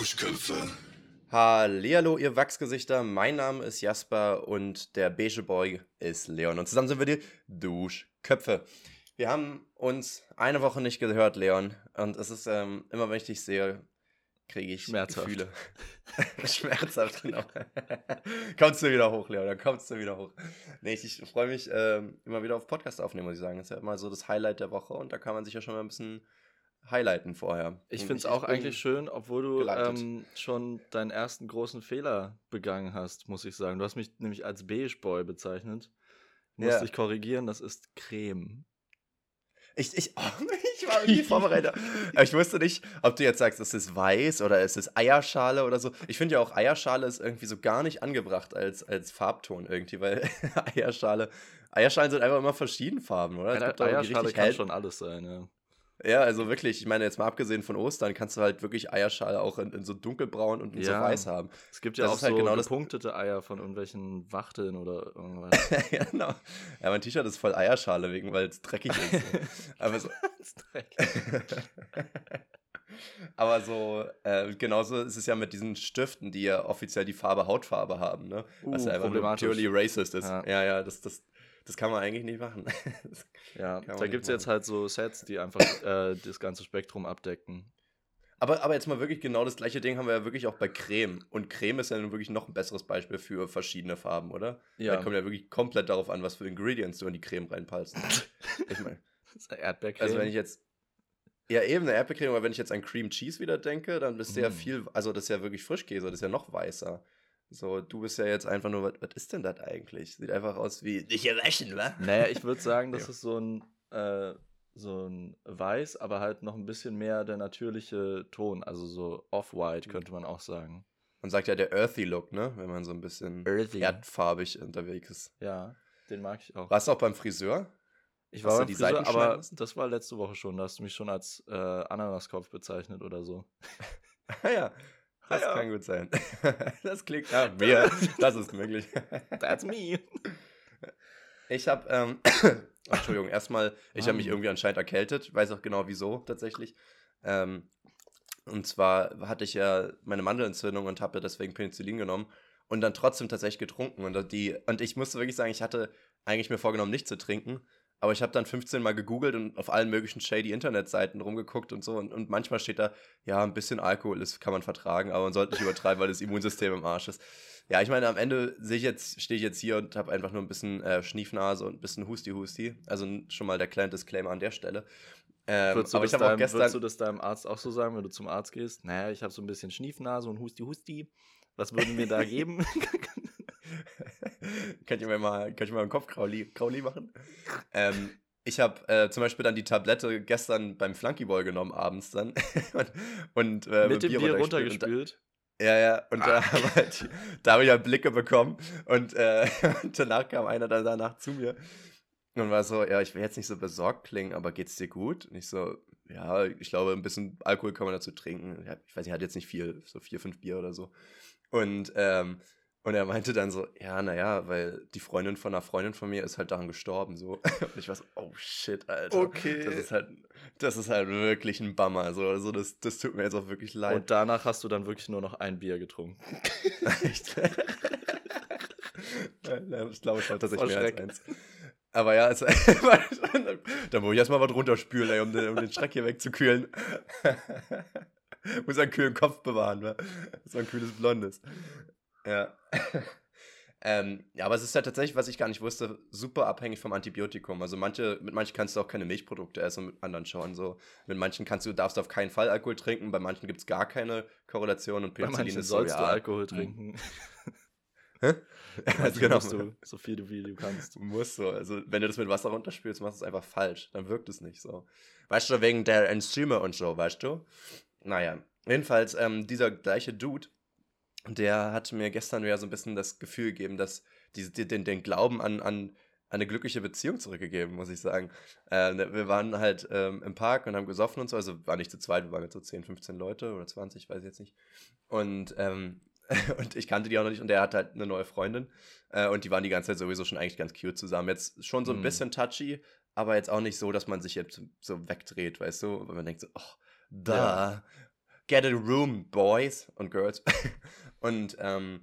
Duschköpfe. Hallihallo, ihr Wachsgesichter. Mein Name ist Jasper und der beige Boy ist Leon. Und zusammen sind wir die Duschköpfe. Wir haben uns eine Woche nicht gehört, Leon. Und es ist ähm, immer, wenn ich dich sehe, kriege ich Schmerzhaft. Gefühle. Schmerzhaft, genau. kommst du wieder hoch, Leon, dann kommst du wieder hoch. Nee, ich, ich freue mich ähm, immer wieder auf Podcast aufnehmen, muss ich sagen. Das ist ja immer so das Highlight der Woche und da kann man sich ja schon mal ein bisschen highlighten vorher. Ich finde es ich auch eigentlich schön, obwohl du ähm, schon deinen ersten großen Fehler begangen hast, muss ich sagen. Du hast mich nämlich als Beige Boy bezeichnet. Ich musste Ja. dich korrigieren, das ist Creme. Ich, ich, oh, ich war irgendwie vorbereitet. Aber ich wusste nicht, ob du jetzt sagst, es ist weiß oder es ist Eierschale oder so. Ich finde ja auch, Eierschale ist irgendwie so gar nicht angebracht als, als Farbton irgendwie, weil Eierschale, Eierschalen sind einfach immer verschieden Farben, oder? Es Eierschale kann hell- schon alles sein, ja. Ja, also wirklich, ich meine, jetzt mal abgesehen von Ostern, kannst du halt wirklich Eierschale auch in, in so dunkelbraun und in so Ja. weiß haben. Es gibt ja Das auch halt so genau das- gepunktete Eier von irgendwelchen Wachteln oder irgendwas. ja, genau. Ja, mein T-Shirt ist voll Eierschale wegen, weil es dreckig ist. So. Aber so, ist Dreck. Aber so, äh, genauso ist es ja mit diesen Stiften, die ja offiziell die Farbe Hautfarbe haben, ne? Was Uh, ja einfach nur purely racist ist. Ja. Ja, ja, das, das, das kann man eigentlich nicht machen. Ja, da gibt es jetzt halt so Sets, die einfach äh, das ganze Spektrum abdecken. aber, aber jetzt mal wirklich genau das gleiche Ding haben wir ja wirklich auch bei Creme. Und Creme ist ja nun wirklich noch ein besseres Beispiel für verschiedene Farben, oder? Ja. Da kommt ja wirklich komplett darauf an, was für Ingredients du in die Creme reinpalst. ich meine, Das ist Erdbeercreme. also wenn ich jetzt. Ja, eben eine Erdbeercreme, aber wenn ich jetzt an Cream Cheese wieder denke, dann bist du ja Mm. viel, also das ist ja wirklich Frischkäse, das ist ja noch weißer. So, du bist ja jetzt einfach nur, was, was ist denn das eigentlich? Sieht einfach aus wie nicht gewaschen, wa? Naja, ich würde sagen, das Ja. ist so ein, äh, so ein Weiß, aber halt noch ein bisschen mehr der natürliche Ton. Also so off-white, Mhm. könnte man auch sagen. Man sagt ja der earthy Look, ne? Wenn man so ein bisschen Earthy. erdfarbig unterwegs ist. Ja, den mag ich auch. Warst du auch beim Friseur? Ich war beim die Friseur, aber lassen? das war letzte Woche schon. Da hast du mich schon als äh, Ananaskopf bezeichnet oder so. Ah ja, das ja. kann gut sein. das klingt nach mir. Das ist möglich. That's me. Ich habe, ähm, Entschuldigung, erstmal, ich habe mich irgendwie anscheinend erkältet. Ich weiß auch genau wieso tatsächlich. Ähm, und zwar hatte ich ja meine Mandelentzündung und habe deswegen Penicillin genommen und dann trotzdem tatsächlich getrunken. Und, die, und ich musste wirklich sagen, ich hatte eigentlich mir vorgenommen, nicht zu trinken. Aber ich habe dann 15 Mal gegoogelt und auf allen möglichen shady Internetseiten rumgeguckt und so. Und, und manchmal steht da, ja, ein bisschen Alkohol ist, kann man vertragen, aber man sollte nicht übertreiben, weil das Immunsystem im Arsch ist. Ja, ich meine, am Ende sehe ich jetzt, stehe ich jetzt hier und habe einfach nur ein bisschen äh, Schniefnase und ein bisschen Husti-Husti. Also schon mal der kleine Disclaimer an der Stelle. Ähm, würdest, du aber das ich habe auch deinem, würdest du gestern. das deinem Arzt auch so sagen, wenn du zum Arzt gehst? Naja, ich habe so ein bisschen Schniefnase und Husti-Husti. Was würden mir da geben? kann ich mir mal, kann ich mal einen Kopfkrauli Krauli machen? ähm, ich habe äh, zum Beispiel dann die Tablette gestern beim Flunkyball genommen, abends dann. und und äh, Mit dem Bier runtergespült. Und runtergespült? da- Ja, ja, und da, Ah. haben halt, da habe ich halt Blicke bekommen und, äh, und danach kam einer dann danach zu mir und war so, ja, ich will jetzt nicht so besorgt klingen, aber geht's dir gut? Und ich so, ja, ich glaube, ein bisschen Alkohol kann man dazu trinken. Ich weiß, ich hatte jetzt nicht viel, so vier, fünf Bier oder so. Und, ähm, und er meinte dann so, ja, naja, weil die Freundin von einer Freundin von mir ist halt daran gestorben, so. Und ich war so, oh shit, Alter. Okay. Das ist halt, das ist halt wirklich ein Bummer, so. Also das, das tut mir jetzt auch wirklich leid. Und danach hast du dann wirklich nur noch ein Bier getrunken. Echt? Ich glaube, es war tatsächlich mehr als eins. Aber ja, es, da muss ich erstmal was runterspülen, ey, um, den, um den Schreck hier wegzukühlen. muss einen kühlen Kopf bewahren, wa? So ein kühles Blondes. Ja. ähm, ja, aber es ist ja tatsächlich, was ich gar nicht wusste, super abhängig vom Antibiotikum. Also manche, mit manchen kannst du auch keine Milchprodukte essen und mit anderen schon. So. Mit manchen kannst du, darfst du auf keinen Fall Alkohol trinken, bei manchen gibt es gar keine Korrelation und Bei Penicillin manchen ist so, sollst du ja, Alkohol hm. trinken. Hä? Also genau. musst du so viel wie du kannst. Du musst so. Also, wenn du das mit Wasser runterspülst, machst du es einfach falsch. Dann wirkt es nicht so. Weißt du, wegen der Enzyme und so, weißt du? Naja, jedenfalls, ähm, dieser gleiche Dude, der hat mir gestern wieder so ein bisschen das Gefühl gegeben, dass die, die, den, den Glauben an, an eine glückliche Beziehung zurückgegeben, muss ich sagen. Äh, wir waren halt ähm, im Park und haben gesoffen und so, also war nicht zu zweit, wir waren jetzt so 10, 15 Leute oder 20, weiß ich jetzt nicht. Und, ähm, und ich kannte die auch noch nicht und der hat halt eine neue Freundin äh, und die waren die ganze Zeit sowieso schon eigentlich ganz cute zusammen. Jetzt schon so ein Mhm. bisschen touchy, aber jetzt auch nicht so, dass man sich jetzt so wegdreht, weißt du? Weil man denkt so, oh, da, get a room, boys und girls. und, ähm,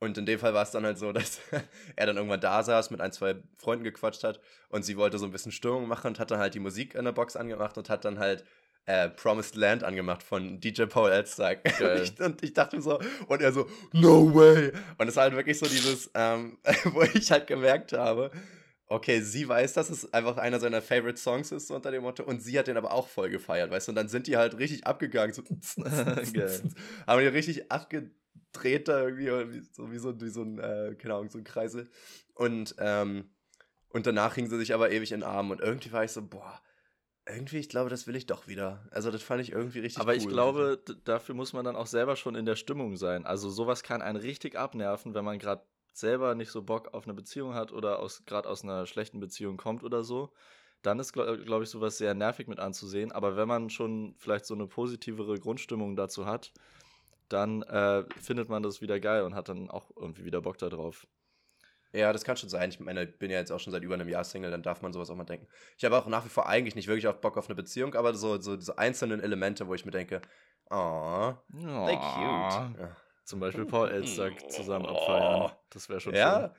und in dem Fall war es dann halt so, dass er dann irgendwann da saß, mit ein, zwei Freunden gequatscht hat und sie wollte so ein bisschen Stimmung machen und hat dann halt die Musik in der Box angemacht und hat dann halt äh, Promised Land angemacht von DJ Paul Elstag. ich, und ich dachte so, und er so, no way. Und es war halt wirklich so dieses, ähm, wo ich halt gemerkt habe, okay, sie weiß, dass es einfach einer seiner Favorite Songs ist, so unter dem Motto, und sie hat den aber auch voll gefeiert, weißt du, und dann sind die halt richtig abgegangen, so, haben die richtig abgedreht da irgendwie, so wie so, wie so ein, äh, keine Ahnung, so ein Kreisel. Und, ähm, und danach hingen sie sich aber ewig in den Arm und irgendwie war ich so, boah, irgendwie, ich glaube, das will ich doch wieder. Also, das fand ich irgendwie richtig Aber cool. ich glaube, dafür muss man dann auch selber schon in der Stimmung sein. Also, sowas kann einen richtig abnerven, wenn man gerade selber nicht so Bock auf eine Beziehung hat oder aus, gerade aus einer schlechten Beziehung kommt oder so. Dann ist, glaube glaub ich, sowas sehr nervig mit anzusehen. Aber wenn man schon vielleicht so eine positivere Grundstimmung dazu hat, dann äh, findet man das wieder geil und hat dann auch irgendwie wieder Bock darauf. Ja, das kann schon sein. Ich meine, ich bin ja jetzt auch schon seit über einem Jahr Single, dann darf man sowas auch mal denken. Ich habe auch nach wie vor eigentlich nicht wirklich auf Bock auf eine Beziehung, aber so, so diese einzelnen Elemente, wo ich mir denke, oh, they cute. Ja. Zum Beispiel Paul Elstag zusammen abfeiern. Das wäre schon ja.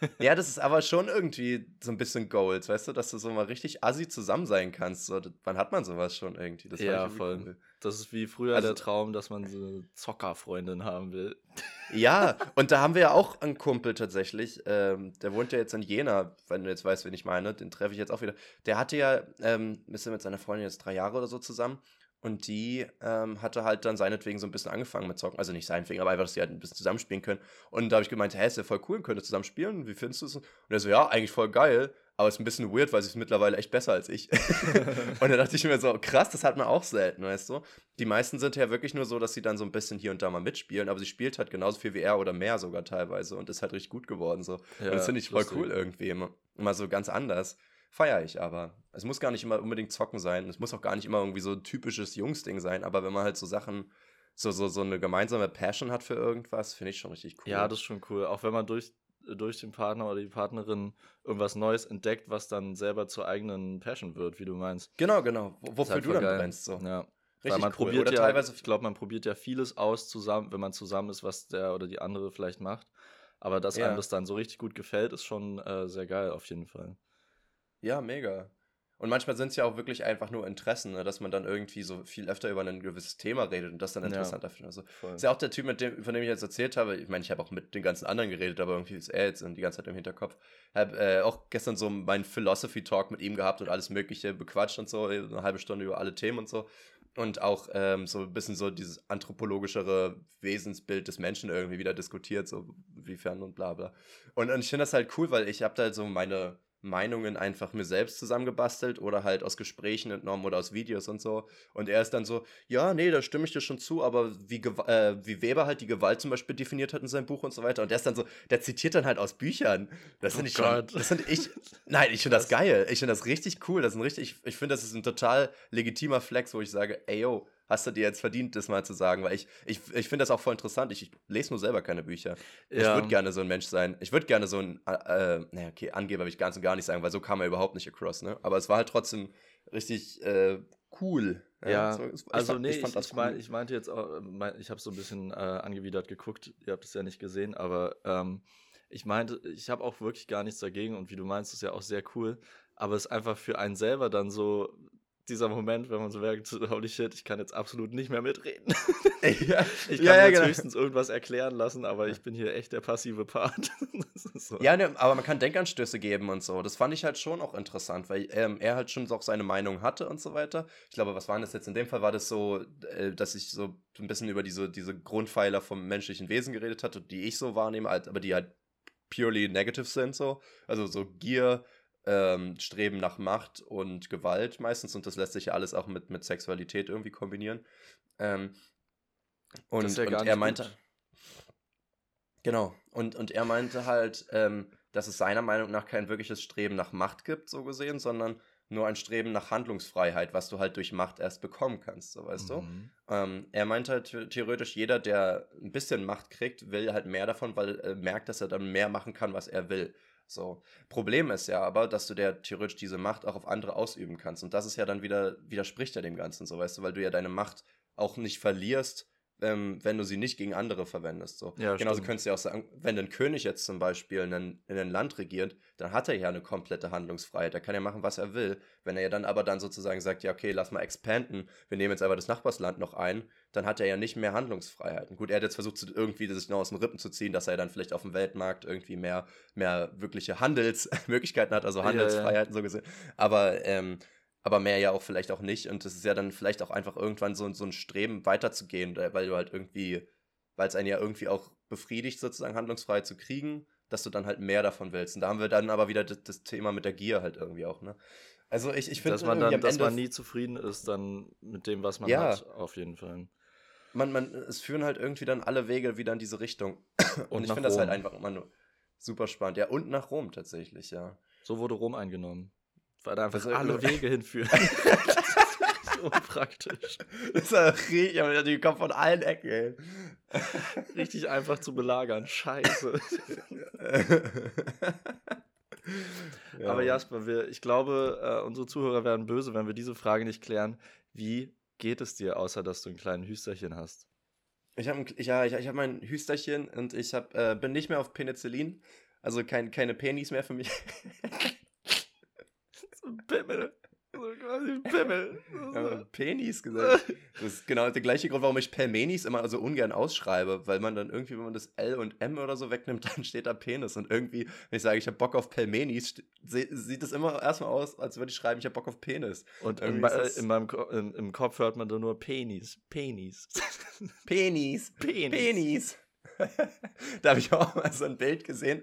schön. ja, das ist aber schon irgendwie so ein bisschen Goals, weißt du, dass du so mal richtig assi zusammen sein kannst. So, wann hat man sowas schon irgendwie? Das ja, voll. Cool. Das ist wie früher also, der Traum, dass man so eine Zockerfreundin haben will. Ja, und da haben wir ja auch einen Kumpel tatsächlich. Ähm, der wohnt ja jetzt in Jena, wenn du jetzt weißt, wen ich meine. Den treffe ich jetzt auch wieder. Der hatte ja, ähm, ist ja mit seiner Freundin jetzt drei Jahre oder so zusammen. Und die ähm, hatte halt dann seinetwegen so ein bisschen angefangen mit Zocken. Also nicht seinetwegen, aber einfach, dass sie halt ein bisschen zusammenspielen können. Und da habe ich gemeint, hä, ist ja voll cool, könnt ihr zusammen spielen. Wie findest du es? Und er so, ja, eigentlich voll geil. Aber es ist ein bisschen weird, weil sie ist mittlerweile echt besser als ich. und da dachte ich mir so, krass, das hat man auch selten, weißt du? Die meisten sind ja wirklich nur so, dass sie dann so ein bisschen hier und da mal mitspielen, aber sie spielt halt genauso viel wie er oder mehr sogar teilweise und ist halt richtig gut geworden. So. Ja, und das finde ich voll lustig. cool irgendwie. Immer, immer so ganz anders. Feiere ich aber. Es muss gar nicht immer unbedingt zocken sein. Es muss auch gar nicht immer irgendwie so ein typisches Jungsding sein, aber wenn man halt so Sachen so, so, so eine gemeinsame Passion hat für irgendwas, finde ich schon richtig cool. Ja, das ist schon cool. Auch wenn man durch durch den Partner oder die Partnerin irgendwas Neues entdeckt, was dann selber zur eigenen Passion wird, wie du meinst. Genau, genau. Wofür halt du dann geil. brennst. So. Ja. Richtig Weil man cool. probiert oder ja, teilweise, ich glaube, man probiert ja vieles aus zusammen, wenn man zusammen ist, was der oder die andere vielleicht macht. Aber dass ja. einem das dann so richtig gut gefällt, ist schon äh, sehr geil auf jeden Fall. Ja, mega. Und manchmal sind es ja auch wirklich einfach nur Interessen, ne? dass man dann irgendwie so viel öfter über ein gewisses Thema redet und das dann interessanter ja, findet. Also, ist ja auch der Typ, mit dem, von dem ich jetzt erzählt habe. Ich meine, ich habe auch mit den ganzen anderen geredet, aber irgendwie ist er jetzt die ganze Zeit im Hinterkopf. Ich habe äh, auch gestern so meinen Philosophy Talk mit ihm gehabt und alles Mögliche bequatscht und so, eine halbe Stunde über alle Themen und so. Und auch ähm, so ein bisschen so dieses anthropologischere Wesensbild des Menschen irgendwie wieder diskutiert, so wiefern und bla bla. Und, und ich finde das halt cool, weil ich habe da halt so meine Meinungen einfach mir selbst zusammengebastelt oder halt aus Gesprächen entnommen oder aus Videos und so. Und er ist dann so, ja, nee, da stimme ich dir schon zu, aber wie, äh, wie Weber halt die Gewalt zum Beispiel definiert hat in seinem Buch und so weiter. Und der ist dann so, der zitiert dann halt aus Büchern. Das finde oh ich Gott. schon, das finde ich, nein, ich finde das geil. Ich finde das richtig cool. Das ist ein richtig, ich, ich finde, das ist ein total legitimer Flex, wo ich sage, ey, yo, hast du dir jetzt verdient, das mal zu sagen, weil ich, ich, ich finde das auch voll interessant. Ich, ich, lese nur selber keine Bücher. Ja. Ich würde gerne so ein Mensch sein. Ich würde gerne so ein, äh, naja, okay, Angeber will ich ganz und gar nicht sagen, weil so kam er überhaupt nicht across, ne? Aber es war halt trotzdem richtig äh, cool. Ja, ja ich, also nee, ich, ich, ich, mein, ich, meinte jetzt auch, mein, ich habe so ein bisschen äh, angewidert geguckt, ihr habt es ja nicht gesehen, aber ähm, ich meinte, ich habe auch wirklich gar nichts dagegen und wie du meinst, ist ja auch sehr cool, aber es ist einfach für einen selber dann so, dieser Moment, wenn man so merkt, holy shit, ich kann jetzt absolut nicht mehr mitreden. ja, ich kann ja, ja, jetzt genau. höchstens irgendwas erklären lassen, aber ich bin hier echt der passive Part. so. Ja, ne, aber man kann Denkanstöße geben und so. Das fand ich halt schon auch interessant, weil ähm, er halt schon auch seine Meinung hatte und so weiter. Ich glaube, was war das jetzt? In dem Fall war das so, äh, dass ich so ein bisschen über diese, diese Grundpfeiler vom menschlichen Wesen geredet hatte, die ich so wahrnehme, aber die halt purely negative sind so. Also so Gier, ähm, Streben nach Macht und Gewalt meistens und das lässt sich ja alles auch mit, mit Sexualität irgendwie kombinieren. Ähm, und, ja und er meinte. Gut. Genau. Und, und er meinte halt, ähm, dass es seiner Meinung nach kein wirkliches Streben nach Macht gibt, so gesehen, sondern nur ein Streben nach Handlungsfreiheit, was du halt durch Macht erst bekommen kannst, so weißt mhm. du. Ähm, er meint halt theoretisch, jeder, der ein bisschen Macht kriegt, will halt mehr davon, weil er merkt, dass er dann mehr machen kann, was er will. So. Problem ist ja aber, dass du der theoretisch diese Macht auch auf andere ausüben kannst. Und das ist ja dann wieder, widerspricht ja dem Ganzen, so weißt du, weil du ja deine Macht auch nicht verlierst, ähm, wenn du sie nicht gegen andere verwendest. So. Ja, Genauso stimmt. könntest du ja auch sagen, wenn ein König jetzt zum Beispiel in ein, in ein Land regiert, dann hat er ja eine komplette Handlungsfreiheit. Er kann ja machen, was er will. Wenn er ja dann aber dann sozusagen sagt, ja, okay, lass mal expanden, wir nehmen jetzt aber das Nachbarsland noch ein, dann hat er ja nicht mehr Handlungsfreiheiten. Gut, er hat jetzt versucht, irgendwie sich noch aus den Rippen zu ziehen, dass er dann vielleicht auf dem Weltmarkt irgendwie mehr, mehr wirkliche Handelsmöglichkeiten hat, also Handelsfreiheiten ja, ja. so gesehen. Aber ähm, aber mehr ja auch vielleicht auch nicht. Und es ist ja dann vielleicht auch einfach irgendwann so, so ein Streben weiterzugehen, weil du halt irgendwie, weil es einen ja irgendwie auch befriedigt, sozusagen handlungsfrei zu kriegen, dass du dann halt mehr davon willst. Und da haben wir dann aber wieder das, das Thema mit der Gier halt irgendwie auch, ne? Also ich, ich finde, dass man dann, dass man nie zufrieden ist dann mit dem, was man ja, hat, auf jeden Fall. Man, man, es führen halt irgendwie dann alle Wege wieder in diese Richtung. Und, und ich finde das halt einfach immer nur super spannend. Ja, und nach Rom tatsächlich, ja. So wurde Rom eingenommen. Weil da einfach alle Wege hinführen. so unpraktisch. Das ist ja richtig, die kommen von allen Ecken, ey. Richtig einfach zu belagern. Scheiße. ja. Aber Jasper, wir, ich glaube, äh, unsere Zuhörer werden böse, wenn wir diese Frage nicht klären. Wie geht es dir, außer dass du ein kleines Hüsterchen hast? Ich habe ja, ich, ich hab mein Hüsterchen und ich hab, äh, bin nicht mehr auf Penicillin. Also kein, keine Penis mehr für mich. Pimmel. So quasi Pimmel. Ja, Penis gesagt. Das ist genau der gleiche Grund, warum ich Pelmenis immer so ungern ausschreibe, weil man dann irgendwie, wenn man das L und M oder so wegnimmt, dann steht da Penis. Und irgendwie, wenn ich sage, ich habe Bock auf Pelmenis, sieht das immer erstmal aus, als würde ich schreiben, ich habe Bock auf Penis. Und in, in, meinem Ko in, im Kopf hört man dann nur Penis. Penis. Penis. Penis. Penis. da habe ich auch mal so ein Bild gesehen.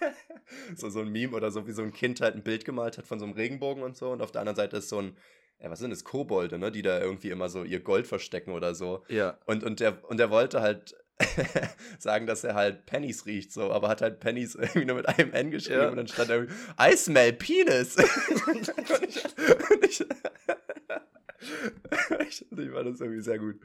so, so ein Meme oder so, wie so ein Kind halt ein Bild gemalt hat von so einem Regenbogen und so. Und auf der anderen Seite ist so ein, ja, was sind das, Kobolde, ne? Die da irgendwie immer so ihr Gold verstecken oder so. Ja. Und, und, der, und der wollte halt sagen, dass er halt Pennies riecht, so, aber hat halt Pennies irgendwie nur mit einem N geschrieben ja. und dann stand irgendwie I smell penis. und ich, und ich, ich, ich fand das irgendwie sehr gut.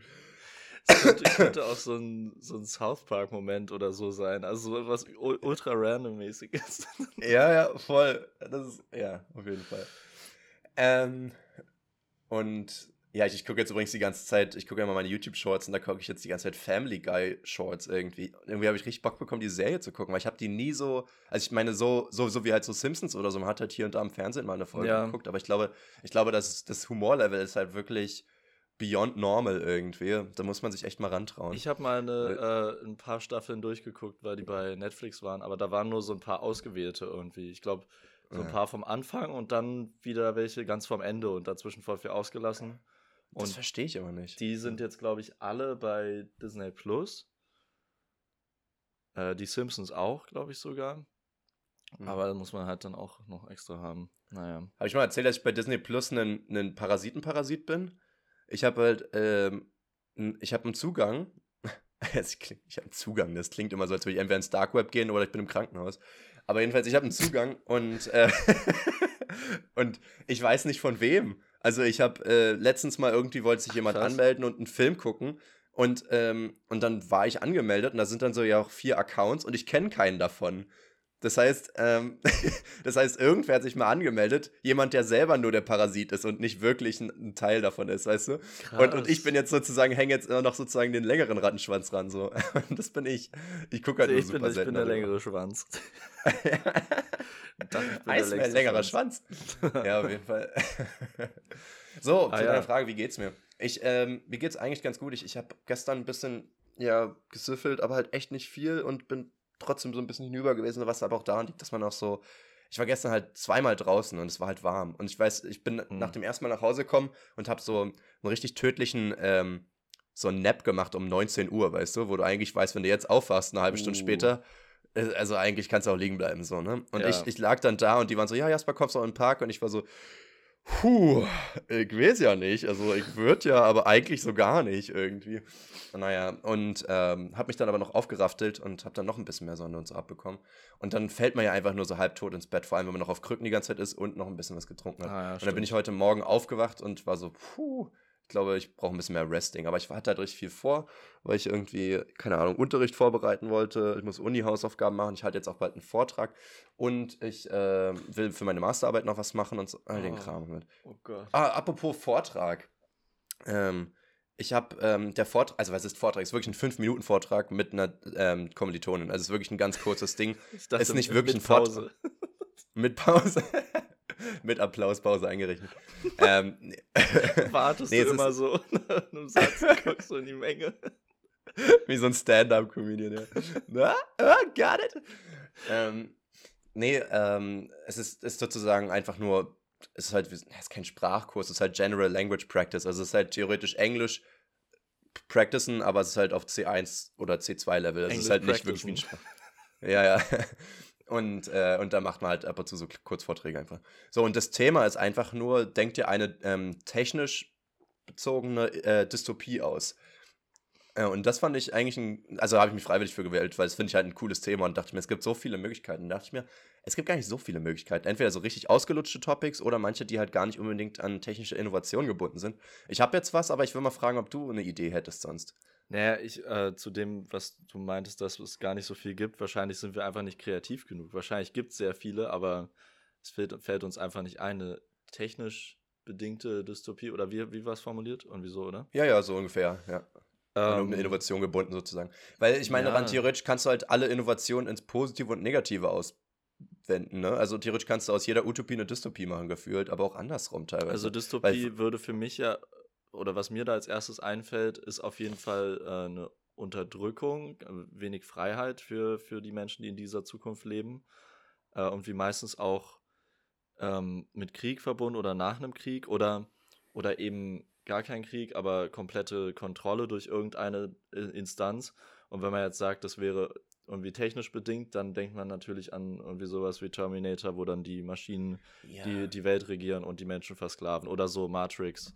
Es könnte, könnte, auch so ein, so ein South Park-Moment oder so sein. Also so was ultra randommäßiges. Ja, ja, voll. Das ist, ja, auf jeden Fall. Ähm, und ja, ich, ich gucke jetzt übrigens die ganze Zeit, ich gucke ja mal meine YouTube-Shorts und da gucke ich jetzt die ganze Zeit Family Guy-Shorts irgendwie. irgendwie habe ich richtig Bock bekommen, die Serie zu gucken, weil ich habe die nie so, also ich meine, so, so, so wie halt so Simpsons oder so, man hat halt hier und da im Fernsehen mal eine Folge ja. geguckt, aber ich glaube, ich glaube, dass das Humorlevel ist halt wirklich beyond normal irgendwie. Da muss man sich echt mal rantrauen. Ich habe mal eine, äh, ein paar Staffeln durchgeguckt, weil die bei Netflix waren, aber da waren nur so ein paar ausgewählte irgendwie. Ich glaube, so ein paar vom Anfang und dann wieder welche ganz vom Ende und dazwischen voll viel ausgelassen. Und das verstehe ich aber nicht. Die sind jetzt, glaube ich, alle bei Disney Plus. Äh, die Simpsons auch, glaube ich sogar. Mhm. Aber da muss man halt dann auch noch extra haben. Naja. Habe ich mal erzählt, dass ich bei Disney Plus ein, ein Parasitenparasit bin? Ich habe halt, ähm, ich habe einen Zugang. ich habe einen Zugang, das klingt immer so, als würde ich entweder ins Dark Web gehen oder ich bin im Krankenhaus. Aber jedenfalls, ich habe einen Zugang und, äh, und ich weiß nicht von wem. Also ich habe äh, letztens mal irgendwie wollte sich jemand Krass. anmelden und einen Film gucken und, ähm, und dann war ich angemeldet und da sind dann so ja auch vier Accounts und ich kenne keinen davon. Das heißt, ähm, das heißt, irgendwer hat sich mal angemeldet, jemand, der selber nur der Parasit ist und nicht wirklich ein, ein Teil davon ist, weißt du? Und, und ich bin jetzt sozusagen, hänge jetzt immer noch sozusagen den längeren Rattenschwanz ran, so. Das bin ich. Ich gucke halt also nur super bin, selten. Ich bin der längere Schwanz. Eismeer, längerer Schwanz. Schwanz. ja, auf jeden Fall. so, ah, zu ja. deiner Frage, wie geht's mir? Ich, ähm, mir geht's eigentlich ganz gut. Ich, ich habe gestern ein bisschen, ja, gesüffelt, aber halt echt nicht viel und bin trotzdem so ein bisschen hinüber gewesen, was aber auch daran liegt, dass man auch so. Ich war gestern halt zweimal draußen und es war halt warm. Und ich weiß, ich bin mhm. nach dem ersten Mal nach Hause gekommen und habe so einen richtig tödlichen, ähm, so einen Nap gemacht um 19 Uhr, weißt du, wo du eigentlich weißt, wenn du jetzt aufwachst, eine halbe Stunde uh. später, äh, also eigentlich kannst du auch liegen bleiben, so, ne? Und ja. ich, ich lag dann da und die waren so, ja, Jasper, kommst du auch in den Park? Und ich war so, Puh, ich weiß ja nicht. Also ich würde ja, aber eigentlich so gar nicht irgendwie. Naja, und ähm, habe mich dann aber noch aufgeraftelt und habe dann noch ein bisschen mehr Sonne und so abbekommen. Und dann fällt man ja einfach nur so halbtot ins Bett, vor allem wenn man noch auf Krücken die ganze Zeit ist und noch ein bisschen was getrunken hat. Ah, ja, und dann bin ich heute Morgen aufgewacht und war so, puh, glaube, ich brauche ein bisschen mehr Resting. Aber ich hatte halt richtig viel vor, weil ich irgendwie, keine Ahnung, Unterricht vorbereiten wollte. Ich muss Uni-Hausaufgaben machen. Ich halte jetzt auch bald einen Vortrag. Und ich äh, will für meine Masterarbeit noch was machen und so, all den oh. Kram mit. Oh Gott. Ah, apropos Vortrag. Ähm, ich habe ähm, der Vortrag, also was ist Vortrag? Ist wirklich ein 5-Minuten-Vortrag mit einer ähm, Kommilitonin. Also es ist wirklich ein ganz kurzes Ding. Es ist nicht wirklich ein Vortrag. mit Pause. mit Applauspause eingerechnet. ähm, Wartest nee, du immer so nach einem Satz, guckst du in die Menge. Wie so ein Stand-up-Comedian, ja. Na, oh, got it. Ähm, nee, ähm, es ist, ist sozusagen einfach nur es ist halt, es ist kein Sprachkurs, es ist halt General Language Practice. Also es ist halt theoretisch Englisch practicen, aber es ist halt auf C1 oder C2 Level. Also es ist halt nicht wirklich wie ein Sprach. ja, ja. Und, äh, und da macht man halt ab und zu so Kurzvorträge einfach. So, und das Thema ist einfach nur, denkt ihr eine ähm, technisch bezogene äh, Dystopie aus? Ja, und das fand ich eigentlich ein, also habe ich mich freiwillig für gewählt, weil das finde ich halt ein cooles Thema und dachte mir, es gibt so viele Möglichkeiten. Und dachte ich mir, es gibt gar nicht so viele Möglichkeiten. Entweder so richtig ausgelutschte Topics oder manche, die halt gar nicht unbedingt an technische Innovation gebunden sind. Ich habe jetzt was, aber ich will mal fragen, ob du eine Idee hättest sonst. Naja, ich, äh, zu dem, was du meintest, dass es gar nicht so viel gibt, wahrscheinlich sind wir einfach nicht kreativ genug. Wahrscheinlich gibt es sehr viele, aber es fällt, fällt uns einfach nicht eine technisch bedingte Dystopie oder wie, wie war es formuliert und wieso, oder? Ja, ja, so ungefähr, ja. Ähm, um eine Innovation gebunden sozusagen. Weil ich meine, ja. rein theoretisch kannst du halt alle Innovationen ins Positive und Negative auswenden. Ne? Also theoretisch kannst du aus jeder Utopie eine Dystopie machen, gefühlt, aber auch andersrum teilweise. Also Dystopie Weil, würde für mich ja, oder was mir da als erstes einfällt, ist auf jeden Fall äh, eine Unterdrückung, äh, wenig Freiheit für, für die Menschen, die in dieser Zukunft leben. Äh, und wie meistens auch ähm, mit Krieg verbunden oder nach einem Krieg oder, oder eben gar kein Krieg, aber komplette Kontrolle durch irgendeine äh, Instanz. Und wenn man jetzt sagt, das wäre irgendwie technisch bedingt, dann denkt man natürlich an irgendwie sowas wie Terminator, wo dann die Maschinen ja. die, die Welt regieren und die Menschen versklaven. Oder so Matrix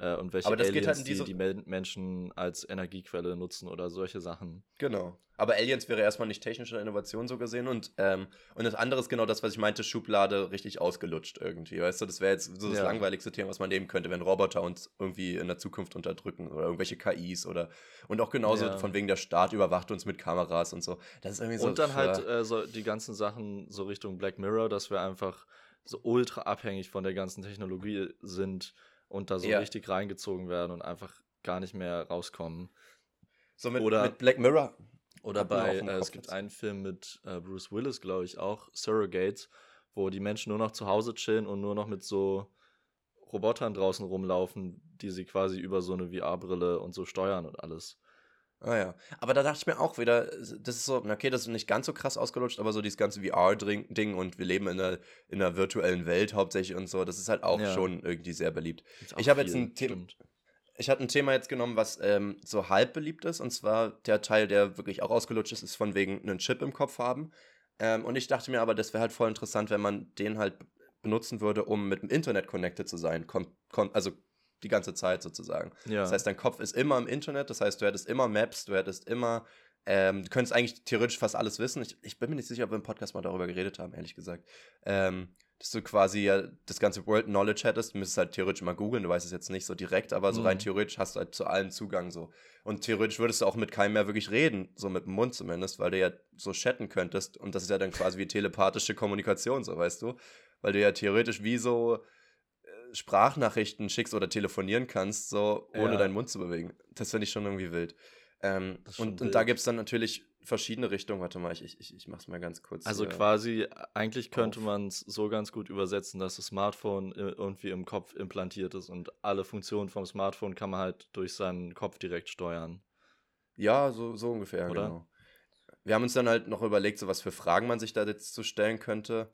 äh, und welche halt Aliens, halt die die Menschen als Energiequelle nutzen oder solche Sachen. Genau. Aber Aliens wäre erstmal nicht technische Innovation so gesehen und, ähm, und das andere ist genau das, was ich meinte, Schublade richtig ausgelutscht irgendwie. Weißt du, das wäre jetzt so das ja. langweiligste Thema, was man nehmen könnte, wenn Roboter uns irgendwie in der Zukunft unterdrücken oder irgendwelche KIs oder und auch genauso ja. von wegen der Staat überwacht uns mit Kameras und so. Das ist irgendwie so. Und dann halt äh, so die ganzen Sachen so Richtung Black Mirror, dass wir einfach so ultra abhängig von der ganzen Technologie sind und da so ja. richtig reingezogen werden und einfach gar nicht mehr rauskommen. So mit, oder, mit Black Mirror. Oder bei, äh, es gibt einen Film mit äh, Bruce Willis, glaube ich, auch, Surrogates, wo die Menschen nur noch zu Hause chillen und nur noch mit so Robotern draußen rumlaufen, die sie quasi über so eine VR-Brille und so steuern und alles. Ah ja. Aber da dachte ich mir auch wieder, das ist so, okay, das ist nicht ganz so krass ausgelutscht, aber so dieses ganze VR-Ding und wir leben in einer, in einer virtuellen Welt hauptsächlich und so, das ist halt auch ja. schon irgendwie sehr beliebt. Ich habe jetzt ein Thema. Ich hatte ein Thema jetzt genommen, was ähm, so halb beliebt ist, und zwar der Teil, der wirklich auch ausgelutscht ist, ist von wegen einen Chip im Kopf haben. Ähm, und ich dachte mir aber, das wäre halt voll interessant, wenn man den halt benutzen würde, um mit dem Internet connected zu sein. Kon also die ganze Zeit sozusagen. Ja. Das heißt, dein Kopf ist immer im Internet, das heißt, du hättest immer Maps, du hättest immer, ähm, du könntest eigentlich theoretisch fast alles wissen. Ich, ich, bin mir nicht sicher, ob wir im Podcast mal darüber geredet haben, ehrlich gesagt. Ähm, dass du quasi ja das ganze World Knowledge hättest, du müsstest halt theoretisch mal googeln, du weißt es jetzt nicht so direkt, aber so mhm. rein theoretisch hast du halt zu allen Zugang so. Und theoretisch würdest du auch mit keinem mehr wirklich reden, so mit dem Mund zumindest, weil du ja so chatten könntest und das ist ja dann quasi wie telepathische Kommunikation, so weißt du. Weil du ja theoretisch wie so Sprachnachrichten schickst oder telefonieren kannst, so ohne ja. deinen Mund zu bewegen. Das finde ich schon irgendwie wild. Ähm, und, und da gibt es dann natürlich verschiedene Richtungen. Warte mal, ich, ich, ich mach's mal ganz kurz. Also quasi, eigentlich könnte man es so ganz gut übersetzen, dass das Smartphone irgendwie im Kopf implantiert ist und alle Funktionen vom Smartphone kann man halt durch seinen Kopf direkt steuern. Ja, so, so ungefähr, Oder? genau. Wir haben uns dann halt noch überlegt, so was für Fragen man sich da jetzt zu stellen könnte.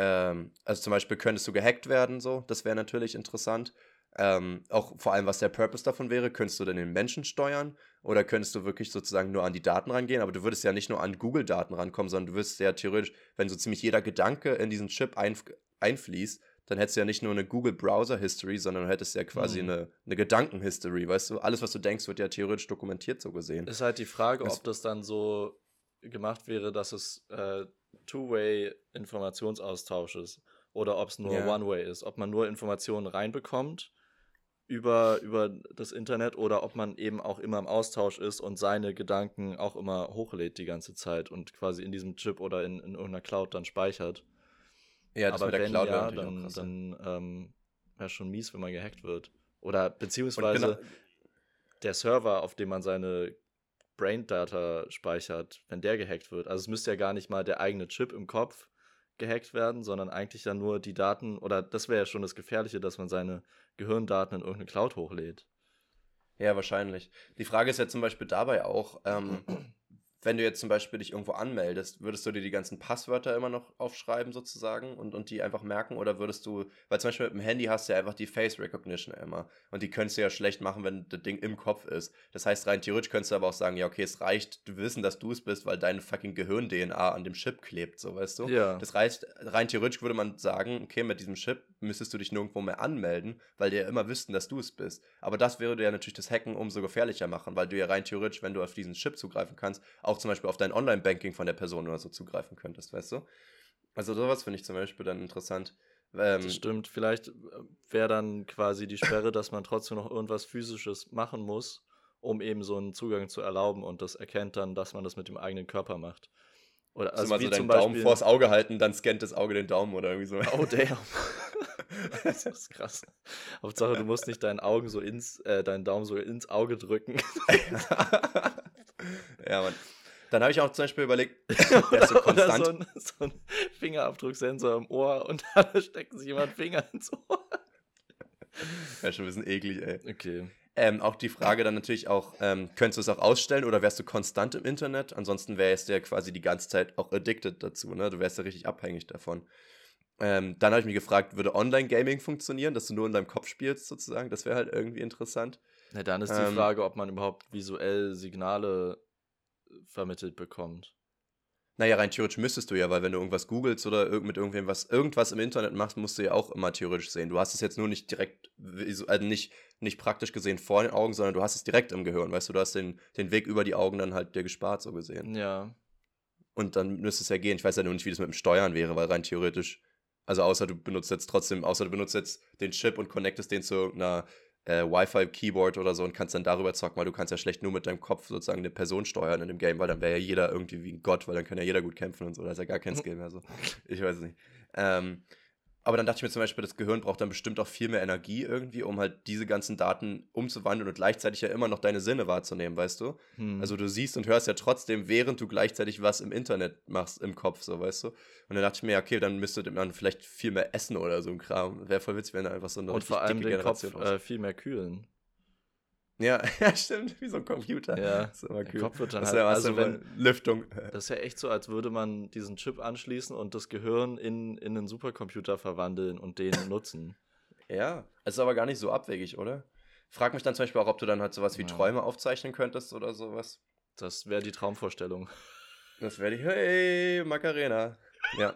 Ähm, also zum Beispiel könntest du gehackt werden, so, das wäre natürlich interessant. Ähm, auch vor allem, was der Purpose davon wäre, könntest du denn den Menschen steuern oder könntest du wirklich sozusagen nur an die Daten rangehen, aber du würdest ja nicht nur an Google-Daten rankommen, sondern du würdest ja theoretisch, wenn so ziemlich jeder Gedanke in diesen Chip einf einfließt, dann hättest du ja nicht nur eine Google Browser History, sondern du hättest ja quasi mhm. eine, eine Gedanken-History, weißt du? Alles, was du denkst, wird ja theoretisch dokumentiert, so gesehen. Ist halt die Frage, ob das dann so gemacht wäre, dass es äh, Two-Way-Informationsaustausch ist oder ob es nur yeah. One-Way ist, ob man nur Informationen reinbekommt über, über das Internet oder ob man eben auch immer im Austausch ist und seine Gedanken auch immer hochlädt die ganze Zeit und quasi in diesem Chip oder in, in irgendeiner Cloud dann speichert. Ja, das Aber mit der wenn Cloud ja, dann, dann ähm, wäre schon mies, wenn man gehackt wird. Oder beziehungsweise der Server, auf dem man seine Brain Data speichert, wenn der gehackt wird. Also es müsste ja gar nicht mal der eigene Chip im Kopf gehackt werden, sondern eigentlich dann nur die Daten, oder das wäre ja schon das Gefährliche, dass man seine Gehirndaten in irgendeine Cloud hochlädt. Ja, wahrscheinlich. Die Frage ist ja zum Beispiel dabei auch, ähm, wenn du jetzt zum Beispiel dich irgendwo anmeldest, würdest du dir die ganzen Passwörter immer noch aufschreiben sozusagen und, und die einfach merken oder würdest du, weil zum Beispiel mit dem Handy hast du ja einfach die Face Recognition immer und die könntest du ja schlecht machen, wenn das Ding im Kopf ist. Das heißt, rein theoretisch könntest du aber auch sagen, ja okay, es reicht, du wissen, dass du es bist, weil deine fucking Gehirn-DNA an dem Chip klebt, so weißt du. Ja. Das heißt, rein theoretisch würde man sagen, okay, mit diesem Chip müsstest du dich nirgendwo mehr anmelden, weil die ja immer wüssten, dass du es bist. Aber das würde ja natürlich das Hacken umso gefährlicher machen, weil du ja rein theoretisch, wenn du auf diesen Chip zugreifen kannst, auch zum Beispiel auf dein Online-Banking von der Person oder so zugreifen könntest, weißt du? Also sowas finde ich zum Beispiel dann interessant. Ähm, das stimmt. Vielleicht äh, wäre dann quasi die Sperre, dass man trotzdem noch irgendwas Physisches machen muss, um eben so einen Zugang zu erlauben und das erkennt dann, dass man das mit dem eigenen Körper macht. Oder also, wie so deinen Beispiel, Daumen vors Auge halten, dann scannt das Auge den Daumen oder irgendwie so. Oh damn. das ist krass. Hauptsache, du musst nicht deinen Augen so ins, äh, deinen Daumen so ins Auge drücken. ja, Mann. Dann habe ich auch zum Beispiel überlegt, oder, so, oder so, ein, so ein Fingerabdrucksensor im Ohr und da stecken sich jemand Finger ins Ohr. Ja, schon ein bisschen eklig, ey. Okay. Ähm, auch die Frage dann natürlich auch, ähm, könntest du es auch ausstellen oder wärst du konstant im Internet? Ansonsten wärst du ja quasi die ganze Zeit auch addicted dazu, ne? Du wärst ja richtig abhängig davon. Ähm, dann habe ich mich gefragt, würde Online-Gaming funktionieren, dass du nur in deinem Kopf spielst sozusagen? Das wäre halt irgendwie interessant. Na, dann ist die ähm, Frage, ob man überhaupt visuell Signale vermittelt bekommt. Naja, rein theoretisch müsstest du ja, weil wenn du irgendwas googelst oder mit irgendwem was, irgendwas im Internet machst, musst du ja auch immer theoretisch sehen. Du hast es jetzt nur nicht direkt, also nicht, nicht praktisch gesehen vor den Augen, sondern du hast es direkt im Gehirn, weißt du, du hast den, den Weg über die Augen dann halt dir gespart, so gesehen. Ja. Und dann müsste es ja gehen. Ich weiß ja nur nicht, wie das mit dem Steuern wäre, weil rein theoretisch, also außer du benutzt jetzt trotzdem, außer du benutzt jetzt den Chip und connectest den zu irgendeiner äh, Wi-Fi-Keyboard oder so und kannst dann darüber zocken, weil du kannst ja schlecht nur mit deinem Kopf sozusagen eine Person steuern in dem Game, weil dann wäre ja jeder irgendwie wie ein Gott, weil dann kann ja jeder gut kämpfen und so. Das ist ja gar kein Skill mehr so. Ich weiß es nicht. Ähm, aber dann dachte ich mir zum Beispiel, das Gehirn braucht dann bestimmt auch viel mehr Energie irgendwie, um halt diese ganzen Daten umzuwandeln und gleichzeitig ja immer noch deine Sinne wahrzunehmen, weißt du? Hm. Also du siehst und hörst ja trotzdem, während du gleichzeitig was im Internet machst, im Kopf, so, weißt du? Und dann dachte ich mir, okay, dann müsste man vielleicht viel mehr essen oder so ein Kram. Wäre voll witzig, wenn da einfach so eine Und vor allem den Kopf äh, viel mehr kühlen. Ja, ja, stimmt, wie so ein Computer. Ja, das ist immer cool. Kopf wird dann das halt, also wenn, Lüftung. Das ist ja echt so, als würde man diesen Chip anschließen und das Gehirn in, in einen Supercomputer verwandeln und den nutzen. Ja, es ist aber gar nicht so abwegig, oder? Frag mich dann zum Beispiel auch, ob du dann halt sowas wie ja. Träume aufzeichnen könntest oder sowas. Das wäre die Traumvorstellung. Das wäre die, hey, Macarena. Ja.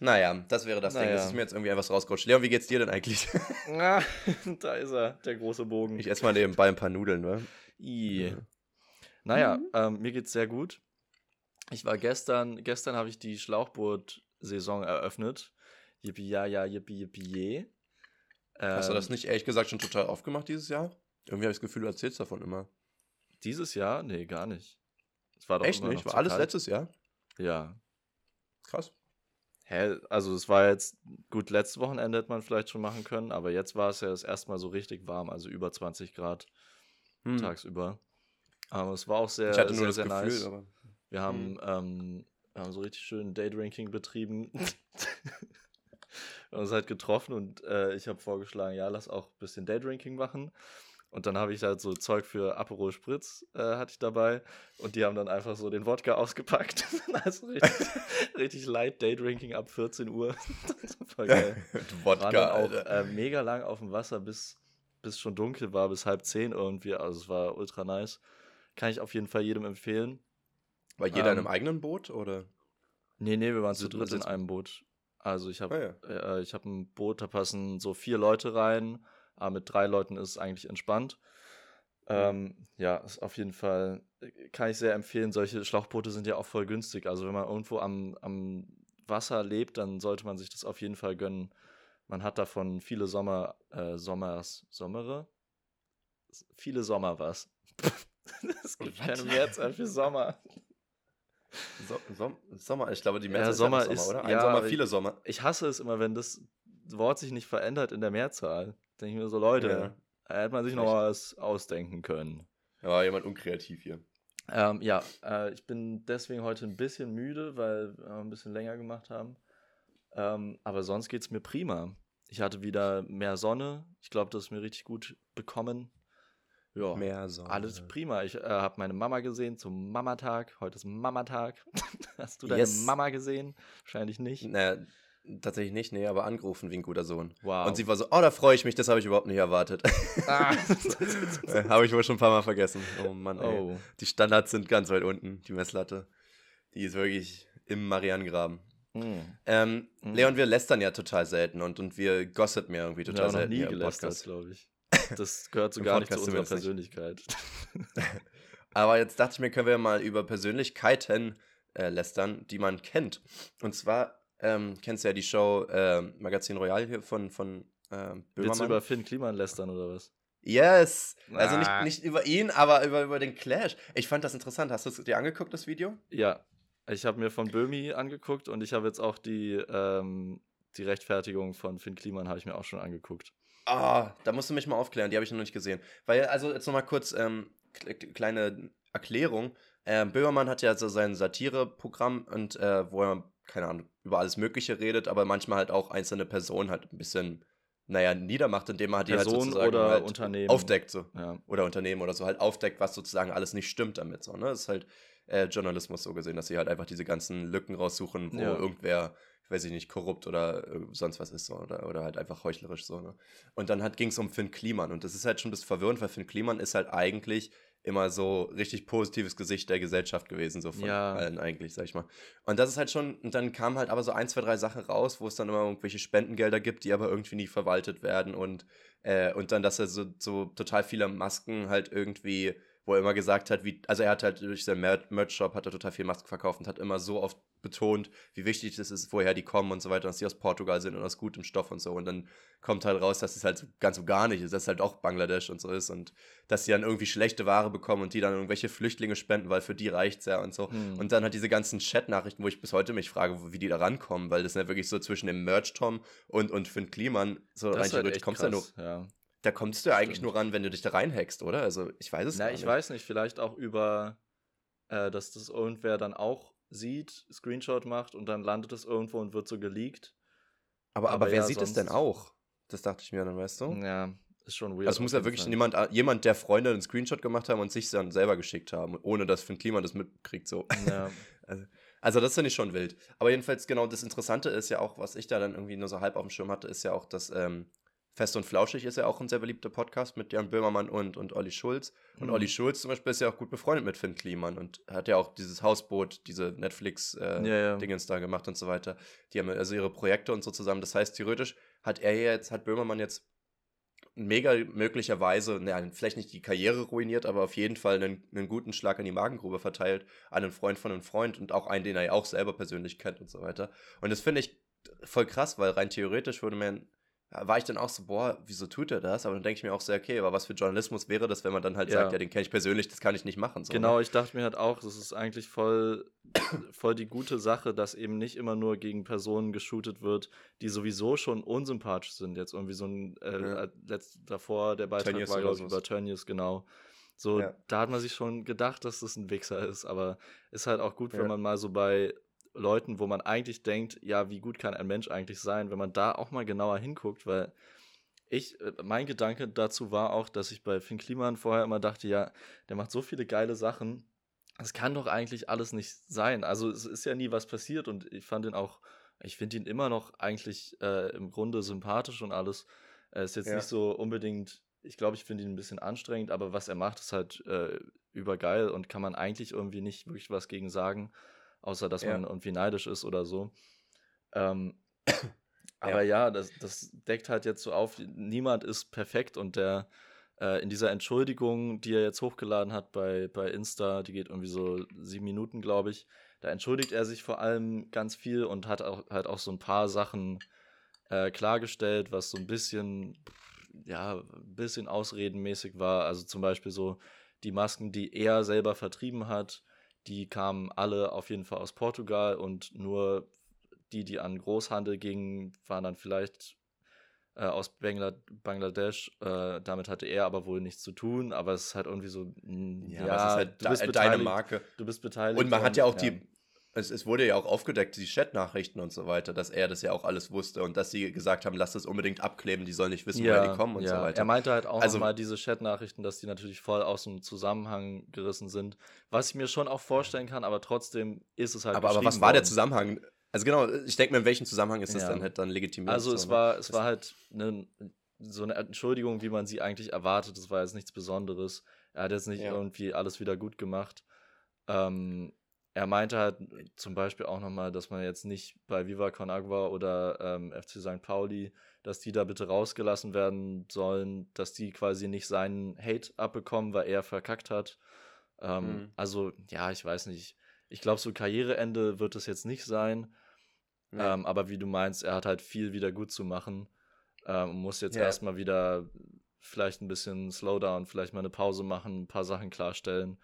Naja, das wäre das naja. Ding. Das ist mir jetzt irgendwie etwas rausgerutscht. Leon, wie geht's dir denn eigentlich? Ah, da ist er, der große Bogen. Ich esse mal nebenbei ein paar Nudeln, ne? I. Naja, mhm. ähm, mir geht's sehr gut. Ich war gestern, gestern habe ich die Schlauchboot-Saison eröffnet. Yippie, ja, ja, yippie, yippie, je. Ähm, Hast du das ähm, nicht ehrlich gesagt schon total aufgemacht dieses Jahr? Irgendwie habe ich das Gefühl, du erzählst davon immer. Dieses Jahr? Nee, gar nicht. Es war doch Echt nicht? War alles kalt. letztes Jahr? Ja. Krass. Hä, also es war jetzt, gut, letztes Wochenende hätte man vielleicht schon machen können, aber jetzt war es ja das erste Mal so richtig warm, also über 20 Grad hm. tagsüber. Aber es war auch sehr, ich hatte nur sehr, das Gefühl, nice. Aber... Wir haben, hm. ähm, wir haben so richtig schön Daydrinking betrieben. wir haben uns halt getroffen und äh, ich habe vorgeschlagen, ja, lass auch ein bisschen Daydrinking machen. Und dann habe ich halt so Zeug für Aperol Spritz äh, hatte ich dabei und die haben dann einfach so den Wodka ausgepackt. also richtig, richtig light Daydrinking ab 14 Uhr. Voll geil. Wodka, Waren dann auch äh, mega lang auf dem Wasser, bis, bis schon dunkel war, bis halb zehn irgendwie. Also es war ultra nice. Kann ich auf jeden Fall jedem empfehlen. War jeder ähm, in einem eigenen Boot oder? Nee, nee, wir waren zu dritt in einem Boot. Also ich habe ah, ja. äh, ich hab ein Boot, da passen so vier Leute rein aber mit drei Leuten ist es eigentlich entspannt. Ähm, ja, ist auf jeden Fall, kann ich sehr empfehlen. Solche Schlauchboote sind ja auch voll günstig. Also wenn man irgendwo am, am Wasser lebt, dann sollte man sich das auf jeden Fall gönnen. Man hat davon viele Sommer, äh, Sommers, Sommere? Viele Sommer was. es gibt keine Mehrzahl für Sommer. So, Som Sommer, ich glaube, die Mehrzahl ja, Sommer ist, Sommer, oder? Ein ja, Sommer, viele Sommer. Ich hasse es immer, wenn das Wort sich nicht verändert in der Mehrzahl denke ich mir so, Leute, Da hätte man sich Echt? noch was ausdenken können. Ja, jemand unkreativ hier. Ähm, ja, äh, ich bin deswegen heute ein bisschen müde, weil wir ein bisschen länger gemacht haben. Ähm, aber sonst geht es mir prima. Ich hatte wieder mehr Sonne. Ich glaube, das ist mir richtig gut bekommen. Ja, mehr Sonne. Alles prima. Ich äh, habe meine Mama gesehen zum Mamatag. Heute ist Mamatag. Hast du deine yes. Mama gesehen? Wahrscheinlich nicht. Naja, tatsächlich nicht, nee, aber angerufen wie ein guter Sohn. Wow. Und sie war so, oh, da freue ich mich, das habe ich überhaupt nicht erwartet. Ah. habe ich wohl schon ein paar Mal vergessen. Oh Mann, ey. Oh. Die Standards sind ganz weit unten, die Messlatte. Die ist wirklich im Marianengraben. Mm. Ähm, mm. Leon, wir lästern ja total selten und, und wir gossipen ja irgendwie total ja, selten. Ich nie gelästert, glaube ich. Das gehört so gar nicht zu unserer Persönlichkeit. Aber jetzt dachte ich mir, können wir mal über Persönlichkeiten äh, lästern, die man kennt. Und zwar ähm, kennst du ja die Show äh, Magazin Royal hier von, von äh, Willst du über Finn Kliman lästern oder was? Yes! Also nicht, ah. nicht über ihn, aber über, über den Clash. Ich fand das interessant. Hast du es dir angeguckt, das Video? Ja. Ich habe mir von Böhmi angeguckt und ich habe jetzt auch die, ähm, die Rechtfertigung von Finn Kliman habe ich mir auch schon angeguckt. Ah, da musst du mich mal aufklären, die habe ich noch nicht gesehen. Weil, also jetzt nochmal kurz ähm, kleine Erklärung. Äh, Böhmermann hat ja so sein Satireprogramm und äh, wo er, keine Ahnung, über alles Mögliche redet, aber manchmal halt auch einzelne Personen halt ein bisschen, naja, niedermacht, indem er halt Person die halt sozusagen oder halt Unternehmen. aufdeckt. So. Ja. Oder Unternehmen oder so, halt aufdeckt, was sozusagen alles nicht stimmt damit. So, ne? Das ist halt äh, Journalismus so gesehen, dass sie halt einfach diese ganzen Lücken raussuchen, wo ja. irgendwer weiß ich nicht, korrupt oder äh, sonst was ist so oder, oder halt einfach heuchlerisch so. Ne? Und dann ging es um Finn Kliman und das ist halt schon ein bisschen verwirrend, weil Finn Kliman ist halt eigentlich immer so richtig positives Gesicht der Gesellschaft gewesen, so von ja. allen eigentlich, sag ich mal. Und das ist halt schon, und dann kamen halt aber so ein, zwei, drei Sachen raus, wo es dann immer irgendwelche Spendengelder gibt, die aber irgendwie nie verwaltet werden und, äh, und dann, dass er so, so total viele Masken halt irgendwie wo er immer gesagt hat, wie, also er hat halt durch seinen Merch-Shop hat er total viel Masken verkauft und hat immer so oft betont, wie wichtig es ist, woher die kommen und so weiter, dass sie aus Portugal sind und aus gutem Stoff und so. Und dann kommt halt raus, dass es halt ganz so gar nicht ist, dass es halt auch Bangladesch und so ist und dass sie dann irgendwie schlechte Ware bekommen und die dann irgendwelche Flüchtlinge spenden, weil für die reicht es ja und so. Hm. Und dann hat diese ganzen Chat-Nachrichten, wo ich bis heute mich frage, wie die da rankommen, weil das sind ja wirklich so zwischen dem Merch-Tom und, und Finn Kliman, so rein halt theoretisch kommst du ja nur. Ja. Da kommst du ja eigentlich Stimmt. nur ran, wenn du dich da reinhackst, oder? Also ich weiß es Na, nicht. ich weiß nicht, vielleicht auch über, äh, dass das irgendwer dann auch sieht, Screenshot macht und dann landet es irgendwo und wird so geleakt. Aber, aber, aber wer ja, sieht es denn auch? Das dachte ich mir dann, weißt du? Ja, ist schon weird. Also muss ja wirklich jemand, jemand, der Freunde einen Screenshot gemacht haben und sich dann selber geschickt haben, ohne dass Finn Klima das mitkriegt, so. Ja. also, also, das finde ich schon wild. Aber jedenfalls, genau, das Interessante ist ja auch, was ich da dann irgendwie nur so halb auf dem Schirm hatte, ist ja auch, dass ähm, Fest und Flauschig ist ja auch ein sehr beliebter Podcast mit Jan Böhmermann und, und Olli Schulz. Und mhm. Olli Schulz zum Beispiel ist ja auch gut befreundet mit Finn Kliman und hat ja auch dieses Hausboot, diese Netflix-Dingens äh, ja, ja. da gemacht und so weiter. Die haben also ihre Projekte und so zusammen. Das heißt, theoretisch hat er jetzt, hat Böhmermann jetzt mega möglicherweise, ne, vielleicht nicht die Karriere ruiniert, aber auf jeden Fall einen, einen guten Schlag an die Magengrube verteilt, an einen Freund von einem Freund und auch einen, den er ja auch selber persönlich kennt und so weiter. Und das finde ich voll krass, weil rein theoretisch würde man war ich dann auch so, boah, wieso tut er das? Aber dann denke ich mir auch so, okay, aber was für Journalismus wäre das, wenn man dann halt ja. sagt, ja, den kenne ich persönlich, das kann ich nicht machen. So, genau, ne? ich dachte mir halt auch, das ist eigentlich voll, voll die gute Sache, dass eben nicht immer nur gegen Personen geshootet wird, die sowieso schon unsympathisch sind. Jetzt irgendwie so ein, äh, ja. Äh, letzt, davor der Beitrag Tönnies war, glaube ich, über Tönnies, genau. So, ja. da hat man sich schon gedacht, dass das ein Wichser ist, aber ist halt auch gut, wenn man mal so bei Leuten, wo man eigentlich denkt, ja, wie gut kann ein Mensch eigentlich sein, wenn man da auch mal genauer hinguckt, weil ich, äh, mein Gedanke dazu war auch, dass ich bei Finn Kliman vorher immer dachte, ja, der macht so viele geile Sachen, das kann doch eigentlich alles nicht sein. Also es ist ja nie was passiert und ich fand ihn auch, ich finde ihn immer noch eigentlich äh, im Grunde sympathisch und alles. Er ist jetzt ja. nicht so unbedingt, ich glaube, ich finde ihn ein bisschen anstrengend, aber was er macht, ist halt äh, übergeil und kann man eigentlich irgendwie nicht wirklich was gegen sagen außer dass ja. man irgendwie neidisch ist oder so. Ähm, aber ja, ja das, das, deckt halt jetzt so auf, niemand ist perfekt und der äh, in dieser Entschuldigung, die er jetzt hochgeladen hat bei, bei Insta, die geht irgendwie so sieben Minuten, glaube ich, da entschuldigt er sich vor allem ganz viel und hat auch halt auch so ein paar Sachen äh, klargestellt, was so ein bisschen, ja, ein bisschen ausredenmäßig war. Also zum Beispiel so die Masken, die er selber vertrieben hat, die kamen alle auf jeden Fall aus Portugal und nur die, die an Großhandel gingen, waren dann vielleicht äh, aus Bangla Bangladesch. Äh, damit hatte er aber wohl nichts zu tun, aber es ist halt irgendwie so, hm, ja, ja halt du bist de deine Marke. Du bist beteiligt. Und man hat ja auch ja. die, es, es, wurde ja auch aufgedeckt, die Chat-Nachrichten und so weiter, dass er das ja auch alles wusste und dass sie gesagt haben, lass das unbedingt abkleben, die sollen nicht wissen, ja, woher die kommen und ja. so weiter. Er meinte halt auch also, mal diese Chat-Nachrichten, dass die natürlich voll aus dem Zusammenhang gerissen sind, was ich mir schon auch vorstellen kann, aber trotzdem ist es halt. Aber, aber was war der Zusammenhang? Also genau, ich denke mir, in welchem Zusammenhang ist das ja. dann halt dann legitimiert? Also es ne? war, es war halt eine, so eine Entschuldigung, wie man sie eigentlich erwartet. Das war jetzt nichts Besonderes. Er hat jetzt nicht irgendwie alles wieder gut gemacht. Ähm, er meinte halt zum Beispiel auch nochmal, dass man jetzt nicht bei Viva Con Agua oder ähm, FC St. Pauli, dass die da bitte rausgelassen werden sollen, dass die quasi nicht seinen Hate abbekommen, weil er verkackt hat. Ähm, mhm. Also, ja, ich weiß nicht. Ich glaube, so Karriereende wird es jetzt nicht sein. Nee. Ähm, aber wie du meinst, er hat halt viel wieder gut zu machen. Ähm, muss jetzt yeah. erstmal wieder vielleicht ein bisschen Slowdown, vielleicht mal eine Pause machen, ein paar Sachen klarstellen.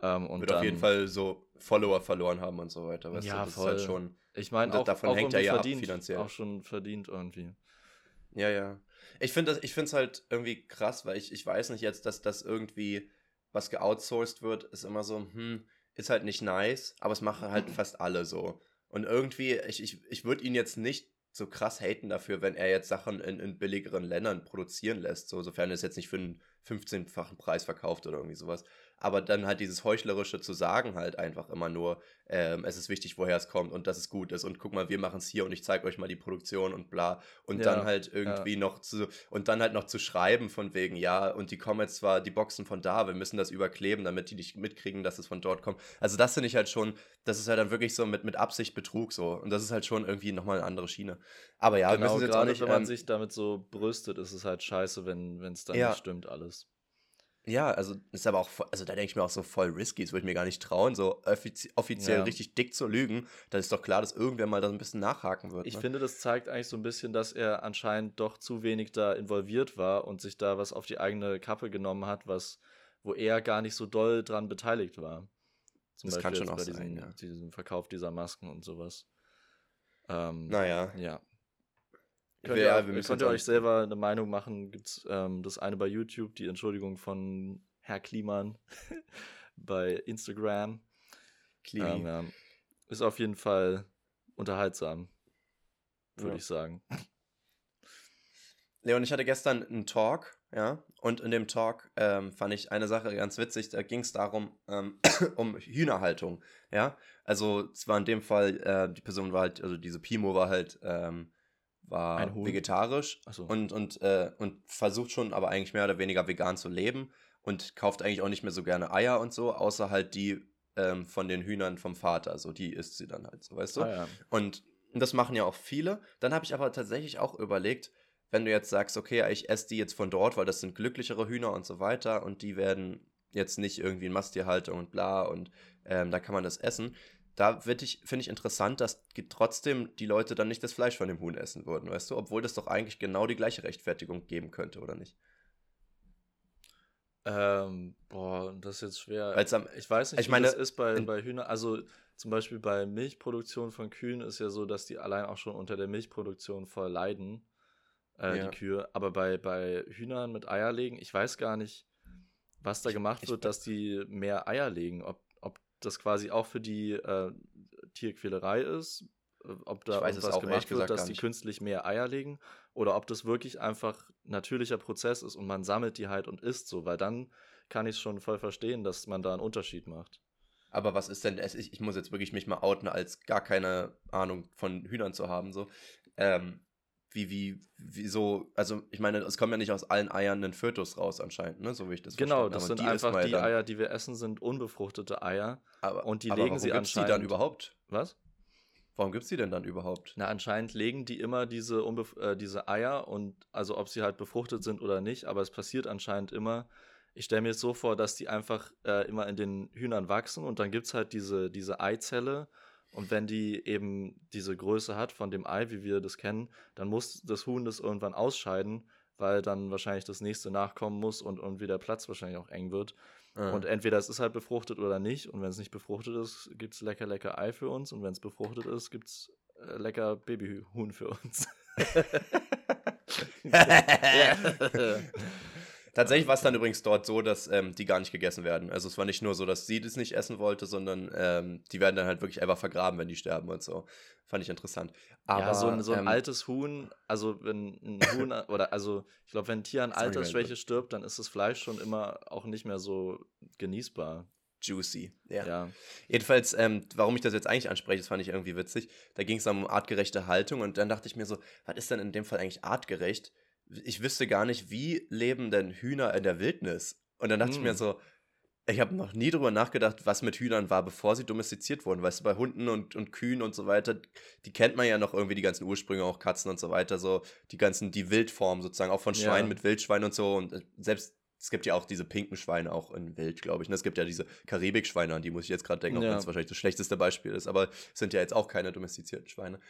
Ähm, und Wird dann, auf jeden Fall so Follower verloren haben und so weiter. Weißt ja, du? Das voll. Ist halt schon, ich meine, auch, davon auch hängt er ja verdient, ab finanziell. Auch schon verdient irgendwie. Ja, ja. Ich finde es halt irgendwie krass, weil ich, ich weiß nicht jetzt, dass das irgendwie was geoutsourced wird, ist immer so, hm, ist halt nicht nice, aber es machen halt fast alle so. Und irgendwie, ich, ich, ich würde ihn jetzt nicht so krass haten dafür, wenn er jetzt Sachen in, in billigeren Ländern produzieren lässt, so, sofern er es jetzt nicht für einen 15-fachen Preis verkauft oder irgendwie sowas aber dann halt dieses Heuchlerische zu sagen halt einfach immer nur, ähm, es ist wichtig, woher es kommt und dass es gut ist und guck mal, wir machen es hier und ich zeige euch mal die Produktion und bla und ja, dann halt irgendwie ja. noch zu und dann halt noch zu schreiben von wegen, ja, und die kommen jetzt zwar die Boxen von da, wir müssen das überkleben, damit die nicht mitkriegen, dass es von dort kommt. Also das finde ich halt schon, das ist halt dann wirklich so mit, mit Absicht Betrug so und das ist halt schon irgendwie nochmal eine andere Schiene. Aber ja, genau, wir müssen jetzt gerade auch nicht, wenn man ähm, sich damit so brüstet, ist es halt scheiße, wenn es dann ja. nicht stimmt alles. Ja, also ist aber auch, also da denke ich mir auch so voll risky, das würde ich mir gar nicht trauen, so offizie offiziell ja. richtig dick zu lügen. Da ist doch klar, dass irgendwer mal da ein bisschen nachhaken wird. Ich ne? finde, das zeigt eigentlich so ein bisschen, dass er anscheinend doch zu wenig da involviert war und sich da was auf die eigene Kappe genommen hat, was, wo er gar nicht so doll dran beteiligt war. Zum das Beispiel kann schon auch bei diesem, sein, ja. diesem Verkauf dieser Masken und sowas. Ähm, naja. Ja. Könnt ihr, ja, könnt ihr euch selber eine Meinung machen? Gibt ähm, das eine bei YouTube, die Entschuldigung von Herr Kliman bei Instagram. Ähm, ja. Ist auf jeden Fall unterhaltsam, würde ja. ich sagen. Leon, ich hatte gestern einen Talk, ja, und in dem Talk ähm, fand ich eine Sache ganz witzig. Da ging es darum, ähm, um Hühnerhaltung, ja. Also, es war in dem Fall, äh, die Person war halt, also diese Pimo war halt ähm, war vegetarisch so. und, und, äh, und versucht schon aber eigentlich mehr oder weniger vegan zu leben und kauft eigentlich auch nicht mehr so gerne Eier und so, außer halt die ähm, von den Hühnern vom Vater. So, die isst sie dann halt so, weißt du? Ah, ja. Und das machen ja auch viele. Dann habe ich aber tatsächlich auch überlegt, wenn du jetzt sagst, okay, ich esse die jetzt von dort, weil das sind glücklichere Hühner und so weiter und die werden jetzt nicht irgendwie in Masttierhaltung und bla und ähm, da kann man das essen da finde ich interessant, dass trotzdem die Leute dann nicht das Fleisch von dem Huhn essen würden, weißt du? Obwohl das doch eigentlich genau die gleiche Rechtfertigung geben könnte, oder nicht? Ähm, boah, das ist jetzt schwer. Am, ich weiß nicht, ich meine, das ist bei, bei Hühnern. Also zum Beispiel bei Milchproduktion von Kühen ist ja so, dass die allein auch schon unter der Milchproduktion voll leiden, äh, ja. die Kühe. Aber bei, bei Hühnern mit Eierlegen, ich weiß gar nicht, was da gemacht ich, wird, dass die mehr Eier legen. Ob das quasi auch für die äh, Tierquälerei ist, äh, ob da was gemacht wird, dass die künstlich mehr Eier legen oder ob das wirklich einfach natürlicher Prozess ist und man sammelt die halt und isst so, weil dann kann ich es schon voll verstehen, dass man da einen Unterschied macht. Aber was ist denn, ich muss jetzt wirklich mich mal outen, als gar keine Ahnung von Hühnern zu haben, so. Ähm, wie, wie, wie so, also ich meine, es kommen ja nicht aus allen Eiern ein Fötus raus anscheinend, ne? so wie ich das Genau, das sind einfach die dann. Eier, die wir essen, sind unbefruchtete Eier. Aber, und die aber legen sie anscheinend. die dann überhaupt? Was? Warum gibt es die denn dann überhaupt? Na, anscheinend legen die immer diese, äh, diese Eier und also ob sie halt befruchtet sind oder nicht, aber es passiert anscheinend immer. Ich stelle mir jetzt so vor, dass die einfach äh, immer in den Hühnern wachsen und dann gibt es halt diese, diese Eizelle und wenn die eben diese Größe hat von dem Ei, wie wir das kennen, dann muss das Huhn das irgendwann ausscheiden, weil dann wahrscheinlich das nächste nachkommen muss und irgendwie der Platz wahrscheinlich auch eng wird. Mhm. Und entweder es ist halt befruchtet oder nicht. Und wenn es nicht befruchtet ist, gibt es lecker, lecker Ei für uns. Und wenn es befruchtet ist, gibt es äh, lecker Babyhuhn für uns. Tatsächlich war es dann übrigens dort so, dass ähm, die gar nicht gegessen werden. Also es war nicht nur so, dass sie das nicht essen wollte, sondern ähm, die werden dann halt wirklich einfach vergraben, wenn die sterben und so. Fand ich interessant. Aber, ja, so ein, so ein ähm, altes Huhn, also wenn ein Huhn, oder also ich glaube, wenn ein Tier an Altersschwäche stirbt, dann ist das Fleisch schon immer auch nicht mehr so genießbar juicy. Ja. ja. Jedenfalls, ähm, warum ich das jetzt eigentlich anspreche, das fand ich irgendwie witzig. Da ging es um artgerechte Haltung und dann dachte ich mir so, was ist denn in dem Fall eigentlich artgerecht? Ich wüsste gar nicht, wie leben denn Hühner in der Wildnis? Und dann dachte hm. ich mir hm. so, ich habe noch nie drüber nachgedacht, was mit Hühnern war, bevor sie domestiziert wurden. Weißt du, bei Hunden und, und Kühen und so weiter, die kennt man ja noch irgendwie, die ganzen Ursprünge, auch Katzen und so weiter, so die ganzen, die Wildform sozusagen, auch von Schweinen ja. mit Wildschweinen und so. Und äh, selbst, es gibt ja auch diese pinken Schweine auch in Wild, glaube ich. Und ne? es gibt ja diese Karibikschweine, an die muss ich jetzt gerade denken, auch wenn es wahrscheinlich das schlechteste Beispiel ist. Aber es sind ja jetzt auch keine domestizierten Schweine.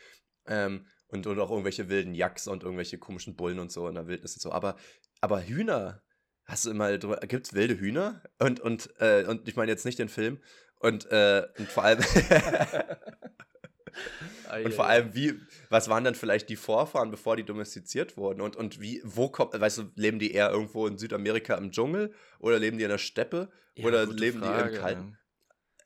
Ähm, und, und auch irgendwelche wilden Yaks und irgendwelche komischen Bullen und so in der Wildnis und so. Aber, aber Hühner, hast du mal drüber, gibt's wilde Hühner? Und, und, äh, und ich meine jetzt nicht den Film. Und, äh, und vor allem. und vor allem, wie, was waren dann vielleicht die Vorfahren, bevor die domestiziert wurden? Und, und wie, wo kommt, weißt du, leben die eher irgendwo in Südamerika im Dschungel? Oder leben die in der Steppe? Ja, oder leben Frage, die im kalten?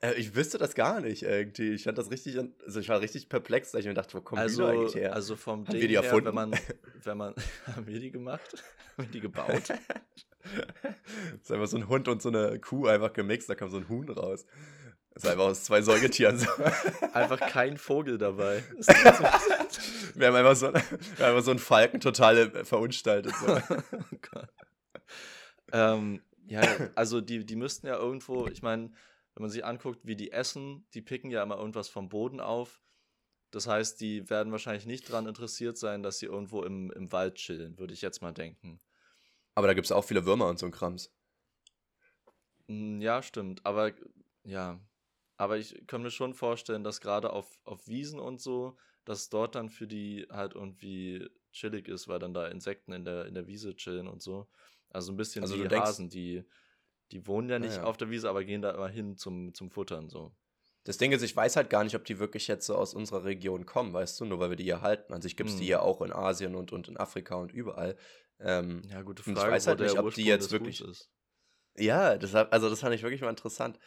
Äh, ich wüsste das gar nicht irgendwie. Ich fand das richtig, also ich war richtig perplex, weil ich mir dachte, wo kommen also, die eigentlich her? Also vom haben Ding wir die erfunden? her, wenn man, wenn man, haben wir die gemacht? haben wir die gebaut? das ist einfach so ein Hund und so eine Kuh einfach gemixt, da kam so ein Huhn raus. Das ist einfach aus zwei Säugetieren. Einfach kein Vogel dabei. wir, haben einfach so, wir haben einfach so einen Falken total äh, verunstaltet. So. oh ähm, ja, also die, die müssten ja irgendwo, ich meine, wenn man sich anguckt, wie die essen, die picken ja immer irgendwas vom Boden auf. Das heißt, die werden wahrscheinlich nicht daran interessiert sein, dass sie irgendwo im, im Wald chillen, würde ich jetzt mal denken. Aber da gibt es auch viele Würmer und so ein Krams. Hm, ja, stimmt. Aber ja. Aber ich kann mir schon vorstellen, dass gerade auf, auf Wiesen und so, dass dort dann für die halt irgendwie chillig ist, weil dann da Insekten in der, in der Wiese chillen und so. Also ein bisschen also wie Hasen, die die wohnen ja nicht ja, auf der Wiese, aber gehen da immer hin zum, zum Futtern so. Das Ding ist, ich weiß halt gar nicht, ob die wirklich jetzt so aus unserer Region kommen, weißt du, nur weil wir die hier halten. An sich gibt es hm. die ja auch in Asien und, und in Afrika und überall. Ähm, ja, gute Frage. ich weiß halt nicht, ob die jetzt wirklich. Ist. Ja, deshalb, also das fand ich wirklich mal interessant.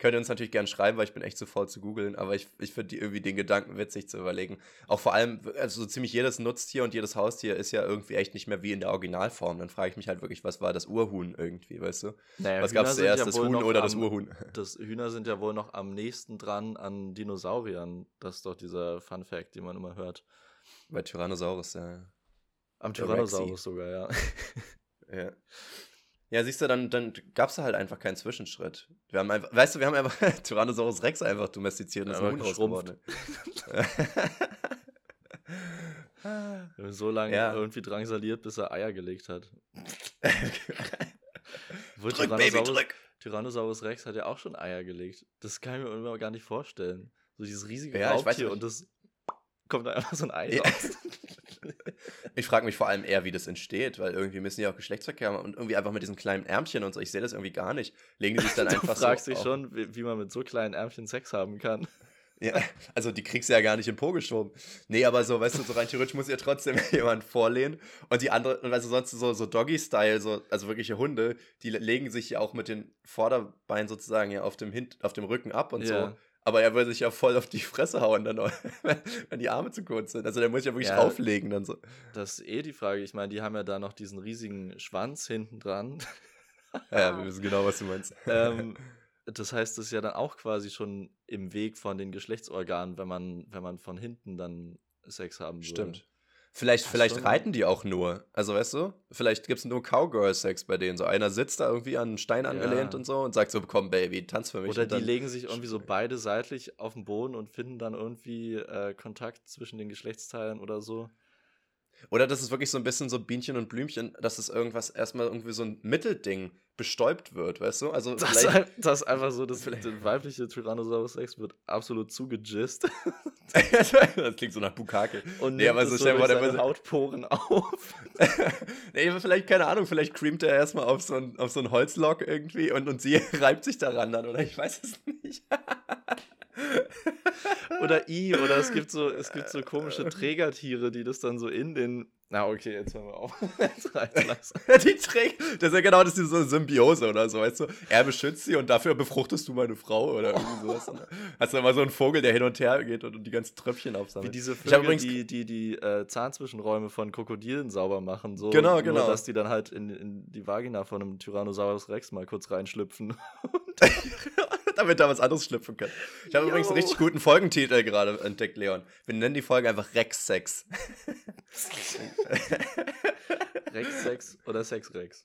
Könnt ihr uns natürlich gerne schreiben, weil ich bin echt zu faul zu googeln, aber ich, ich finde irgendwie den Gedanken witzig zu überlegen. Auch vor allem, also so ziemlich jedes Nutztier und jedes Haustier ist ja irgendwie echt nicht mehr wie in der Originalform. Dann frage ich mich halt wirklich, was war das Urhuhn irgendwie, weißt du? Naja, was gab es zuerst, ja das Huhn oder am, das Urhuhn? Das Hühner sind ja wohl noch am nächsten dran an Dinosauriern. Das ist doch dieser Fun Fact, den man immer hört. Bei Tyrannosaurus, ja. Am Tyrannosaurus sogar, ja. ja. Ja, siehst du, dann, dann gab es halt einfach keinen Zwischenschritt. Wir haben einfach, weißt du, wir haben einfach Tyrannosaurus Rex einfach domestiziert und ist ein Huhn geworden. wir haben so lange ja. irgendwie drangsaliert, bis er Eier gelegt hat. drück, Tyrannosaurus, Baby, drück. Tyrannosaurus Rex hat ja auch schon Eier gelegt. Das kann ich mir immer gar nicht vorstellen. So dieses riesige ja, Raubtier und das kommt da einfach so ein Ei raus. ich frage mich vor allem eher, wie das entsteht, weil irgendwie müssen die auch Geschlechtsverkehr haben und irgendwie einfach mit diesen kleinen Ärmchen und so. Ich sehe das irgendwie gar nicht. Legen die sich dann einfach so. Du fragst dich schon, wie, wie man mit so kleinen Ärmchen Sex haben kann. Ja, also die kriegst du ja gar nicht im Po geschoben. Nee, aber so, weißt du, so rein theoretisch muss ja trotzdem jemand vorlehnen. Und die andere, also sonst so, so Doggy-Style, so, also wirkliche Hunde, die legen sich ja auch mit den Vorderbeinen sozusagen ja auf dem, Hin auf dem Rücken ab und ja. so. Aber er würde sich ja voll auf die Fresse hauen, dann, wenn die Arme zu kurz sind. Also der muss ja wirklich ja, drauflegen dann so. Das ist eh die Frage. Ich meine, die haben ja da noch diesen riesigen Schwanz hinten dran. ja, wir wissen genau, was du meinst. ähm, das heißt, das ist ja dann auch quasi schon im Weg von den Geschlechtsorganen, wenn man, wenn man von hinten dann Sex haben würde. Stimmt. Vielleicht, vielleicht reiten die auch nur. Also, weißt du, vielleicht gibt es nur Cowgirl-Sex bei denen. So einer sitzt da irgendwie an einen Stein angelehnt ja. und so und sagt so, komm, Baby, tanz für mich. Oder die legen sich irgendwie so beide seitlich auf den Boden und finden dann irgendwie äh, Kontakt zwischen den Geschlechtsteilen oder so. Oder das ist wirklich so ein bisschen so Bienchen und Blümchen, dass es irgendwas erstmal irgendwie so ein Mittelding bestäubt wird, weißt du? Also das, das ist einfach so, das, der weibliche Tyrannosaurus Rex wird absolut zugegist. das klingt so nach Bukake. Und nee, aber so, so durch seine Hautporen auf. nee, vielleicht, keine Ahnung, vielleicht creamt er erstmal auf so ein, auf so ein Holzlock irgendwie und, und sie reibt sich daran dann, oder ich weiß es nicht. oder I, oder es gibt so, es gibt so komische Trägertiere, die das dann so in den na, okay, jetzt hören wir auf. die Träger, das ist ja genau das ist so eine Symbiose oder so, weißt du? Er beschützt sie und dafür befruchtest du meine Frau oder irgendwie sowas. Oh. Hast du immer so einen Vogel, der hin und her geht und, die ganzen Tröpfchen aufsammelt. Wie diese Vögel, die die, die äh, Zahnzwischenräume von Krokodilen sauber machen. So, genau, genau. Nur, dass die dann halt in, in die Vagina von einem Tyrannosaurus Rex mal kurz reinschlüpfen. Damit da was anderes schlüpfen kann. Ich habe übrigens einen richtig guten Folgentitel gerade entdeckt, Leon. Wir nennen die Folge einfach Rex Sex. Rex Sex oder Sex Rex?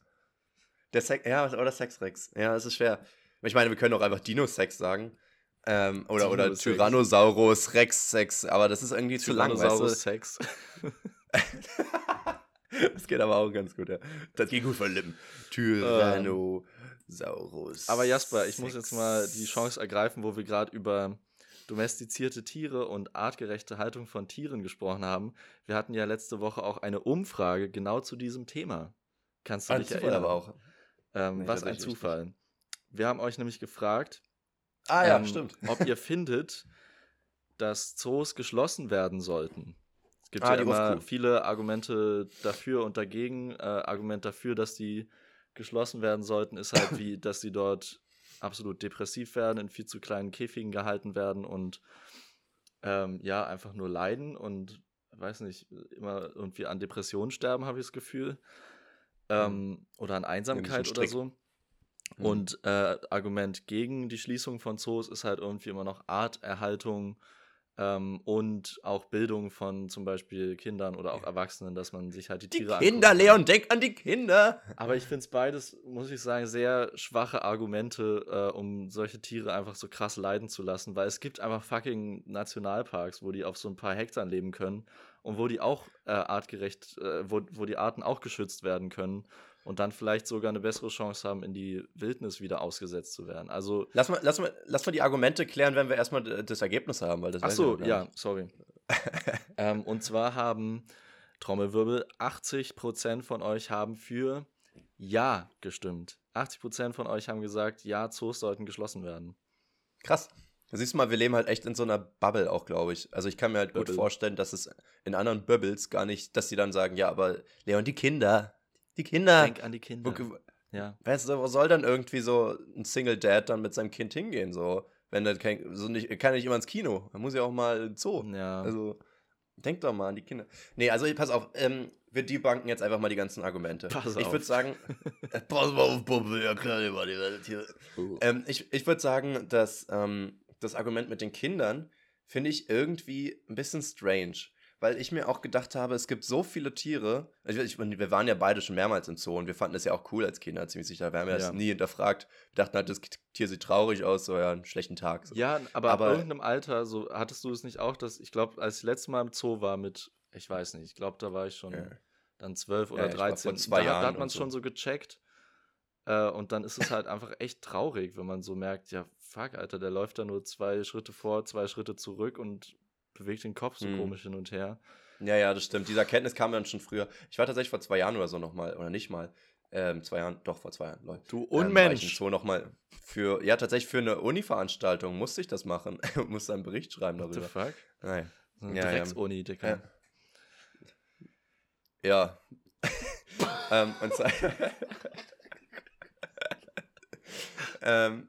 Der Sex, ja, oder Sex Rex. Ja, es ist schwer. Ich meine, wir können auch einfach Dino Sex sagen. Ähm, oder, oder Tyrannosaurus Rex Sex, aber das ist irgendwie zu lang, du? Sex. das geht aber auch ganz gut, ja. Das geht gut von Lippen. Tyrannosaurus. Aber Jasper, ich Sex. muss jetzt mal die Chance ergreifen, wo wir gerade über domestizierte Tiere und artgerechte Haltung von Tieren gesprochen haben. Wir hatten ja letzte Woche auch eine Umfrage genau zu diesem Thema. Kannst du ein dich Zufall erinnern? aber auch. Ähm, nee, was ein Zufall. Richtig. Wir haben euch nämlich gefragt, ah, ja, ähm, stimmt. ob ihr findet, dass Zoos geschlossen werden sollten. Es gibt ah, ja immer viele Argumente dafür und dagegen. Äh, Argument dafür, dass die geschlossen werden sollten, ist halt wie, dass sie dort absolut depressiv werden, in viel zu kleinen Käfigen gehalten werden und ähm, ja, einfach nur leiden und weiß nicht, immer irgendwie an Depressionen sterben, habe ich das Gefühl. Ähm, mhm. Oder an Einsamkeit oder so. Mhm. Und äh, Argument gegen die Schließung von Zoos ist halt irgendwie immer noch Arterhaltung ähm, und auch Bildung von zum Beispiel Kindern oder auch Erwachsenen, dass man sich halt die, die Tiere Kinder, anguckt. Leon, denk an die Kinder! Aber ich finde es beides, muss ich sagen, sehr schwache Argumente, äh, um solche Tiere einfach so krass leiden zu lassen, weil es gibt einfach fucking Nationalparks, wo die auf so ein paar Hektar leben können und wo die auch äh, artgerecht, äh, wo, wo die Arten auch geschützt werden können und dann vielleicht sogar eine bessere Chance haben, in die Wildnis wieder ausgesetzt zu werden. Also lass mal, lass mal, lass mal die Argumente klären, wenn wir erstmal das Ergebnis haben, weil das Ach so, ja, sorry. ähm, und zwar haben Trommelwirbel 80% von euch haben für Ja gestimmt. 80% von euch haben gesagt, ja, Zoos sollten geschlossen werden. Krass. Da siehst du mal, wir leben halt echt in so einer Bubble auch, glaube ich. Also ich kann mir halt Bubble. gut vorstellen, dass es in anderen Bubbles gar nicht, dass die dann sagen, ja, aber Leon, die Kinder, die Kinder. Denk an die Kinder. Wo, ja. Weißt du, wo soll dann irgendwie so ein Single Dad dann mit seinem Kind hingehen? So, wenn das kein, so nicht, kann nicht immer ins Kino. Dann muss ja auch mal ins Zoo. Ja. Also, denk doch mal an die Kinder. Nee, also pass auf, ähm, wir debanken jetzt einfach mal die ganzen Argumente. Pass ich würde sagen, pass mal auf, Puppe, ja klar, immer die Welt hier. Uh. Ähm, ich ich würde sagen, dass ähm, das Argument mit den Kindern finde ich irgendwie ein bisschen strange weil ich mir auch gedacht habe, es gibt so viele Tiere. Ich, ich, wir waren ja beide schon mehrmals im Zoo und wir fanden das ja auch cool als Kinder, ziemlich sicher. Wir haben ja, das nie hinterfragt. Wir dachten halt, das Tier sieht traurig aus, so ja, einen schlechten Tag. So. Ja, aber, aber ab irgendeinem Alter, so hattest du es nicht auch, dass ich glaube, als ich letztes Mal im Zoo war mit, ich weiß nicht, ich glaube, da war ich schon ja. dann zwölf oder dreizehn. Ja, zwei da, Jahren da hat man es schon so gecheckt. Äh, und dann ist es halt einfach echt traurig, wenn man so merkt, ja, fuck, Alter, der läuft da nur zwei Schritte vor, zwei Schritte zurück und bewegt den Kopf so mhm. komisch hin und her. Ja, ja, das stimmt. Diese Erkenntnis kam dann schon früher. Ich war tatsächlich vor zwei Jahren oder so nochmal, oder nicht mal, ähm, zwei Jahren, doch vor zwei Jahren, Leute. Du Unmensch! Ähm, so nochmal für, ja, tatsächlich für eine Uni-Veranstaltung musste ich das machen. musste einen Bericht schreiben darüber. What the fuck? Nein. So ja, Drecks-Uni, Dicker. Ja. ähm, und zwar. ähm,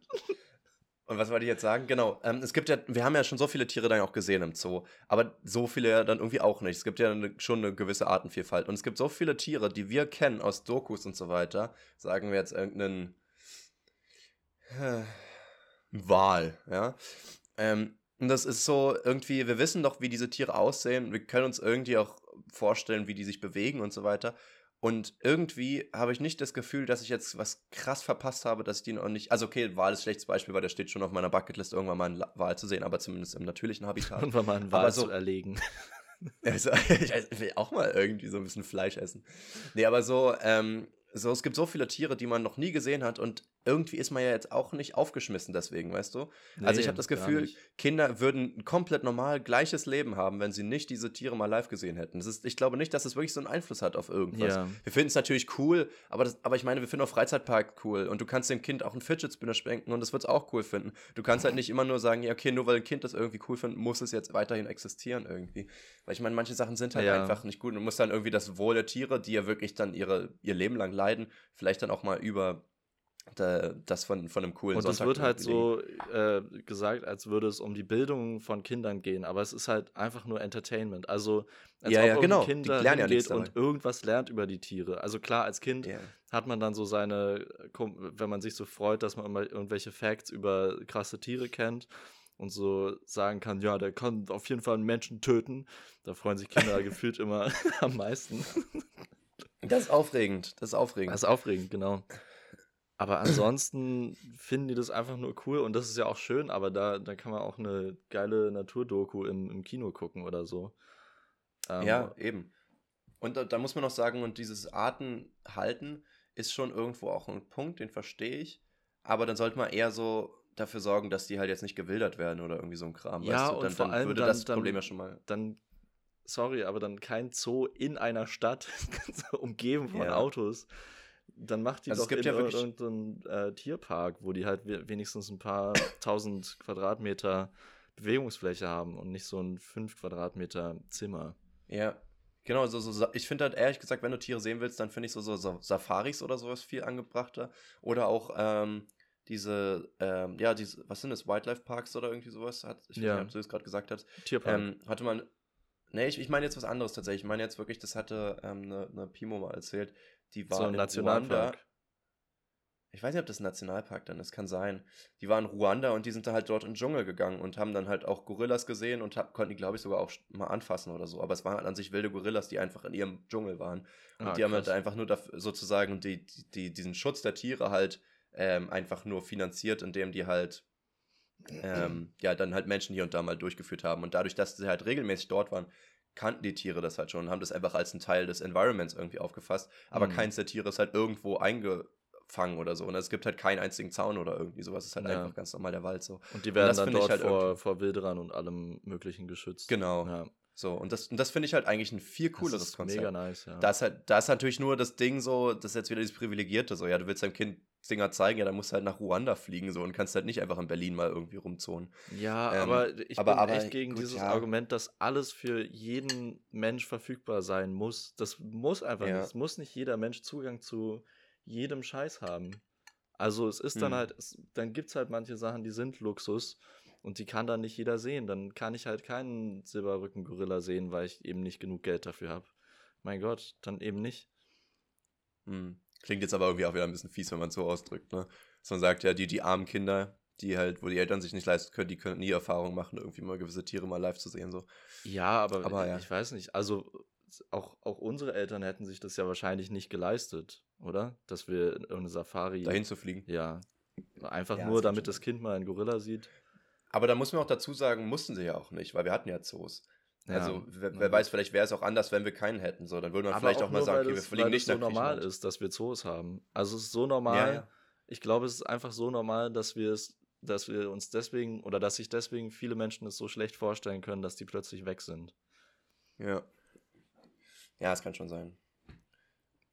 und was wollte ich jetzt sagen? Genau, ähm, es gibt ja, wir haben ja schon so viele Tiere dann auch gesehen im Zoo, aber so viele ja dann irgendwie auch nicht. Es gibt ja eine, schon eine gewisse Artenvielfalt. Und es gibt so viele Tiere, die wir kennen aus Dokus und so weiter. Sagen wir jetzt irgendeinen äh, Wal, ja. Ähm, und das ist so irgendwie, wir wissen doch, wie diese Tiere aussehen. Wir können uns irgendwie auch vorstellen, wie die sich bewegen und so weiter. Und irgendwie habe ich nicht das Gefühl, dass ich jetzt was krass verpasst habe, dass ich die noch nicht. Also, okay, Wahl ist ein schlechtes Beispiel, weil der steht schon auf meiner Bucketlist, irgendwann mal einen Wahl zu sehen, aber zumindest im natürlichen Habitat. Irgendwann mal einen Wahl so, zu erlegen. Also, ich will auch mal irgendwie so ein bisschen Fleisch essen. Nee, aber so, ähm, so, es gibt so viele Tiere, die man noch nie gesehen hat und irgendwie ist man ja jetzt auch nicht aufgeschmissen deswegen, weißt du? Nee, also ich habe das Gefühl, Kinder würden ein komplett normal gleiches Leben haben, wenn sie nicht diese Tiere mal live gesehen hätten. Das ist, ich glaube nicht, dass es das wirklich so einen Einfluss hat auf irgendwas. Ja. Wir finden es natürlich cool, aber, das, aber ich meine, wir finden auch Freizeitpark cool und du kannst dem Kind auch einen Fidget Spinner schenken und das wird es auch cool finden. Du kannst halt nicht immer nur sagen, ja, okay, nur weil ein Kind das irgendwie cool findet, muss es jetzt weiterhin existieren irgendwie. Weil ich meine, manche Sachen sind halt ja. einfach nicht gut. Du musst dann irgendwie das Wohl der Tiere, die ja wirklich dann ihre, ihr Leben lang leiden, vielleicht dann auch mal über das von, von einem coolen Und es wird halt so äh, gesagt, als würde es um die Bildung von Kindern gehen, aber es ist halt einfach nur Entertainment. Also als ja, ob ja, genau. Kinder die hingeht ja und irgendwas lernt über die Tiere. Also klar, als Kind yeah. hat man dann so seine, wenn man sich so freut, dass man immer irgendwelche Facts über krasse Tiere kennt und so sagen kann, ja, der kann auf jeden Fall einen Menschen töten. Da freuen sich Kinder gefühlt immer am meisten. Das ist aufregend. Das ist aufregend. Das ist aufregend, genau. Aber ansonsten finden die das einfach nur cool und das ist ja auch schön, aber da, da kann man auch eine geile Naturdoku im, im Kino gucken oder so. Ähm, ja, eben. Und da, da, muss man noch sagen, und dieses Artenhalten ist schon irgendwo auch ein Punkt, den verstehe ich. Aber dann sollte man eher so dafür sorgen, dass die halt jetzt nicht gewildert werden oder irgendwie so ein Kram. Ja, weißt du? und dann, vor allem würde dann, das Problem dann, ja schon mal. Dann, sorry, aber dann kein Zoo in einer Stadt, umgeben von ja. Autos dann macht die also doch in ja irgendeinen äh, Tierpark, wo die halt wenigstens ein paar tausend Quadratmeter Bewegungsfläche haben und nicht so ein fünf Quadratmeter Zimmer. Ja, genau. So, so, ich finde halt ehrlich gesagt, wenn du Tiere sehen willst, dann finde ich so, so, so, Safaris oder sowas viel angebrachter. Oder auch ähm, diese, ähm, ja, diese, was sind das, Wildlife Parks oder irgendwie sowas? Hat, ich ja. weiß nicht, ob du es gerade gesagt hast. Tierpark. Ähm, hatte man, Nee, ich, ich meine jetzt was anderes tatsächlich. Ich meine jetzt wirklich, das hatte ähm, eine, eine Pimo mal erzählt. Die war so ein in Nationalpark. Ruanda. Ich weiß nicht, ob das ein Nationalpark dann ist, kann sein. Die waren in Ruanda und die sind da halt dort in den Dschungel gegangen und haben dann halt auch Gorillas gesehen und hab, konnten die, glaube ich, sogar auch mal anfassen oder so. Aber es waren halt an sich wilde Gorillas, die einfach in ihrem Dschungel waren. Und ah, die haben halt einfach nur dafür, sozusagen die, die, diesen Schutz der Tiere halt ähm, einfach nur finanziert, indem die halt ähm, ja, dann halt Menschen hier und da mal durchgeführt haben. Und dadurch, dass sie halt regelmäßig dort waren, kannten die Tiere das halt schon und haben das einfach als ein Teil des Environments irgendwie aufgefasst. Aber mhm. keins der Tiere ist halt irgendwo eingefangen oder so. Und es gibt halt keinen einzigen Zaun oder irgendwie sowas. Es ist halt ja. einfach ganz normal der Wald so. Und die werden und dann dort halt vor, vor Wilderern und allem Möglichen geschützt. Genau. Ja. So, und das, und das finde ich halt eigentlich ein viel cooleres das ist Konzept. Mega nice, ja. Da ist, halt, da ist natürlich nur das Ding so, das ist jetzt wieder dieses Privilegierte, so, ja, du willst deinem Kind Dinger zeigen, ja, dann musst du halt nach Ruanda fliegen so und kannst halt nicht einfach in Berlin mal irgendwie rumzonen. Ja, ähm, aber ich aber, bin aber, echt gegen gut, dieses ja. Argument, dass alles für jeden Mensch verfügbar sein muss. Das muss einfach ja. nicht. Es muss nicht jeder Mensch Zugang zu jedem Scheiß haben. Also es ist dann hm. halt, es, dann gibt es halt manche Sachen, die sind Luxus und die kann dann nicht jeder sehen. Dann kann ich halt keinen Silberrücken-Gorilla sehen, weil ich eben nicht genug Geld dafür habe. Mein Gott, dann eben nicht. Hm. Klingt jetzt aber irgendwie auch wieder ein bisschen fies, wenn man es so ausdrückt, ne? Dass man sagt, ja, die, die armen Kinder, die halt, wo die Eltern sich nicht leisten können, die können nie Erfahrung machen, irgendwie mal gewisse Tiere mal live zu sehen, so. Ja, aber, aber ja. ich weiß nicht, also auch, auch unsere Eltern hätten sich das ja wahrscheinlich nicht geleistet, oder? Dass wir in eine Safari. Dahin zu fliegen. Ja. Einfach ja, nur, damit das Kind mal einen Gorilla sieht. Aber da muss man auch dazu sagen, mussten sie ja auch nicht, weil wir hatten ja Zoos. Ja, also wer, wer, weiß, vielleicht wäre es auch anders, wenn wir keinen hätten. So, dann würde man vielleicht auch, auch mal sagen, okay, wir fliegen nicht nach so normal ist, dass wir Zoos haben. Also es ist so normal. Ja. Ich glaube, es ist einfach so normal, dass wir es, dass wir uns deswegen oder dass sich deswegen viele Menschen es so schlecht vorstellen können, dass die plötzlich weg sind. Ja. Ja, es kann schon sein.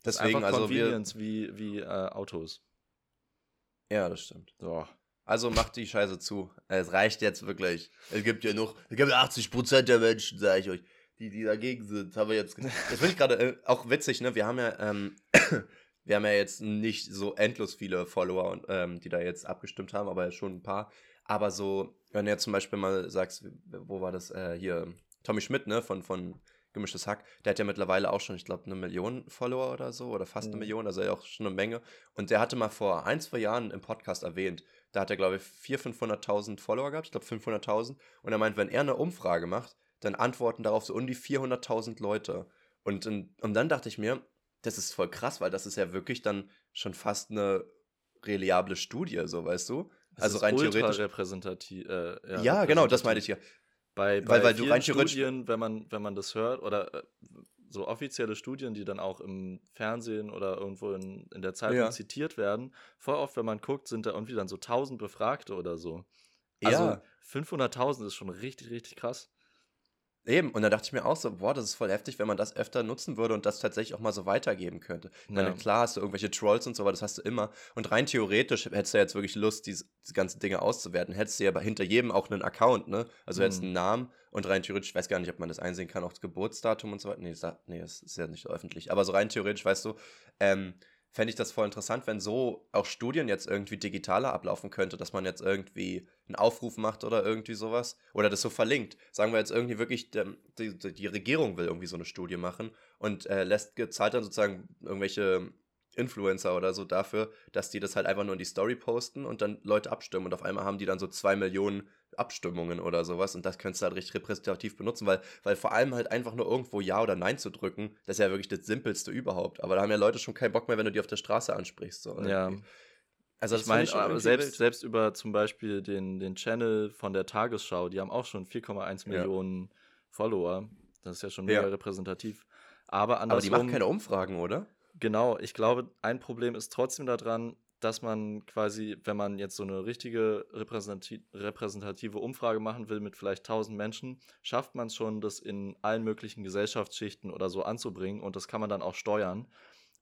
Deswegen, also Convenience wir, wie, wie äh, Autos. Ja, das stimmt. So. Also macht die Scheiße zu. Es reicht jetzt wirklich. Es gibt ja noch, es gibt 80% der Menschen, sage ich euch, die, die dagegen sind. Haben wir jetzt. Das finde ich gerade äh, auch witzig, ne? Wir haben ja, ähm, wir haben ja jetzt nicht so endlos viele Follower, und, ähm, die da jetzt abgestimmt haben, aber schon ein paar. Aber so, wenn du jetzt zum Beispiel mal sagst, wo war das äh, hier? Tommy Schmidt, ne? Von, von gemischtes Hack, der hat ja mittlerweile auch schon, ich glaube, eine Million Follower oder so, oder fast mhm. eine Million, also ja auch schon eine Menge. Und der hatte mal vor ein, zwei Jahren im Podcast erwähnt, da hat er, glaube ich, 400.000, 500.000 Follower gehabt, ich glaube 500.000. Und er meint, wenn er eine Umfrage macht, dann antworten darauf so um die 400.000 Leute. Und, und, und dann dachte ich mir, das ist voll krass, weil das ist ja wirklich dann schon fast eine reliable Studie, so weißt du? Das also rein theoretisch. Repräsentativ, äh, ja, ja genau, das meinte ich ja. Bei, bei weil, weil du rein Studien, wenn man, wenn man das hört, oder äh, so offizielle Studien, die dann auch im Fernsehen oder irgendwo in, in der Zeitung ja. zitiert werden, voll oft, wenn man guckt, sind da irgendwie dann so 1000 Befragte oder so. Also ja. 500.000 ist schon richtig, richtig krass. Eben, und da dachte ich mir auch so, boah, das ist voll heftig, wenn man das öfter nutzen würde und das tatsächlich auch mal so weitergeben könnte. Ich meine, klar hast du irgendwelche Trolls und so, aber das hast du immer. Und rein theoretisch hättest du jetzt wirklich Lust, diese, diese ganzen Dinge auszuwerten. Hättest du ja hinter jedem auch einen Account, ne? Also mhm. hättest einen Namen und rein theoretisch, ich weiß gar nicht, ob man das einsehen kann, auch das Geburtsdatum und so weiter. Nee, das, nee, das ist ja nicht so öffentlich. Aber so rein theoretisch, weißt du, ähm, fände ich das voll interessant, wenn so auch Studien jetzt irgendwie digitaler ablaufen könnte, dass man jetzt irgendwie einen Aufruf macht oder irgendwie sowas oder das so verlinkt. Sagen wir jetzt irgendwie wirklich, die, die Regierung will irgendwie so eine Studie machen und äh, lässt zahlt dann sozusagen irgendwelche Influencer oder so dafür, dass die das halt einfach nur in die Story posten und dann Leute abstimmen und auf einmal haben die dann so zwei Millionen Abstimmungen oder sowas und das könntest du halt richtig repräsentativ benutzen, weil, weil vor allem halt einfach nur irgendwo Ja oder Nein zu drücken, das ist ja wirklich das Simpelste überhaupt. Aber da haben ja Leute schon keinen Bock mehr, wenn du die auf der Straße ansprichst. So ja. Also ich meine, selbst, selbst über zum Beispiel den, den Channel von der Tagesschau, die haben auch schon 4,1 ja. Millionen Follower. Das ist ja schon mega ja. repräsentativ. Aber, Aber die machen keine Umfragen, oder? Genau, ich glaube, ein Problem ist trotzdem daran, dass man quasi, wenn man jetzt so eine richtige repräsentative Umfrage machen will mit vielleicht 1000 Menschen, schafft man es schon, das in allen möglichen Gesellschaftsschichten oder so anzubringen und das kann man dann auch steuern.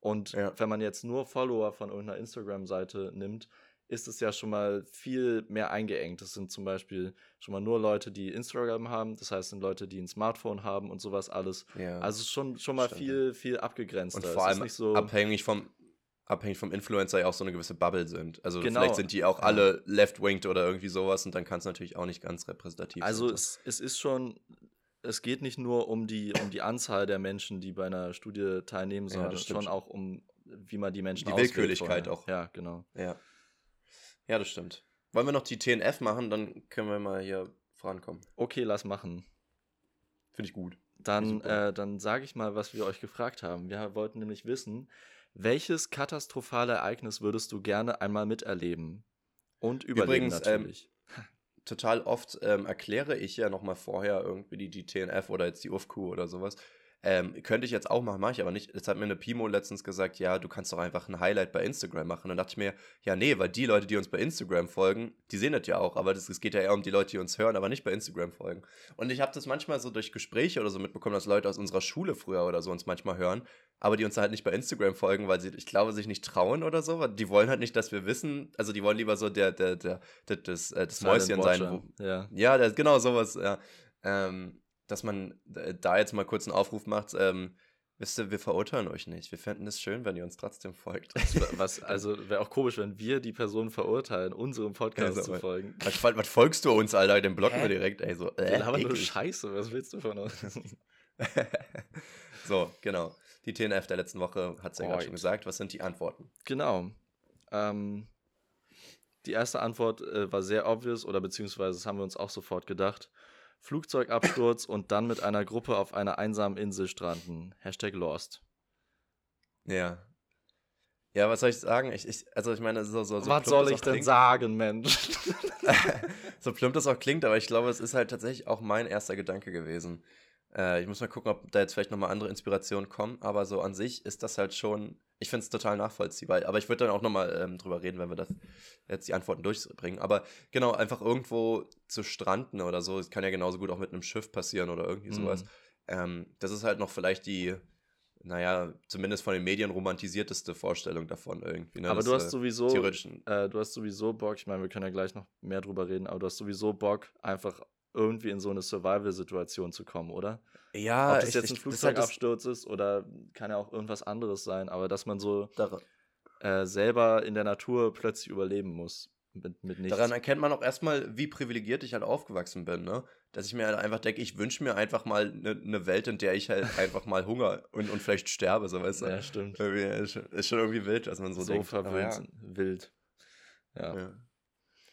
Und ja. wenn man jetzt nur Follower von irgendeiner Instagram-Seite nimmt, ist es ja schon mal viel mehr eingeengt. Das sind zum Beispiel schon mal nur Leute, die Instagram haben, das heißt, sind Leute, die ein Smartphone haben und sowas alles. Ja, also schon, schon mal Stimmt. viel, viel abgegrenzter. Und vor allem so abhängig vom, abhängig vom Influencer ja auch so eine gewisse Bubble sind. Also genau. vielleicht sind die auch alle left-winged oder irgendwie sowas und dann kann es natürlich auch nicht ganz repräsentativ also sein. Also es, es ist schon, es geht nicht nur um die, um die Anzahl der Menschen, die bei einer Studie teilnehmen, sondern ja, schon auch um, wie man die Menschen Die Willkürlichkeit auch. Ja, genau. Ja. Ja, das stimmt. Wollen wir noch die TNF machen, dann können wir mal hier vorankommen. Okay, lass machen. Finde ich gut. Dann, äh, dann sage ich mal, was wir euch gefragt haben. Wir wollten nämlich wissen, welches katastrophale Ereignis würdest du gerne einmal miterleben? Und überleben Übrigens, ähm, natürlich. Ähm, total oft ähm, erkläre ich ja nochmal vorher irgendwie die, die TNF oder jetzt die UFQ oder sowas. Ähm, könnte ich jetzt auch machen, mache ich aber nicht. Jetzt hat mir eine Pimo letztens gesagt, ja, du kannst doch einfach ein Highlight bei Instagram machen. Und dann dachte ich mir, ja, nee, weil die Leute, die uns bei Instagram folgen, die sehen das ja auch. Aber es geht ja eher um die Leute, die uns hören, aber nicht bei Instagram folgen. Und ich habe das manchmal so durch Gespräche oder so mitbekommen, dass Leute aus unserer Schule früher oder so uns manchmal hören, aber die uns halt nicht bei Instagram folgen, weil sie, ich glaube, sich nicht trauen oder so. Die wollen halt nicht, dass wir wissen. Also die wollen lieber so der, der, der, der das, äh, das Mäuschen sein. Wo, ja, ja das, genau sowas, ja. Ähm, dass man da jetzt mal kurz einen Aufruf macht, ähm, wisst ihr, wir verurteilen euch nicht. Wir fänden es schön, wenn ihr uns trotzdem folgt. Was, also wäre auch komisch, wenn wir die Person verurteilen, unserem Podcast also, zu folgen. Was, was, folgst du uns, Alter? Den blocken Hä? wir direkt, ey. So, äh, wir nur Scheiße, was willst du von uns? so, genau. Die TNF der letzten Woche hat es ja gerade schon gesagt. Was sind die Antworten? Genau. Ähm, die erste Antwort äh, war sehr obvious, oder beziehungsweise das haben wir uns auch sofort gedacht. Flugzeugabsturz und dann mit einer Gruppe auf einer einsamen Insel stranden. Hashtag Lost. Ja. Ja, was soll ich sagen? Ich, ich, also ich meine, so, so, so Was soll ich denn klingt, sagen, Mensch? so plump das auch klingt, aber ich glaube, es ist halt tatsächlich auch mein erster Gedanke gewesen. Äh, ich muss mal gucken, ob da jetzt vielleicht nochmal andere Inspirationen kommen, aber so an sich ist das halt schon, ich finde es total nachvollziehbar. Aber ich würde dann auch nochmal ähm, drüber reden, wenn wir das jetzt die Antworten durchbringen. Aber genau, einfach irgendwo zu stranden oder so, es kann ja genauso gut auch mit einem Schiff passieren oder irgendwie sowas. Mhm. Ähm, das ist halt noch vielleicht die, naja, zumindest von den Medien romantisierteste Vorstellung davon irgendwie. Ne? Aber das, du hast äh, sowieso, äh, du hast sowieso Bock, ich meine, wir können ja gleich noch mehr drüber reden, aber du hast sowieso Bock, einfach irgendwie in so eine Survival-Situation zu kommen, oder? Ja, Ob das ich, jetzt ein Flugzeugabsturz ist oder kann ja auch irgendwas anderes sein, aber dass man so äh, selber in der Natur plötzlich überleben muss. Mit, mit nichts. Daran erkennt man auch erstmal, wie privilegiert ich halt aufgewachsen bin, ne? Dass ich mir halt einfach denke, ich wünsche mir einfach mal eine ne Welt, in der ich halt einfach mal Hunger und, und vielleicht sterbe, so weißt du. Ja, stimmt. Ist, ist schon irgendwie wild, dass man so, so denkt. Verwöhnt, ja. wild. Ja. ja.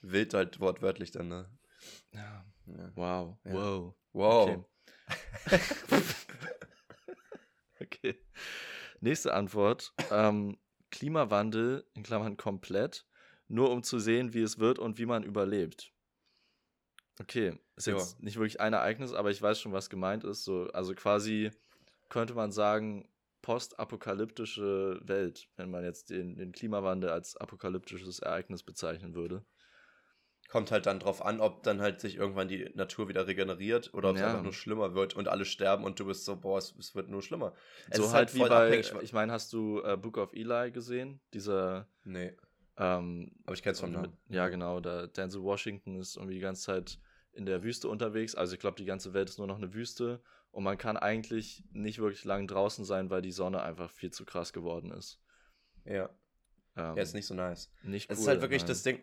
Wild halt wortwörtlich dann, ne? Ja. Ja. Wow. Ja. Wow. Wow. Okay. okay. Nächste Antwort. Ähm, Klimawandel, in Klammern komplett, nur um zu sehen, wie es wird und wie man überlebt. Okay, ist jetzt ja. nicht wirklich ein Ereignis, aber ich weiß schon, was gemeint ist. So, also quasi könnte man sagen, postapokalyptische Welt, wenn man jetzt den, den Klimawandel als apokalyptisches Ereignis bezeichnen würde. Kommt halt dann drauf an, ob dann halt sich irgendwann die Natur wieder regeneriert oder ob ja. es einfach nur schlimmer wird und alle sterben und du bist so, boah, es, es wird nur schlimmer. Es so halt, halt wie bei, ich meine, hast du äh, Book of Eli gesehen? Dieser. Nee. Ähm, Aber ich kenn's vom Namen. Ja, genau. Da Denzel Washington ist irgendwie die ganze Zeit in der Wüste unterwegs. Also ich glaube, die ganze Welt ist nur noch eine Wüste und man kann eigentlich nicht wirklich lang draußen sein, weil die Sonne einfach viel zu krass geworden ist. Ja. Ähm, ja, ist nicht so nice. Nicht cool, Es ist halt wirklich nein. das Ding,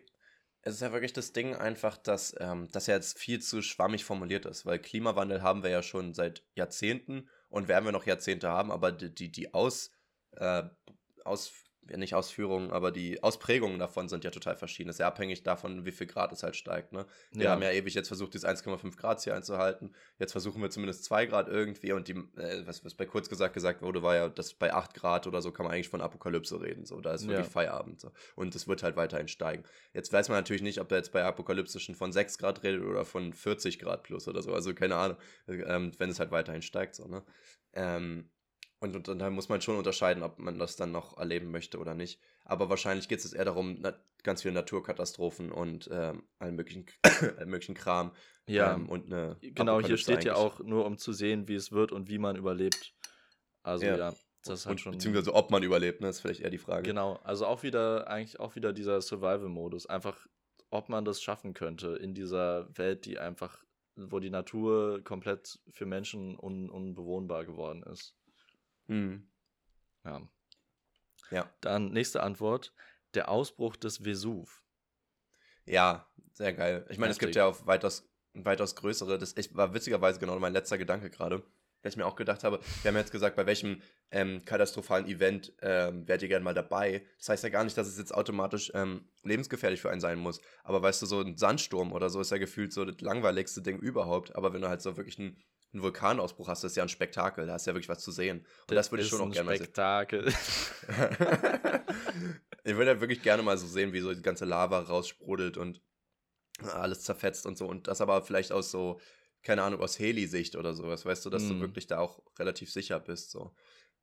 es ist ja wirklich das Ding einfach, dass ähm, das ja jetzt viel zu schwammig formuliert ist, weil Klimawandel haben wir ja schon seit Jahrzehnten und werden wir noch Jahrzehnte haben, aber die, die, die Aus, äh, Aus, nicht Ausführungen, aber die Ausprägungen davon sind ja total verschieden. Das ist ja abhängig davon, wie viel Grad es halt steigt. Ne? Wir ja. haben ja ewig jetzt versucht, dieses 1,5 Grad Ziel einzuhalten. Jetzt versuchen wir zumindest 2 Grad irgendwie und die, äh, was, was bei kurz gesagt gesagt wurde, war ja, dass bei 8 Grad oder so kann man eigentlich von Apokalypse reden. So, da ist wirklich ja. Feierabend. So. Und es wird halt weiterhin steigen. Jetzt weiß man natürlich nicht, ob er jetzt bei Apokalyptischen von 6 Grad redet oder von 40 Grad plus oder so. Also keine Ahnung, ähm, wenn es halt weiterhin steigt. So, ne? Ähm, und, und, und da muss man schon unterscheiden, ob man das dann noch erleben möchte oder nicht. Aber wahrscheinlich geht es eher darum, ganz viele Naturkatastrophen und ähm, allen, möglichen, allen möglichen Kram. Ja, ähm, und eine genau, hier steht ja auch nur, um zu sehen, wie es wird und wie man überlebt. Also ja, ja das ist halt schon. Beziehungsweise ob man überlebt, ne, ist vielleicht eher die Frage. Genau, also auch wieder, eigentlich auch wieder dieser Survival-Modus. Einfach, ob man das schaffen könnte in dieser Welt, die einfach, wo die Natur komplett für Menschen un unbewohnbar geworden ist. Mhm. Ja. Ja. Dann nächste Antwort: Der Ausbruch des Vesuv. Ja, sehr geil. Ich meine, es gibt ja auch weitaus, weitaus größere. Das war witzigerweise genau mein letzter Gedanke gerade, dass ich mir auch gedacht habe. Wir haben jetzt gesagt, bei welchem ähm, katastrophalen Event ähm, wärt ihr gerne mal dabei. Das heißt ja gar nicht, dass es jetzt automatisch ähm, lebensgefährlich für einen sein muss. Aber weißt du, so ein Sandsturm oder so ist ja gefühlt so das langweiligste Ding überhaupt. Aber wenn du halt so wirklich einen einen Vulkanausbruch hast, das ist ja ein Spektakel, da hast du ja wirklich was zu sehen. Und das, das würde ich schon auch gerne mal sehen. Spektakel. ich würde ja wirklich gerne mal so sehen, wie so die ganze Lava raussprudelt und alles zerfetzt und so. Und das aber vielleicht aus so, keine Ahnung, aus Heli-Sicht oder sowas, weißt du, dass mm. du mhm. wirklich da auch relativ sicher bist. So.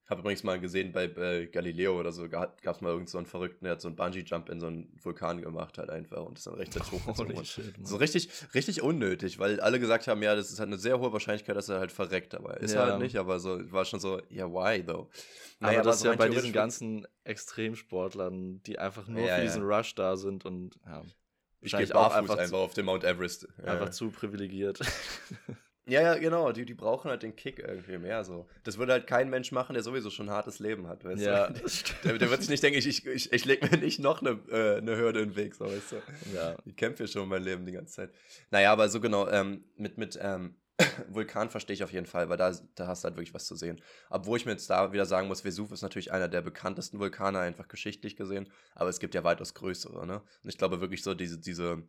Ich habe übrigens mal gesehen, bei, bei Galileo oder so gab es mal irgend so einen Verrückten, der hat so einen Bungee-Jump in so einen Vulkan gemacht halt einfach und ist dann rechtzeitig hochgezogen. so richtig, richtig unnötig, weil alle gesagt haben, ja, das ist halt eine sehr hohe Wahrscheinlichkeit, dass er halt verreckt, aber ist ja. halt nicht, aber so war schon so, ja, why though? Naja, aber das ist ja bei diesen ganzen Extremsportlern, die einfach nur ja, für ja. diesen Rush da sind und ja. Ich gehe auch einfach, einfach auf den Mount Everest. Einfach zu privilegiert. Ja, ja, genau. Die, die brauchen halt den Kick irgendwie mehr so. Das würde halt kein Mensch machen, der sowieso schon ein hartes Leben hat, weißt ja, du? Der, der, wird sich nicht denken, ich, ich, ich, ich lege mir nicht noch eine, äh, eine Hürde in den Weg, so, weißt du? Ja. Ich kämpfe schon mein Leben die ganze Zeit. Naja, aber so genau, ähm, mit, mit ähm, Vulkan verstehe ich auf jeden Fall, weil da, da hast du halt wirklich was zu sehen. Obwohl ich mir jetzt da wieder sagen muss, Vesuv ist natürlich einer der bekanntesten Vulkane, einfach geschichtlich gesehen, aber es gibt ja weitaus größere, ne? Und ich glaube wirklich so, diese, diese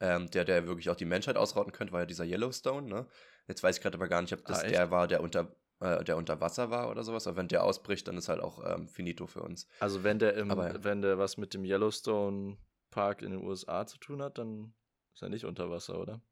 ähm, der, der wirklich auch die Menschheit ausrotten könnte, war ja dieser Yellowstone, ne? Jetzt weiß ich gerade aber gar nicht, ob das ah, der war, der unter, äh, der unter Wasser war oder sowas. Aber wenn der ausbricht, dann ist halt auch ähm, finito für uns. Also wenn der im, aber, wenn der was mit dem Yellowstone Park in den USA zu tun hat, dann ist er nicht unter Wasser, oder?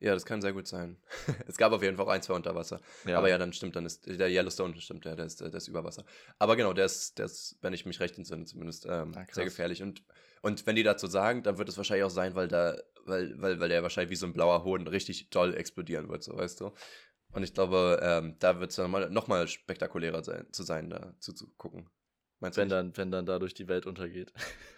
Ja, das kann sehr gut sein. es gab auf jeden Fall auch ein, zwei unter Wasser. Ja. Aber ja, dann stimmt, dann ist der Yellowstone, stimmt, ja, der ist, der ist über Wasser. Aber genau, der ist, der ist, wenn ich mich recht entsinne, zumindest ähm, ah, sehr gefährlich. Und, und wenn die dazu sagen, dann wird es wahrscheinlich auch sein, weil da, weil, weil, weil der wahrscheinlich wie so ein blauer Hoden richtig doll explodieren wird, so weißt du. Und ich glaube, ähm, da wird es dann mal, noch mal spektakulärer sein, zu sein, da zuzugucken. Meinst wenn, dann, wenn dann dadurch die Welt untergeht.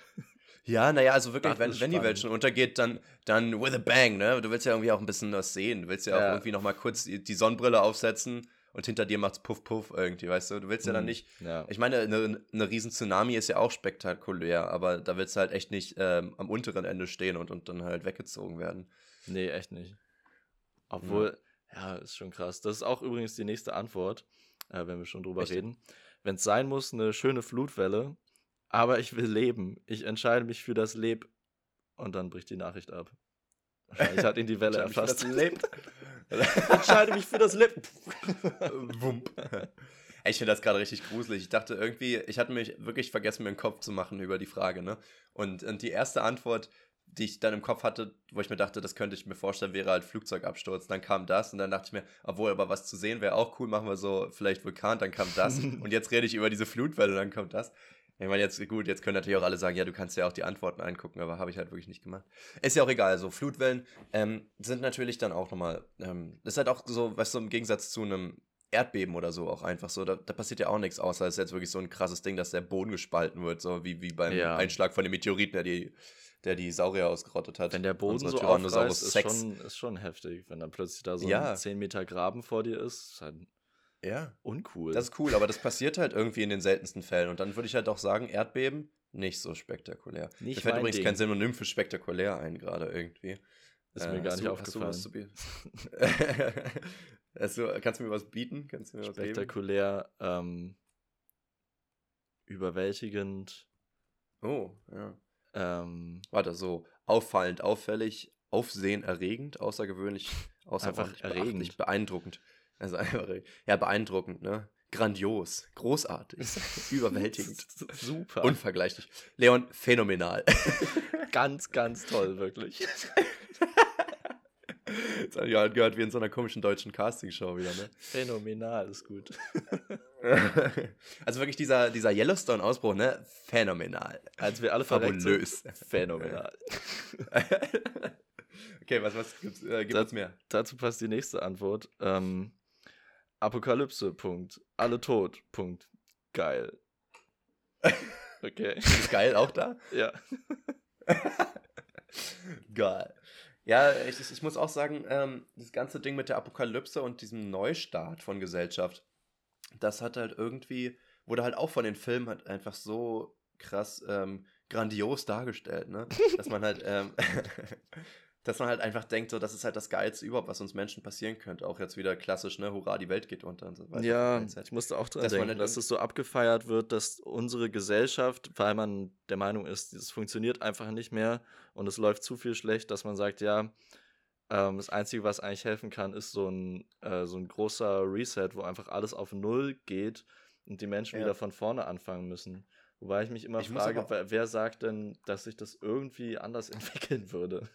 Ja, naja, also wirklich, wenn, wenn die Welt schon untergeht, dann, dann with a bang, ne? Du willst ja irgendwie auch ein bisschen was sehen. Du willst ja, ja. auch irgendwie nochmal kurz die, die, Sonnenbrille aufsetzen und hinter dir macht's puff puff irgendwie, weißt du? Du willst ja dann mhm. nicht. Ja. Ich meine, eine, eine riesen Tsunami ist ja auch spektakulär, aber da willst du halt echt nicht ähm, am unteren Ende stehen und, und dann halt weggezogen werden. Nee, echt nicht. Obwohl, ja, ja ist schon krass. Das ist auch übrigens die nächste Antwort, äh, wenn wir schon drüber echt? reden. Wenn es sein muss, eine schöne Flutwelle aber ich will leben. Ich entscheide mich für das Leb. Und dann bricht die Nachricht ab. Wahrscheinlich hat ihn die Welle erfasst. Ich entscheide mich für das Leben. Wump. Ich finde das gerade richtig gruselig. Ich dachte irgendwie, ich hatte mich wirklich vergessen, mir einen Kopf zu machen über die Frage, ne? Und, und die erste Antwort die ich dann im Kopf hatte, wo ich mir dachte, das könnte ich mir vorstellen, wäre halt Flugzeugabsturz. Dann kam das und dann dachte ich mir, obwohl, aber was zu sehen wäre auch cool, machen wir so vielleicht Vulkan, dann kam das. und jetzt rede ich über diese Flutwelle, dann kommt das. Ich meine, jetzt, gut, jetzt können natürlich auch alle sagen, ja, du kannst ja auch die Antworten angucken, aber habe ich halt wirklich nicht gemacht. Ist ja auch egal, so Flutwellen ähm, sind natürlich dann auch nochmal, ähm, das ist halt auch so, weißt du, im Gegensatz zu einem Erdbeben oder so auch einfach so, da, da passiert ja auch nichts, außer es ist jetzt wirklich so ein krasses Ding, dass der Boden gespalten wird, so wie, wie beim ja. Einschlag von dem Meteoriten, der die, der die Saurier ausgerottet hat. Wenn der Boden so aufreißt, ist schon, ist schon heftig, wenn dann plötzlich da so ja. ein 10 Meter Graben vor dir ist, ist halt ja. Uncool. Das ist cool, aber das passiert halt irgendwie in den seltensten Fällen. Und dann würde ich halt auch sagen, Erdbeben, nicht so spektakulär. Nicht Mir fällt übrigens Ding. kein Synonym für spektakulär ein, gerade irgendwie. Ist mir äh, gar nicht du, aufgefallen. Hast du was zu kannst du mir was bieten? Kannst du mir spektakulär, ähm, überwältigend. Oh, ja. Ähm, Warte, so auffallend, auffällig, aufsehenerregend, außergewöhnlich, außerordentlich, einfach erregend. beeindruckend. Also einfach, ja, beeindruckend, ne? Grandios, großartig, überwältigend. Super. Unvergleichlich. Leon, phänomenal. ganz, ganz toll, wirklich. Jetzt habe ich halt gehört wie in so einer komischen deutschen Castingshow wieder, ne? Phänomenal, ist gut. also wirklich dieser, dieser Yellowstone-Ausbruch, ne? Phänomenal. Als wir alle Fabulös. Phänomenal. okay, was, was gibt's, äh, gibt es mehr? Dazu passt die nächste Antwort. Ähm, Apokalypse, Punkt. Alle tot, Punkt. Geil. Okay. Ist geil auch da? Ja. geil. Ja, ich, ich muss auch sagen, ähm, das ganze Ding mit der Apokalypse und diesem Neustart von Gesellschaft, das hat halt irgendwie, wurde halt auch von den Filmen halt einfach so krass ähm, grandios dargestellt, ne? Dass man halt, ähm, dass man halt einfach denkt, so, das ist halt das Geilste überhaupt, was uns Menschen passieren könnte. Auch jetzt wieder klassisch, ne, hurra, die Welt geht unter und so weiter. Ja, ich musste auch dran dass denken, dass es so abgefeiert wird, dass unsere Gesellschaft, weil man der Meinung ist, es funktioniert einfach nicht mehr und es läuft zu viel schlecht, dass man sagt, ja, ähm, das Einzige, was eigentlich helfen kann, ist so ein, äh, so ein großer Reset, wo einfach alles auf Null geht und die Menschen ja. wieder von vorne anfangen müssen. Wobei ich mich immer ich frage, wer sagt denn, dass sich das irgendwie anders entwickeln würde?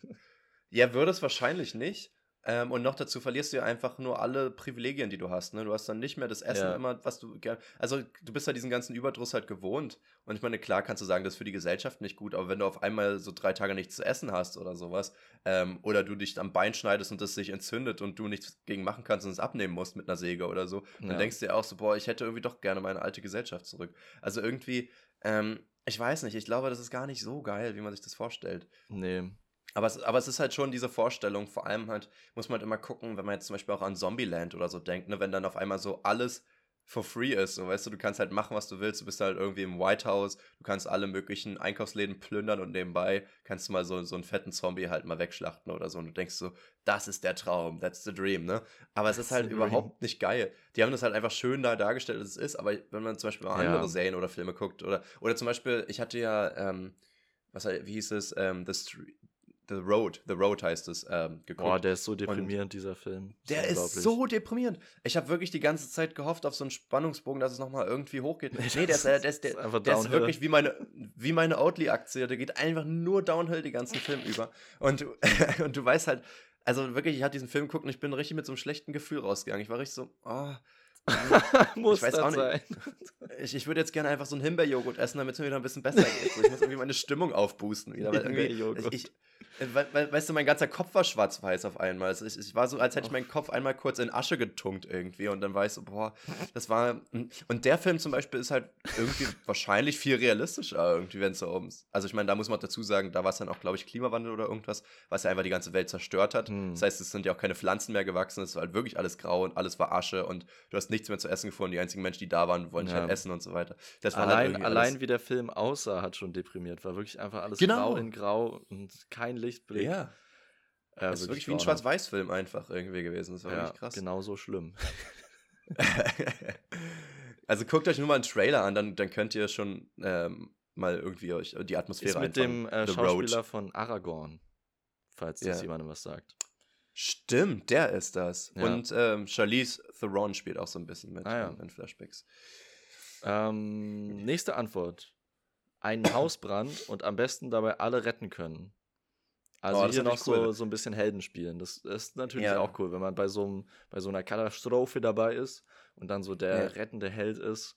Ja, würde es wahrscheinlich nicht. Ähm, und noch dazu verlierst du ja einfach nur alle Privilegien, die du hast. Ne? Du hast dann nicht mehr das Essen ja. immer, was du gerne. Also, du bist ja diesen ganzen Überdruss halt gewohnt. Und ich meine, klar kannst du sagen, das ist für die Gesellschaft nicht gut, aber wenn du auf einmal so drei Tage nichts zu essen hast oder sowas, ähm, oder du dich am Bein schneidest und das sich entzündet und du nichts gegen machen kannst und es abnehmen musst mit einer Säge oder so, ja. dann denkst du dir auch so, boah, ich hätte irgendwie doch gerne meine alte Gesellschaft zurück. Also irgendwie, ähm, ich weiß nicht, ich glaube, das ist gar nicht so geil, wie man sich das vorstellt. Nee. Aber es, aber es ist halt schon diese Vorstellung, vor allem halt, muss man halt immer gucken, wenn man jetzt zum Beispiel auch an Zombieland oder so denkt, ne, wenn dann auf einmal so alles for free ist, so weißt du, du kannst halt machen, was du willst, du bist halt irgendwie im White House, du kannst alle möglichen Einkaufsläden plündern und nebenbei kannst du mal so, so einen fetten Zombie halt mal wegschlachten oder so und du denkst so, das ist der Traum, that's the dream, ne? Aber es ist halt überhaupt nicht geil. Die haben das halt einfach schön da dargestellt, dass es ist, aber wenn man zum Beispiel mal ja. andere Serien oder Filme guckt oder, oder zum Beispiel, ich hatte ja, ähm, was, wie hieß es, ähm, The, Street, The Road, The Road heißt es, ähm, geguckt. Boah, der ist so deprimierend, und dieser Film. Der ist so deprimierend. Ich habe wirklich die ganze Zeit gehofft auf so einen Spannungsbogen, dass es nochmal irgendwie hochgeht. Nee, nee der, ist, der, ist, der, ist, der ist wirklich wie meine, wie meine Oatly-Aktie. Der geht einfach nur Downhill die ganzen Film über. Und, du, und du weißt halt, also wirklich, ich hatte diesen Film geguckt und ich bin richtig mit so einem schlechten Gefühl rausgegangen. Ich war richtig so, oh, muss ich weiß auch nicht. Sein. Ich, ich würde jetzt gerne einfach so einen Himbeerjoghurt essen, damit es mir wieder ein bisschen besser geht. ich muss irgendwie meine Stimmung aufboosten wieder. Weil irgendwie, ich, äh, we, weißt du, mein ganzer Kopf war schwarz-weiß auf einmal. Ich, ich, war so, als hätte ich meinen Kopf einmal kurz in Asche getunkt irgendwie und dann war ich so, boah, das war. Und der Film zum Beispiel ist halt irgendwie wahrscheinlich viel realistischer, irgendwie, wenn es so ums. Also ich meine, da muss man dazu sagen, da war es dann auch, glaube ich, Klimawandel oder irgendwas, was ja einfach die ganze Welt zerstört hat. Hm. Das heißt, es sind ja auch keine Pflanzen mehr gewachsen, es war halt wirklich alles grau und alles war Asche und du hast nichts mehr zu essen gefunden. Die einzigen Menschen, die da waren, wollten ja. halt essen und so weiter. Das halt allein, halt allein wie der Film aussah, hat schon deprimiert. War wirklich einfach alles genau. grau in grau und kein Lichtblick. Ja. Äh, das ist wirklich wie ein Schwarz-Weiß-Film einfach irgendwie gewesen. Das war ja, wirklich krass. Genau so schlimm. also guckt euch nur mal einen Trailer an, dann, dann könnt ihr schon ähm, mal irgendwie euch die Atmosphäre ist mit dem äh, Schauspieler Road. von Aragorn, falls das ja. jemandem was sagt. Stimmt, der ist das. Ja. Und ähm, Charlize Theron spielt auch so ein bisschen mit ah, ja. in Flashbacks. Ähm, nächste Antwort. Ein Hausbrand und am besten dabei alle retten können. Also oh, hier noch cool. so, so ein bisschen Helden spielen. Das, das ist natürlich ja. auch cool, wenn man bei so, bei so einer Katastrophe dabei ist und dann so der ja. rettende Held ist.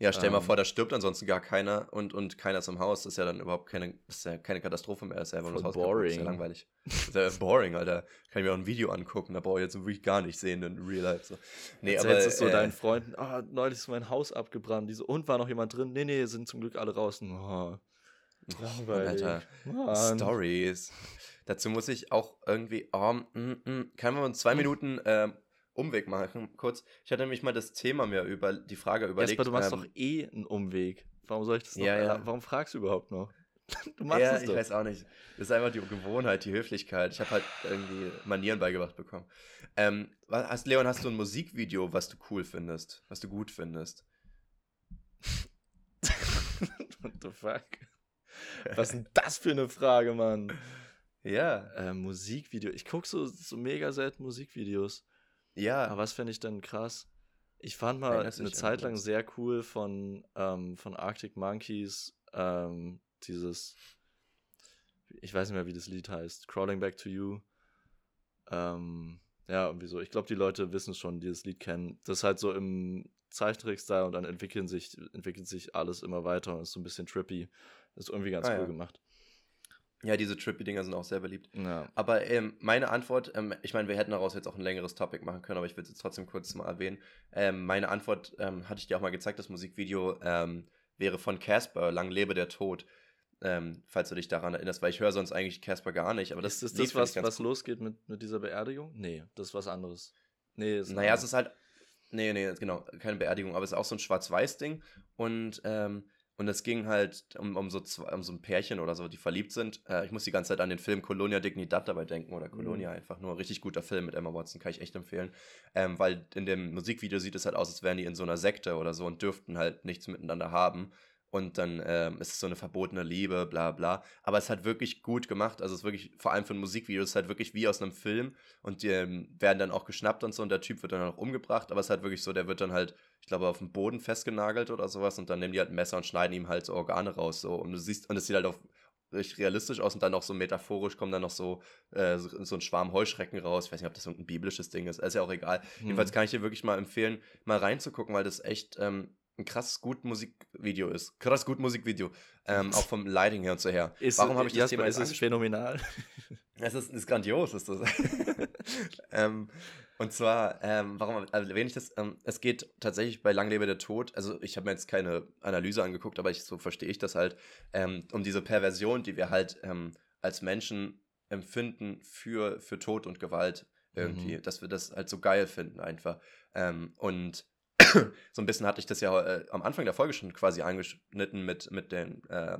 Ja, stell ähm, mal vor, da stirbt ansonsten gar keiner und, und keiner ist im Haus. Das ist ja dann überhaupt keine, ist ja keine Katastrophe mehr. Das ist ja einfach nur das Haus boring. Das ist ja langweilig. Das ist ja boring, Alter. Kann ich mir auch ein Video angucken. Da brauche ich jetzt wirklich gar nicht sehen in Real Life. So. Nee, jetzt aber. Jetzt so äh, deinen Freunden, ah, neulich ist mein Haus abgebrannt. Diese, und war noch jemand drin? Nee, nee, sind zum Glück alle draußen. Oh, langweilig. Alter. Mann. Stories. Dazu muss ich auch irgendwie, oh, mm, mm, können wir uns zwei Minuten äh, Umweg machen, kurz. Ich hatte nämlich mal das Thema mir über die Frage überlegt. Jesper, du machst ähm, doch eh einen Umweg. Warum soll ich das noch? Ja, ja. Warum fragst du überhaupt noch? Du machst ja, es doch. ich weiß auch nicht. Das ist einfach die Gewohnheit, die Höflichkeit. Ich habe halt irgendwie Manieren beigebracht bekommen. Ähm, hast, Leon, hast du ein Musikvideo, was du cool findest, was du gut findest? What the fuck? Was ist denn das für eine Frage, Mann? Ja. Äh, Musikvideo. Ich gucke so, so mega selten Musikvideos. Ja. Aber was fände ich denn krass? Ich fand mal eine Zeit lang sehr cool von, ähm, von Arctic Monkeys ähm, dieses, ich weiß nicht mehr, wie das Lied heißt, Crawling Back to You. Ähm, ja, irgendwie so. Ich glaube, die Leute wissen schon, die das Lied kennen. Das ist halt so im Zeichentrick-Style und dann entwickeln sich, entwickelt sich alles immer weiter und ist so ein bisschen trippy. Ist irgendwie ganz ah, cool ja. gemacht. Ja, diese Trippy-Dinger sind auch sehr beliebt. Ja. Aber ähm, meine Antwort, ähm, ich meine, wir hätten daraus jetzt auch ein längeres Topic machen können, aber ich will es jetzt trotzdem kurz mal erwähnen. Ähm, meine Antwort ähm, hatte ich dir auch mal gezeigt, das Musikvideo ähm, wäre von Casper, Lang lebe der Tod. Ähm, falls du dich daran erinnerst, weil ich höre sonst eigentlich Casper gar nicht. Aber das ist das, das was, was losgeht mit, mit dieser Beerdigung? Nee, das ist was anderes. Nee, ist naja, es ist halt. Nee, nee, genau, keine Beerdigung, aber es ist auch so ein Schwarz-Weiß-Ding. Und ähm, und es ging halt um, um, so zwei, um so ein Pärchen oder so, die verliebt sind. Äh, ich muss die ganze Zeit an den Film Colonia Dignidad dabei denken oder Colonia mhm. einfach nur. Richtig guter Film mit Emma Watson, kann ich echt empfehlen. Ähm, weil in dem Musikvideo sieht es halt aus, als wären die in so einer Sekte oder so und dürften halt nichts miteinander haben und dann ähm, ist es so eine verbotene Liebe, bla bla. Aber es ist halt wirklich gut gemacht. Also es ist wirklich, vor allem für ein Musikvideo, es ist halt wirklich wie aus einem Film und die ähm, werden dann auch geschnappt und so und der Typ wird dann auch umgebracht. Aber es ist halt wirklich so, der wird dann halt, ich glaube, auf dem Boden festgenagelt oder sowas und dann nehmen die halt ein Messer und schneiden ihm halt so Organe raus. So. Und du siehst, und es sieht halt auch richtig realistisch aus und dann auch so metaphorisch kommen dann noch so, äh, so, so, ein Schwarm Heuschrecken raus. Ich weiß nicht, ob das so ein biblisches Ding ist. Ist ja auch egal. Hm. Jedenfalls kann ich dir wirklich mal empfehlen, mal reinzugucken, weil das echt ähm, ein krass gut Musikvideo ist. Krass gut Musikvideo. Ähm, auch vom Lighting her und so her. Ist, Warum habe ich das Jasper, Thema ist es phänomenal? Es ist, ist grandios, ist das. ähm, und zwar, ähm, warum erwähne ich das? Ähm, es geht tatsächlich bei Langlebe der Tod, also ich habe mir jetzt keine Analyse angeguckt, aber ich, so verstehe ich das halt, ähm, um diese Perversion, die wir halt ähm, als Menschen empfinden für, für Tod und Gewalt irgendwie, mhm. dass wir das halt so geil finden einfach. Ähm, und so ein bisschen hatte ich das ja äh, am Anfang der Folge schon quasi angeschnitten mit, mit den äh,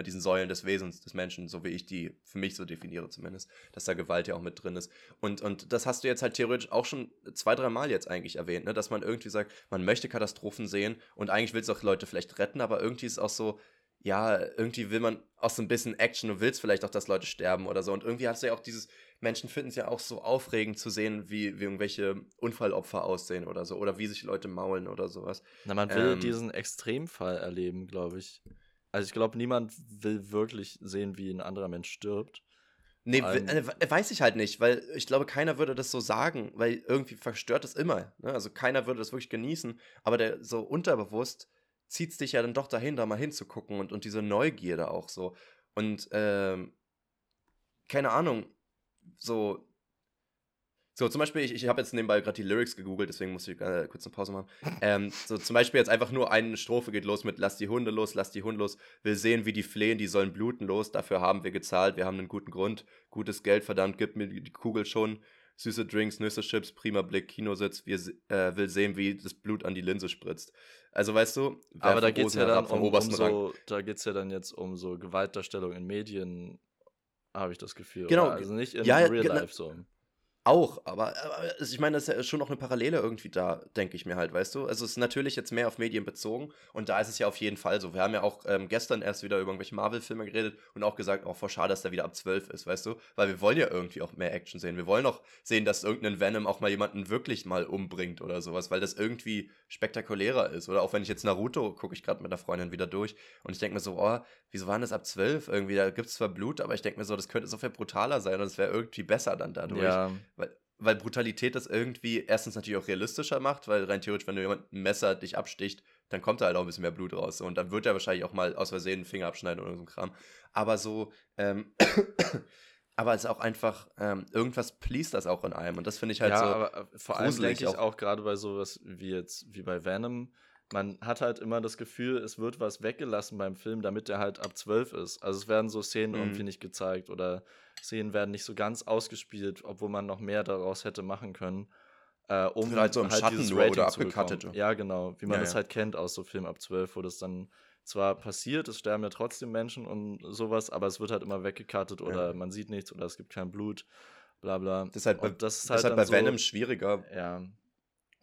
mit diesen Säulen des Wesens des Menschen, so wie ich die für mich so definiere zumindest, dass da Gewalt ja auch mit drin ist. Und, und das hast du jetzt halt theoretisch auch schon zwei, drei Mal jetzt eigentlich erwähnt, ne? dass man irgendwie sagt, man möchte Katastrophen sehen und eigentlich will es auch Leute vielleicht retten, aber irgendwie ist es auch so, ja, irgendwie will man auch so ein bisschen Action und willst vielleicht auch, dass Leute sterben oder so. Und irgendwie hast du ja auch dieses, Menschen finden es ja auch so aufregend zu sehen, wie, wie irgendwelche Unfallopfer aussehen oder so. Oder wie sich Leute maulen oder sowas. Na, man will ähm, diesen Extremfall erleben, glaube ich. Also ich glaube, niemand will wirklich sehen, wie ein anderer Mensch stirbt. Nee, äh, weiß ich halt nicht, weil ich glaube, keiner würde das so sagen, weil irgendwie verstört es immer. Ne? Also keiner würde das wirklich genießen, aber der so unterbewusst zieht es dich ja dann doch dahin, da mal hinzugucken und, und diese Neugierde auch so. Und ähm, keine Ahnung, so. So, zum Beispiel, ich, ich habe jetzt nebenbei gerade die Lyrics gegoogelt, deswegen muss ich äh, kurz eine Pause machen. Ähm, so, zum Beispiel jetzt einfach nur eine Strophe geht los mit Lass die Hunde los, lass die Hunde los. Will sehen, wie die flehen, die sollen bluten los. Dafür haben wir gezahlt, wir haben einen guten Grund. Gutes Geld, verdammt, gib mir die Kugel schon. Süße Drinks, Nüsse, Chips, prima Blick, Kinositz, wir, äh, will sehen, wie das Blut an die Linse spritzt. Also weißt du, aber da geht es ja dann um, um so, da geht's ja dann jetzt um so Gewaltdarstellung in Medien, habe ich das Gefühl. Genau. Also nicht in ja, real genau. life so. Auch, aber, aber ich meine, das ist ja schon noch eine Parallele irgendwie da, denke ich mir halt, weißt du? Also es ist natürlich jetzt mehr auf Medien bezogen und da ist es ja auf jeden Fall so. Wir haben ja auch ähm, gestern erst wieder über irgendwelche Marvel-Filme geredet und auch gesagt, oh, voll schade, dass der wieder ab 12 ist, weißt du? Weil wir wollen ja irgendwie auch mehr Action sehen. Wir wollen auch sehen, dass irgendein Venom auch mal jemanden wirklich mal umbringt oder sowas, weil das irgendwie spektakulärer ist. Oder auch wenn ich jetzt Naruto gucke ich gerade mit einer Freundin wieder durch und ich denke mir so, oh, wieso waren das ab 12 irgendwie? Da gibt es zwar Blut, aber ich denke mir so, das könnte so viel brutaler sein und es wäre irgendwie besser dann dadurch. Ja. Weil, Brutalität das irgendwie erstens natürlich auch realistischer macht, weil rein theoretisch, wenn du jemand ein Messer dich absticht, dann kommt da halt auch ein bisschen mehr Blut raus. Und dann wird er wahrscheinlich auch mal aus Versehen einen Finger abschneiden oder so ein Kram. Aber so, ähm, aber es ist auch einfach, ähm, irgendwas pleast das auch in einem. Und das finde ich halt ja, so. Aber äh, vor allem denke ich auch, auch gerade bei sowas wie jetzt, wie bei Venom, man hat halt immer das Gefühl, es wird was weggelassen beim Film, damit er halt ab 12 ist. Also es werden so Szenen mhm. irgendwie nicht gezeigt oder Szenen werden nicht so ganz ausgespielt, obwohl man noch mehr daraus hätte machen können. Äh, um halt so im halt Schatten nur oder abgekattet. Ja, genau. Wie man ja, das ja. halt kennt aus so Filmen ab 12, wo das dann zwar passiert, es sterben ja trotzdem Menschen und sowas, aber es wird halt immer weggekattet oder ja. man sieht nichts oder es gibt kein Blut, bla bla. Das ist halt, bei, das ist halt, das ist halt bei so, Venom schwieriger. Ja.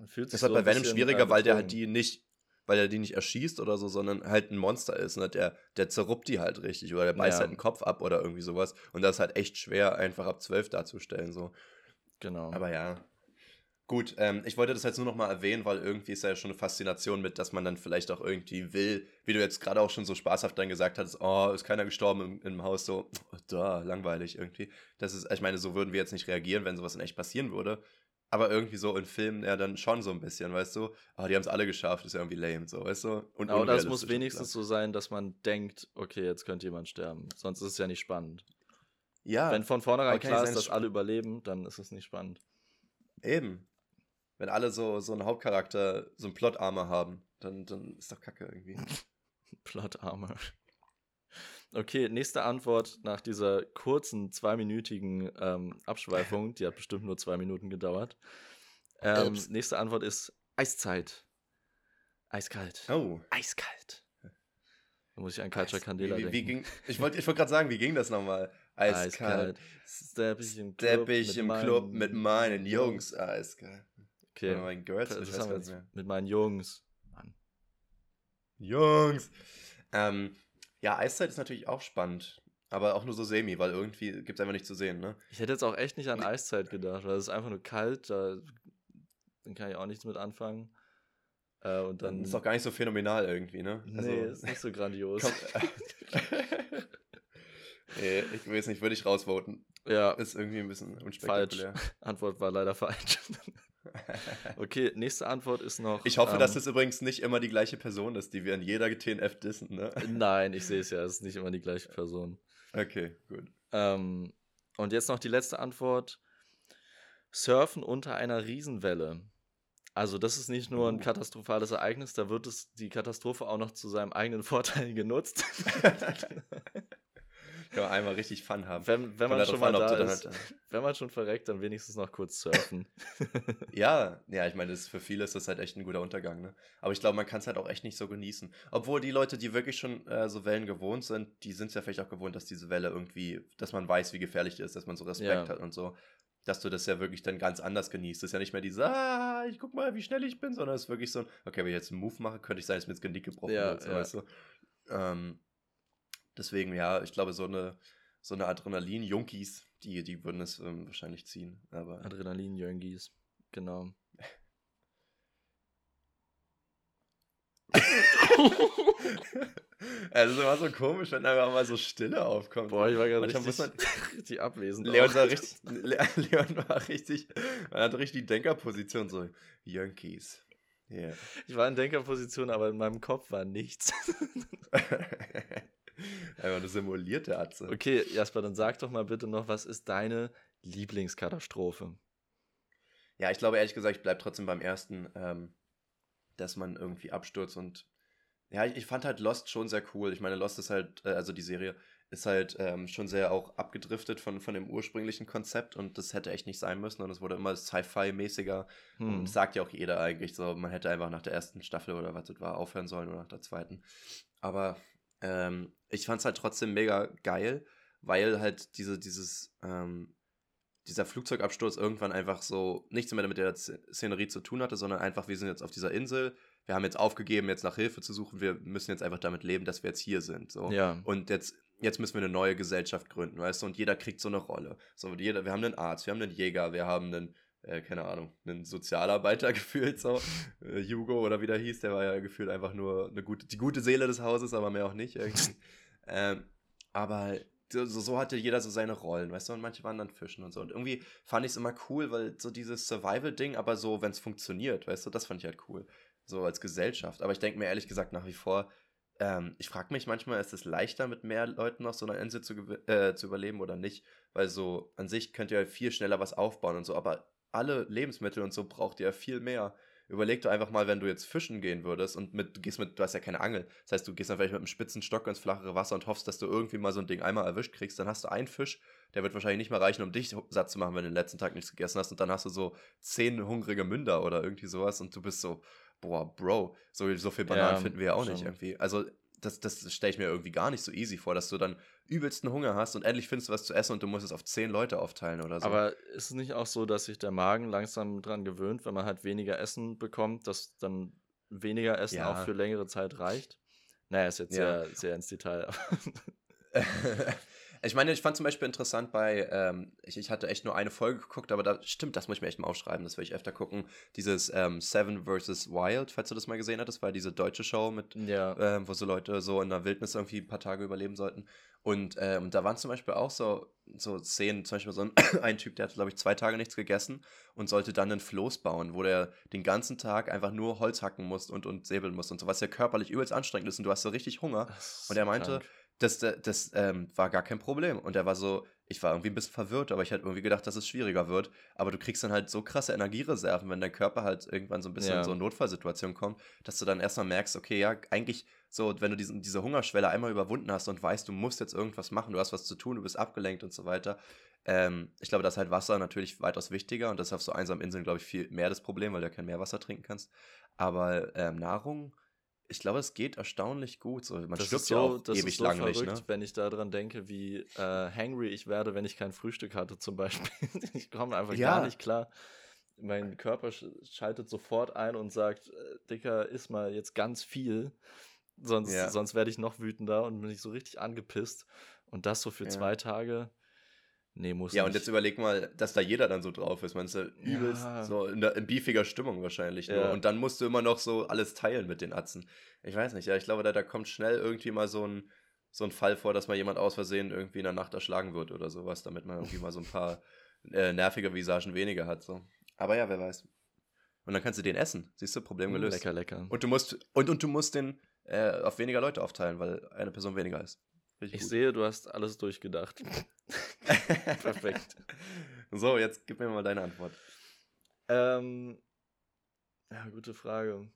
Fühlt sich das ist halt so bei Venom schwieriger, äh, weil der halt die nicht weil er die nicht erschießt oder so, sondern halt ein Monster ist. Ne? Der, der zerruppt die halt richtig oder der beißt ja. halt den Kopf ab oder irgendwie sowas. Und das ist halt echt schwer, einfach ab 12 darzustellen. So. Genau. Aber ja. Gut, ähm, ich wollte das jetzt nur noch mal erwähnen, weil irgendwie ist ja schon eine Faszination mit, dass man dann vielleicht auch irgendwie will, wie du jetzt gerade auch schon so spaßhaft dann gesagt hast, oh, ist keiner gestorben im, im Haus, so, oh, da, langweilig irgendwie. Das ist, ich meine, so würden wir jetzt nicht reagieren, wenn sowas in echt passieren würde aber irgendwie so in Filmen ja dann schon so ein bisschen, weißt du? Ah, die haben es alle geschafft, ist ja irgendwie lame, so, weißt du? Und aber das muss wenigstens so sein, dass man denkt, okay, jetzt könnte jemand sterben. Sonst ist es ja nicht spannend. Ja. Wenn von vornherein klar ist, dass alle überleben, dann ist es nicht spannend. Eben. Wenn alle so, so einen Hauptcharakter, so einen Plot-Armor haben, dann, dann ist doch kacke irgendwie. Plot-Armor. Okay, nächste Antwort nach dieser kurzen, zweiminütigen ähm, Abschweifung. Die hat bestimmt nur zwei Minuten gedauert. Ähm, nächste Antwort ist Eiszeit. Eiskalt. Oh. Eiskalt. Da muss ich an Culture Candela wie, wie, wie denken. Ging, ich wollte ich wollt gerade sagen, wie ging das nochmal? Eiskalt. Stepp ich im Club, Stepp ich im Club mit meinen Jungs. Eiskalt. Okay. Mit meinen Girls. Das das haben wir jetzt mit meinen Jungs. Mann. Jungs. Ähm, ja, Eiszeit ist natürlich auch spannend. Aber auch nur so semi, weil irgendwie gibt es einfach nicht zu sehen, ne? Ich hätte jetzt auch echt nicht an Eiszeit gedacht, weil es ist einfach nur kalt, da dann kann ich auch nichts mit anfangen. Äh, und dann ist auch gar nicht so phänomenal irgendwie, ne? Also, nee, ist nicht so grandios. nee, ich weiß nicht, würde ich rausvoten. Ja. Ist irgendwie ein bisschen unspektakulär. Falsch. Antwort war leider falsch. Okay, nächste Antwort ist noch. Ich hoffe, ähm, dass es übrigens nicht immer die gleiche Person ist, die wir in jeder TNF dissen, ne? Nein, ich sehe es ja, es ist nicht immer die gleiche Person. Okay, gut. Ähm, und jetzt noch die letzte Antwort. Surfen unter einer Riesenwelle. Also, das ist nicht nur ein oh. katastrophales Ereignis, da wird es die Katastrophe auch noch zu seinem eigenen Vorteil genutzt. Kann man einmal richtig Fun haben. Wenn, wenn man schon mal da ist, halt, wenn man schon verreckt, dann wenigstens noch kurz surfen. ja, ja, ich meine, für viele ist das halt echt ein guter Untergang, ne? Aber ich glaube, man kann es halt auch echt nicht so genießen. Obwohl die Leute, die wirklich schon äh, so Wellen gewohnt sind, die sind es ja vielleicht auch gewohnt, dass diese Welle irgendwie, dass man weiß, wie gefährlich die ist, dass man so Respekt ja. hat und so dass du das ja wirklich dann ganz anders genießt. Das ist ja nicht mehr diese, ah, ich guck mal, wie schnell ich bin, sondern es ist wirklich so, okay, wenn ich jetzt einen Move mache, könnte ich sein, dass mir das Genick gebrochen ja, wird, so, ja. weißt du. Ähm, Deswegen, ja, ich glaube, so eine, so eine Adrenalin-Junkies, die, die würden es ähm, wahrscheinlich ziehen. Aber Adrenalin-Junkies, genau. Also es ist immer so komisch, wenn einfach mal so Stille aufkommt. Boah, ich war gerade richtig, man, richtig abwesend. Leon war richtig, Leon war richtig, man hat richtig die Denkerposition, so Junkies. Yeah. Ich war in Denkerposition, aber in meinem Kopf war nichts. Einfach eine simulierte Atze. Okay, Jasper, dann sag doch mal bitte noch, was ist deine Lieblingskatastrophe? Ja, ich glaube ehrlich gesagt, ich bleibe trotzdem beim ersten, ähm, dass man irgendwie abstürzt und ja, ich, ich, fand halt Lost schon sehr cool. Ich meine, Lost ist halt, äh, also die Serie ist halt ähm, schon sehr auch abgedriftet von, von dem ursprünglichen Konzept und das hätte echt nicht sein müssen und es wurde immer Sci-Fi-mäßiger hm. und sagt ja auch jeder eigentlich so, man hätte einfach nach der ersten Staffel oder was das war aufhören sollen oder nach der zweiten. Aber ähm, ich fand es halt trotzdem mega geil, weil halt diese, dieses, ähm, dieser Flugzeugabsturz irgendwann einfach so nichts mehr mit der Szenerie zu tun hatte, sondern einfach, wir sind jetzt auf dieser Insel, wir haben jetzt aufgegeben, jetzt nach Hilfe zu suchen, wir müssen jetzt einfach damit leben, dass wir jetzt hier sind. So. Ja. Und jetzt, jetzt müssen wir eine neue Gesellschaft gründen, weißt du, und jeder kriegt so eine Rolle. So, jeder, wir haben einen Arzt, wir haben einen Jäger, wir haben einen, äh, keine Ahnung, einen Sozialarbeiter gefühlt, so. Äh, Hugo oder wie der hieß, der war ja gefühlt einfach nur eine gute, die gute Seele des Hauses, aber mehr auch nicht irgendwie. ähm, aber so, so, hatte jeder so seine Rollen, weißt du, und manche waren dann Fischen und so. Und irgendwie fand ich es immer cool, weil so dieses Survival-Ding, aber so, wenn es funktioniert, weißt du, das fand ich halt cool. So als Gesellschaft. Aber ich denke mir ehrlich gesagt nach wie vor, ähm, ich frage mich manchmal, ist es leichter, mit mehr Leuten auf so einer Insel zu, äh, zu überleben oder nicht? Weil so an sich könnt ihr halt viel schneller was aufbauen und so, aber alle Lebensmittel und so braucht ihr ja viel mehr überleg dir einfach mal, wenn du jetzt fischen gehen würdest und mit, du gehst mit, du hast ja keine Angel. Das heißt, du gehst dann vielleicht mit einem spitzen Stock ins flachere Wasser und hoffst, dass du irgendwie mal so ein Ding einmal erwischt kriegst. Dann hast du einen Fisch, der wird wahrscheinlich nicht mehr reichen, um dich satt zu machen, wenn du den letzten Tag nichts gegessen hast. Und dann hast du so zehn hungrige Münder oder irgendwie sowas und du bist so, boah, Bro, so, so viel Bananen ja, finden wir ja auch schon. nicht irgendwie. Also das, das stelle ich mir irgendwie gar nicht so easy vor, dass du dann übelsten Hunger hast und endlich findest du was zu essen und du musst es auf zehn Leute aufteilen oder so. Aber ist es nicht auch so, dass sich der Magen langsam dran gewöhnt, wenn man halt weniger Essen bekommt, dass dann weniger Essen ja. auch für längere Zeit reicht? Naja, ist jetzt ja. sehr, sehr ins Detail. Ich meine, ich fand zum Beispiel interessant bei, ähm, ich, ich hatte echt nur eine Folge geguckt, aber da stimmt, das muss ich mir echt mal aufschreiben, das will ich öfter gucken. Dieses ähm, Seven vs. Wild, falls du das mal gesehen hattest, war diese deutsche Show mit, ja. ähm, wo so Leute so in der Wildnis irgendwie ein paar Tage überleben sollten. Und ähm, da waren zum Beispiel auch so, so Szenen, zum Beispiel so ein, ein Typ, der hat, glaube ich, zwei Tage nichts gegessen und sollte dann einen Floß bauen, wo der den ganzen Tag einfach nur Holz hacken muss und, und säbeln muss und so, was ja körperlich übelst anstrengend ist und du hast so richtig Hunger. Und er meinte, krank das, das, das ähm, war gar kein Problem. Und er war so, ich war irgendwie ein bisschen verwirrt, aber ich hätte irgendwie gedacht, dass es schwieriger wird. Aber du kriegst dann halt so krasse Energiereserven, wenn dein Körper halt irgendwann so ein bisschen ja. in so eine Notfallsituation kommt, dass du dann erstmal merkst, okay, ja, eigentlich so, wenn du diesen, diese Hungerschwelle einmal überwunden hast und weißt, du musst jetzt irgendwas machen, du hast was zu tun, du bist abgelenkt und so weiter. Ähm, ich glaube, da ist halt Wasser natürlich weitaus wichtiger und das ist auf so einsamen Inseln, glaube ich, viel mehr das Problem, weil du ja kein Meerwasser trinken kannst. Aber ähm, Nahrung ich glaube, es geht erstaunlich gut. So, man das stirbt so, ja auch das ewig ist so lang verrückt, nicht, ne? wenn ich daran denke, wie äh, hangry ich werde, wenn ich kein Frühstück hatte zum Beispiel. ich komme einfach ja. gar nicht klar. Mein Körper schaltet sofort ein und sagt, äh, Dicker, iss mal jetzt ganz viel. Sonst, ja. sonst werde ich noch wütender und bin ich so richtig angepisst. Und das so für ja. zwei Tage. Nee, muss Ja, nicht. und jetzt überleg mal, dass da jeder dann so drauf ist. Man ist ja übelst ja. so in, der, in beefiger Stimmung wahrscheinlich nur. Ja. Und dann musst du immer noch so alles teilen mit den Atzen. Ich weiß nicht, ja, ich glaube, da, da kommt schnell irgendwie mal so ein, so ein Fall vor, dass mal jemand aus Versehen irgendwie in der Nacht erschlagen wird oder sowas, damit man irgendwie mal so ein paar äh, nervige Visagen weniger hat. So. Aber ja, wer weiß. Und dann kannst du den essen. Siehst du, Problem gelöst. Lecker, lecker. Und du musst, und, und du musst den äh, auf weniger Leute aufteilen, weil eine Person weniger ist. Ich gut. sehe, du hast alles durchgedacht. Perfekt. So, jetzt gib mir mal deine Antwort. Ähm, ja, gute Frage.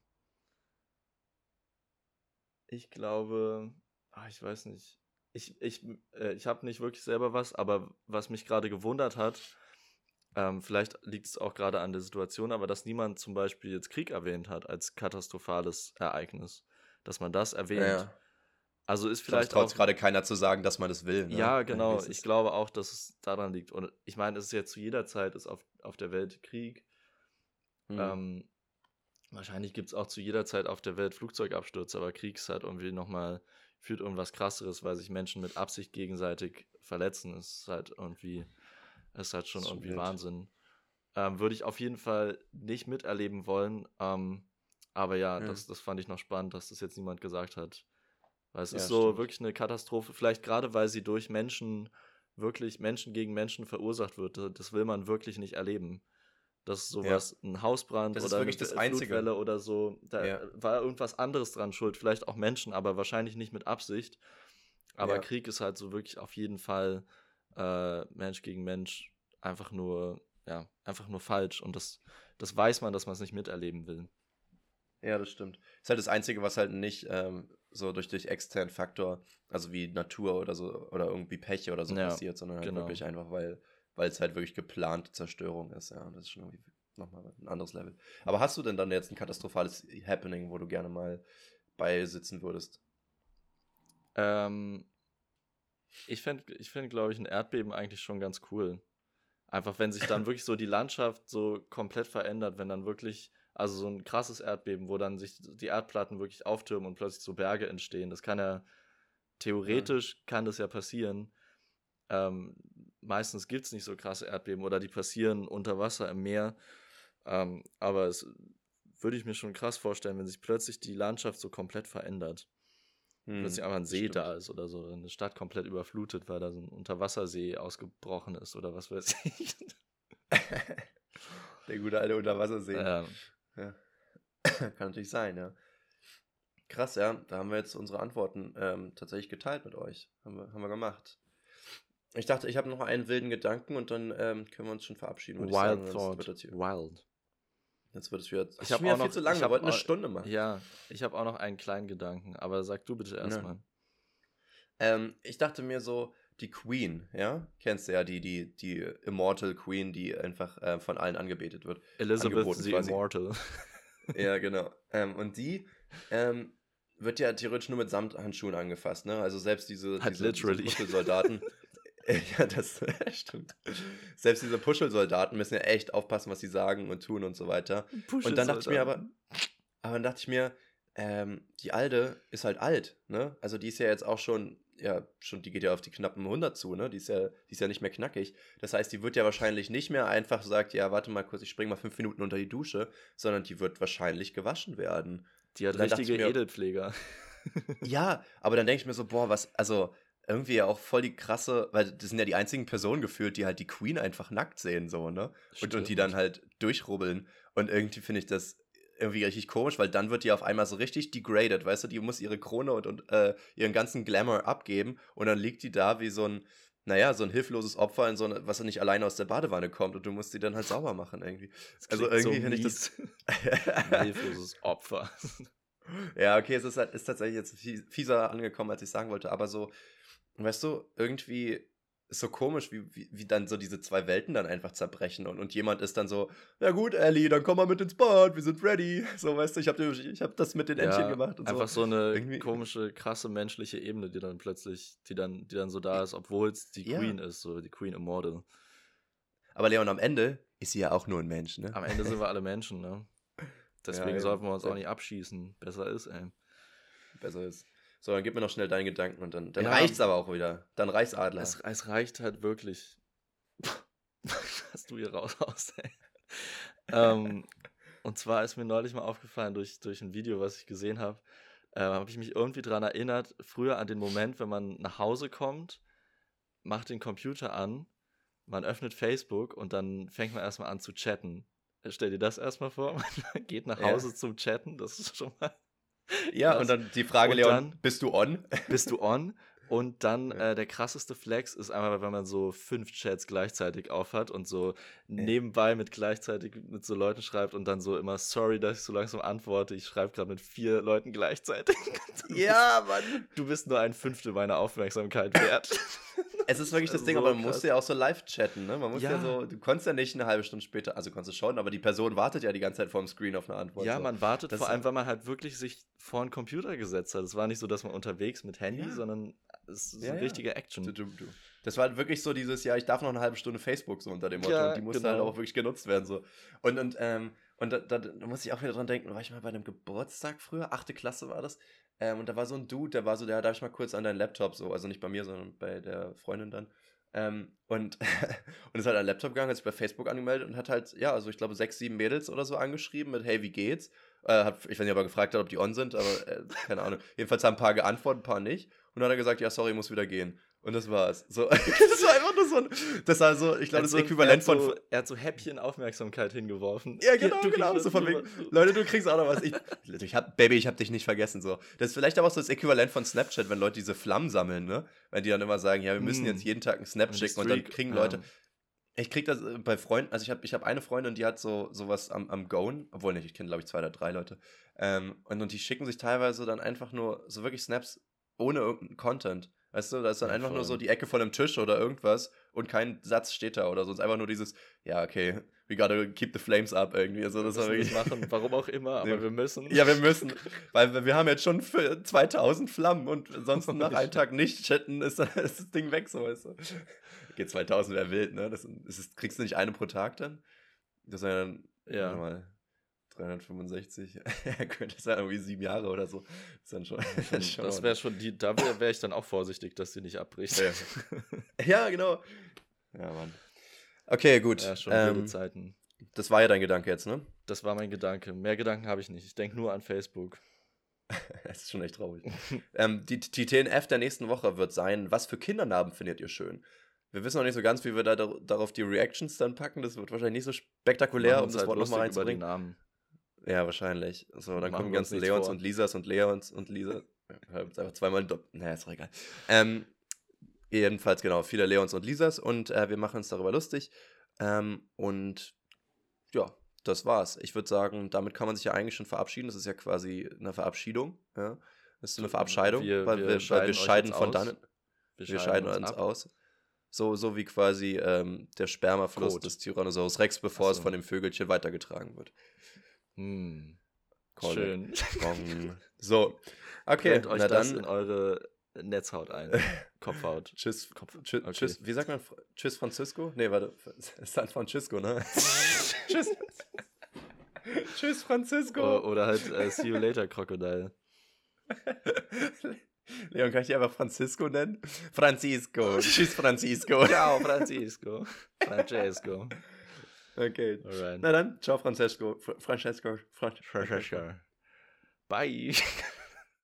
Ich glaube, ach, ich weiß nicht. Ich, ich, äh, ich habe nicht wirklich selber was, aber was mich gerade gewundert hat, ähm, vielleicht liegt es auch gerade an der Situation, aber dass niemand zum Beispiel jetzt Krieg erwähnt hat als katastrophales Ereignis. Dass man das erwähnt. Ja, ja. Also ist vielleicht traut gerade keiner zu sagen, dass man das will. Ne? Ja, genau. Ich glaube auch, dass es daran liegt. Und ich meine, es ist ja zu jeder Zeit ist auf, auf der Welt Krieg. Hm. Ähm, wahrscheinlich gibt es auch zu jeder Zeit auf der Welt Flugzeugabstürze, aber Krieg ist halt irgendwie nochmal, führt irgendwas krasseres, weil sich Menschen mit Absicht gegenseitig verletzen. Es ist halt irgendwie, es ist halt schon irgendwie wild. Wahnsinn. Ähm, Würde ich auf jeden Fall nicht miterleben wollen. Ähm, aber ja, ja, Das, das fand ich noch spannend, dass das jetzt niemand gesagt hat. Weil es ja, ist so stimmt. wirklich eine Katastrophe, vielleicht gerade weil sie durch Menschen, wirklich Menschen gegen Menschen verursacht wird. Das will man wirklich nicht erleben. Dass sowas, ja. ein Hausbrand das oder eine Flutwelle oder so, da ja. war irgendwas anderes dran schuld, vielleicht auch Menschen, aber wahrscheinlich nicht mit Absicht. Aber. Krieg ist halt so wirklich auf jeden Fall äh, Mensch gegen Mensch einfach nur, ja, einfach nur falsch. Und das, das weiß man, dass man es nicht miterleben will. Ja, das stimmt. Ist halt das Einzige, was halt nicht ähm, so durch, durch externen Faktor, also wie Natur oder so, oder irgendwie Pech oder so ja, passiert, sondern halt genau. wirklich einfach, weil weil es halt wirklich geplante Zerstörung ist, ja. Das ist schon irgendwie nochmal ein anderes Level. Aber hast du denn dann jetzt ein katastrophales Happening, wo du gerne mal beisitzen würdest? Ähm, ich fände, ich fänd, glaube ich, ein Erdbeben eigentlich schon ganz cool. Einfach, wenn sich dann wirklich so die Landschaft so komplett verändert, wenn dann wirklich, also so ein krasses Erdbeben, wo dann sich die Erdplatten wirklich auftürmen und plötzlich so Berge entstehen. Das kann ja, theoretisch ja. kann das ja passieren. Ähm, meistens gibt es nicht so krasse Erdbeben oder die passieren unter Wasser im Meer. Ähm, aber es würde ich mir schon krass vorstellen, wenn sich plötzlich die Landschaft so komplett verändert. Hm, plötzlich einfach ein See stimmt. da ist oder so, eine Stadt komplett überflutet, weil da so ein Unterwassersee ausgebrochen ist oder was weiß ich. Der gute alte Unterwassersee. Ja. Ja. Kann natürlich sein, ja. Krass, ja. Da haben wir jetzt unsere Antworten ähm, tatsächlich geteilt mit euch. Haben wir, haben wir gemacht. Ich dachte, ich habe noch einen wilden Gedanken und dann ähm, können wir uns schon verabschieden. Wild sagen, Thought. Wild. Jetzt wird es wieder. Ich habe auch noch, viel zu lange. Wir wollten eine Stunde machen. Ja, ich habe auch noch einen kleinen Gedanken, aber sag du bitte erstmal. Ähm, ich dachte mir so, die Queen, ja? Kennst du ja, die, die, die Immortal Queen, die einfach äh, von allen angebetet wird. Elizabeth the quasi. Immortal. ja, genau. Ähm, und die ähm, wird ja theoretisch nur mit Samthandschuhen angefasst, ne? Also selbst diese, diese, diese Muskelsoldaten. Ja, das stimmt. Selbst diese Puschelsoldaten müssen ja echt aufpassen, was sie sagen und tun und so weiter. Und dann dachte ich mir aber, aber dann dachte ich mir, ähm, die Alte ist halt alt, ne? Also die ist ja jetzt auch schon, ja, schon, die geht ja auf die knappen 100 zu, ne? Die ist ja, die ist ja nicht mehr knackig. Das heißt, die wird ja wahrscheinlich nicht mehr einfach sagt, ja, warte mal kurz, ich spring mal fünf Minuten unter die Dusche, sondern die wird wahrscheinlich gewaschen werden. Die hat richtige mir, Edelpfleger. ja, aber dann denke ich mir so, boah, was, also irgendwie ja auch voll die krasse, weil das sind ja die einzigen Personen gefühlt, die halt die Queen einfach nackt sehen, so, ne? Und, und die dann halt durchrubbeln. Und irgendwie finde ich das irgendwie richtig komisch, weil dann wird die auf einmal so richtig degraded, weißt du? Die muss ihre Krone und, und äh, ihren ganzen Glamour abgeben und dann liegt die da wie so ein, naja, so ein hilfloses Opfer, in so eine, was nicht alleine aus der Badewanne kommt und du musst die dann halt sauber machen irgendwie. Also irgendwie so finde ich das. ein hilfloses Opfer. ja, okay, es ist, halt, ist tatsächlich jetzt fieser angekommen, als ich sagen wollte, aber so, weißt du, irgendwie ist so komisch, wie, wie, wie dann so diese zwei Welten dann einfach zerbrechen und, und jemand ist dann so, ja gut, Ellie, dann komm mal mit ins Bad, wir sind ready. So, weißt du, ich habe ich hab das mit den Entchen ja, gemacht und einfach so. so eine Irgendwie. komische, krasse menschliche Ebene, die dann plötzlich, die dann, die dann so da ist, obwohl es die ja. Queen ist, so die Queen Immortal. Aber Leon, am Ende ist sie ja auch nur ein Mensch, ne? Am Ende sind wir alle Menschen, ne? Deswegen ja, sollten wir uns auch nicht abschießen. Besser ist, ey. Besser ist. So, dann gib mir noch schnell deinen Gedanken und dann, dann ja, reicht's aber auch wieder. Dann reicht's Adler. Es, es reicht halt wirklich. Was du hier raus haust, ey. ähm, und zwar ist mir neulich mal aufgefallen durch, durch ein Video, was ich gesehen habe, äh, habe ich mich irgendwie daran erinnert, früher an den Moment, wenn man nach Hause kommt, macht den Computer an, man öffnet Facebook und dann fängt man erstmal an zu chatten. Stell dir das erstmal vor, man geht nach Hause ja. zum Chatten, das ist schon mal ja, und dann die Frage, Leon, dann, bist du on? Bist du on? Und dann äh, der krasseste Flex ist einmal, wenn man so fünf Chats gleichzeitig aufhat und so nebenbei mit gleichzeitig mit so Leuten schreibt und dann so immer, sorry, dass ich so langsam antworte, ich schreibe gerade mit vier Leuten gleichzeitig. ja, Mann. Du bist nur ein Fünftel meiner Aufmerksamkeit wert. Es ist wirklich das Ding, so aber man musste ja auch so live chatten, ne? Man muss ja. ja. so, du konntest ja nicht eine halbe Stunde später, also konntest du schon, aber die Person wartet ja die ganze Zeit vor dem Screen auf eine Antwort. Ja, so. man wartet das vor allem, weil man halt wirklich sich vor einen Computer gesetzt hat. Es war nicht so, dass man unterwegs mit Handy, ja. sondern es ist ja, eine richtige Action. Das war wirklich so dieses, ja, ich darf noch eine halbe Stunde Facebook so unter dem Motto. und die musste halt genau. halt auch wirklich genutzt werden. So. Und, und, ähm, und da, da, da muss ich auch wieder dran denken, war ich mal bei einem Geburtstag früher, achte Klasse war das, ähm, und da war so ein Dude, der war so, der darf ich mal kurz an deinen Laptop so, also nicht bei mir, sondern bei der Freundin dann. Ähm, und, und ist halt an den Laptop gegangen, hat sich bei Facebook angemeldet und hat halt, ja, also ich glaube, sechs, sieben Mädels oder so angeschrieben mit, hey, wie geht's? Äh, hat, ich weiß nicht, ob er gefragt hat, ob die on sind, aber äh, keine Ahnung. Jedenfalls haben ein paar geantwortet, ein paar nicht. Und dann hat er gesagt, ja, sorry, ich muss wieder gehen. Und das war's. So, das war einfach nur so ein. Das war so, ich glaube, das Äquivalent so, von. Er hat so Häppchen Aufmerksamkeit hingeworfen. Ja, genau, du genau. So von wegen, Leute, du kriegst auch noch was. Ich, ich hab, Baby, ich hab dich nicht vergessen. So. Das ist vielleicht aber auch so das Äquivalent von Snapchat, wenn Leute diese Flammen sammeln, ne? Wenn die dann immer sagen, ja, wir müssen mm. jetzt jeden Tag einen Snap schicken und dann kriegen Leute. Ja. Ich krieg das äh, bei Freunden, also ich habe ich hab eine Freundin, die hat so sowas am, am Goen, obwohl nicht, ich kenne glaube ich zwei oder drei Leute. Ähm, und, und die schicken sich teilweise dann einfach nur so wirklich Snaps ohne irgendeinen Content. Weißt du, da ist dann ja, einfach voll. nur so die Ecke von einem Tisch oder irgendwas und kein Satz steht da oder so. Es ist einfach nur dieses, ja, okay, we gotta keep the flames up irgendwie. Also, das wir wirklich machen, warum auch immer, aber ja. wir müssen. Ja, wir müssen. Weil wir haben jetzt schon 2000 Flammen und sonst nach einem Tag nicht chatten ist, ist das Ding weg, so weißt du. G2000 wäre wild, ne? Das, ist, kriegst du nicht eine pro Tag dann? Das wäre dann, ja. mal, 365, könnte sein irgendwie sieben Jahre oder so. Das, dann schon, das wäre schon, die, da wäre wär ich dann auch vorsichtig, dass sie nicht abbricht. Ja, ja genau. Ja, Mann. Okay, gut. Ja, schon ähm, Zeiten. Das war ja dein Gedanke jetzt, ne? Das war mein Gedanke. Mehr Gedanken habe ich nicht. Ich denke nur an Facebook. Es ist schon echt traurig. ähm, die, die TNF der nächsten Woche wird sein, was für Kindernamen findet ihr schön? Wir wissen noch nicht so ganz, wie wir da darauf die Reactions dann packen. Das wird wahrscheinlich nicht so spektakulär, um das halt Wort nochmal reinzubringen. Namen. Ja, wahrscheinlich. So, dann kommen die ganzen Leons vor. und Lisas und Leons und Lisa. Einfach zweimal doppelt. Naja, ist doch egal. Ähm, jedenfalls, genau, viele Leons und Lisas und äh, wir machen uns darüber lustig. Ähm, und ja, das war's. Ich würde sagen, damit kann man sich ja eigentlich schon verabschieden. Das ist ja quasi eine Verabschiedung. Ja? Das ist eine Verabscheidung, wir, weil, wir, wir, scheiden, weil wir scheiden von dann. Wir, wir scheiden, uns, uns aus. So, so wie quasi ähm, der Spermafluss Code. des Tyrannosaurus Rex, bevor so. es von dem Vögelchen weitergetragen wird. Hm. Schön. so, okay. Könnt euch na das dann in eure Netzhaut ein. Kopfhaut. Tschüss. Kopf, tschüss, okay. tschüss. Wie sagt man? Tschüss Francisco? Nee, warte. San Francisco, ne? tschüss. tschüss Francisco. O oder halt äh, See you later, Crocodile. Leon, kann ich dich einfach Francisco nennen? Francisco. Tschüss, Francisco. Ciao, Francisco. Francesco. Okay. Alright. Na dann, ciao, Francesco. Francesco. Francesco. Bye.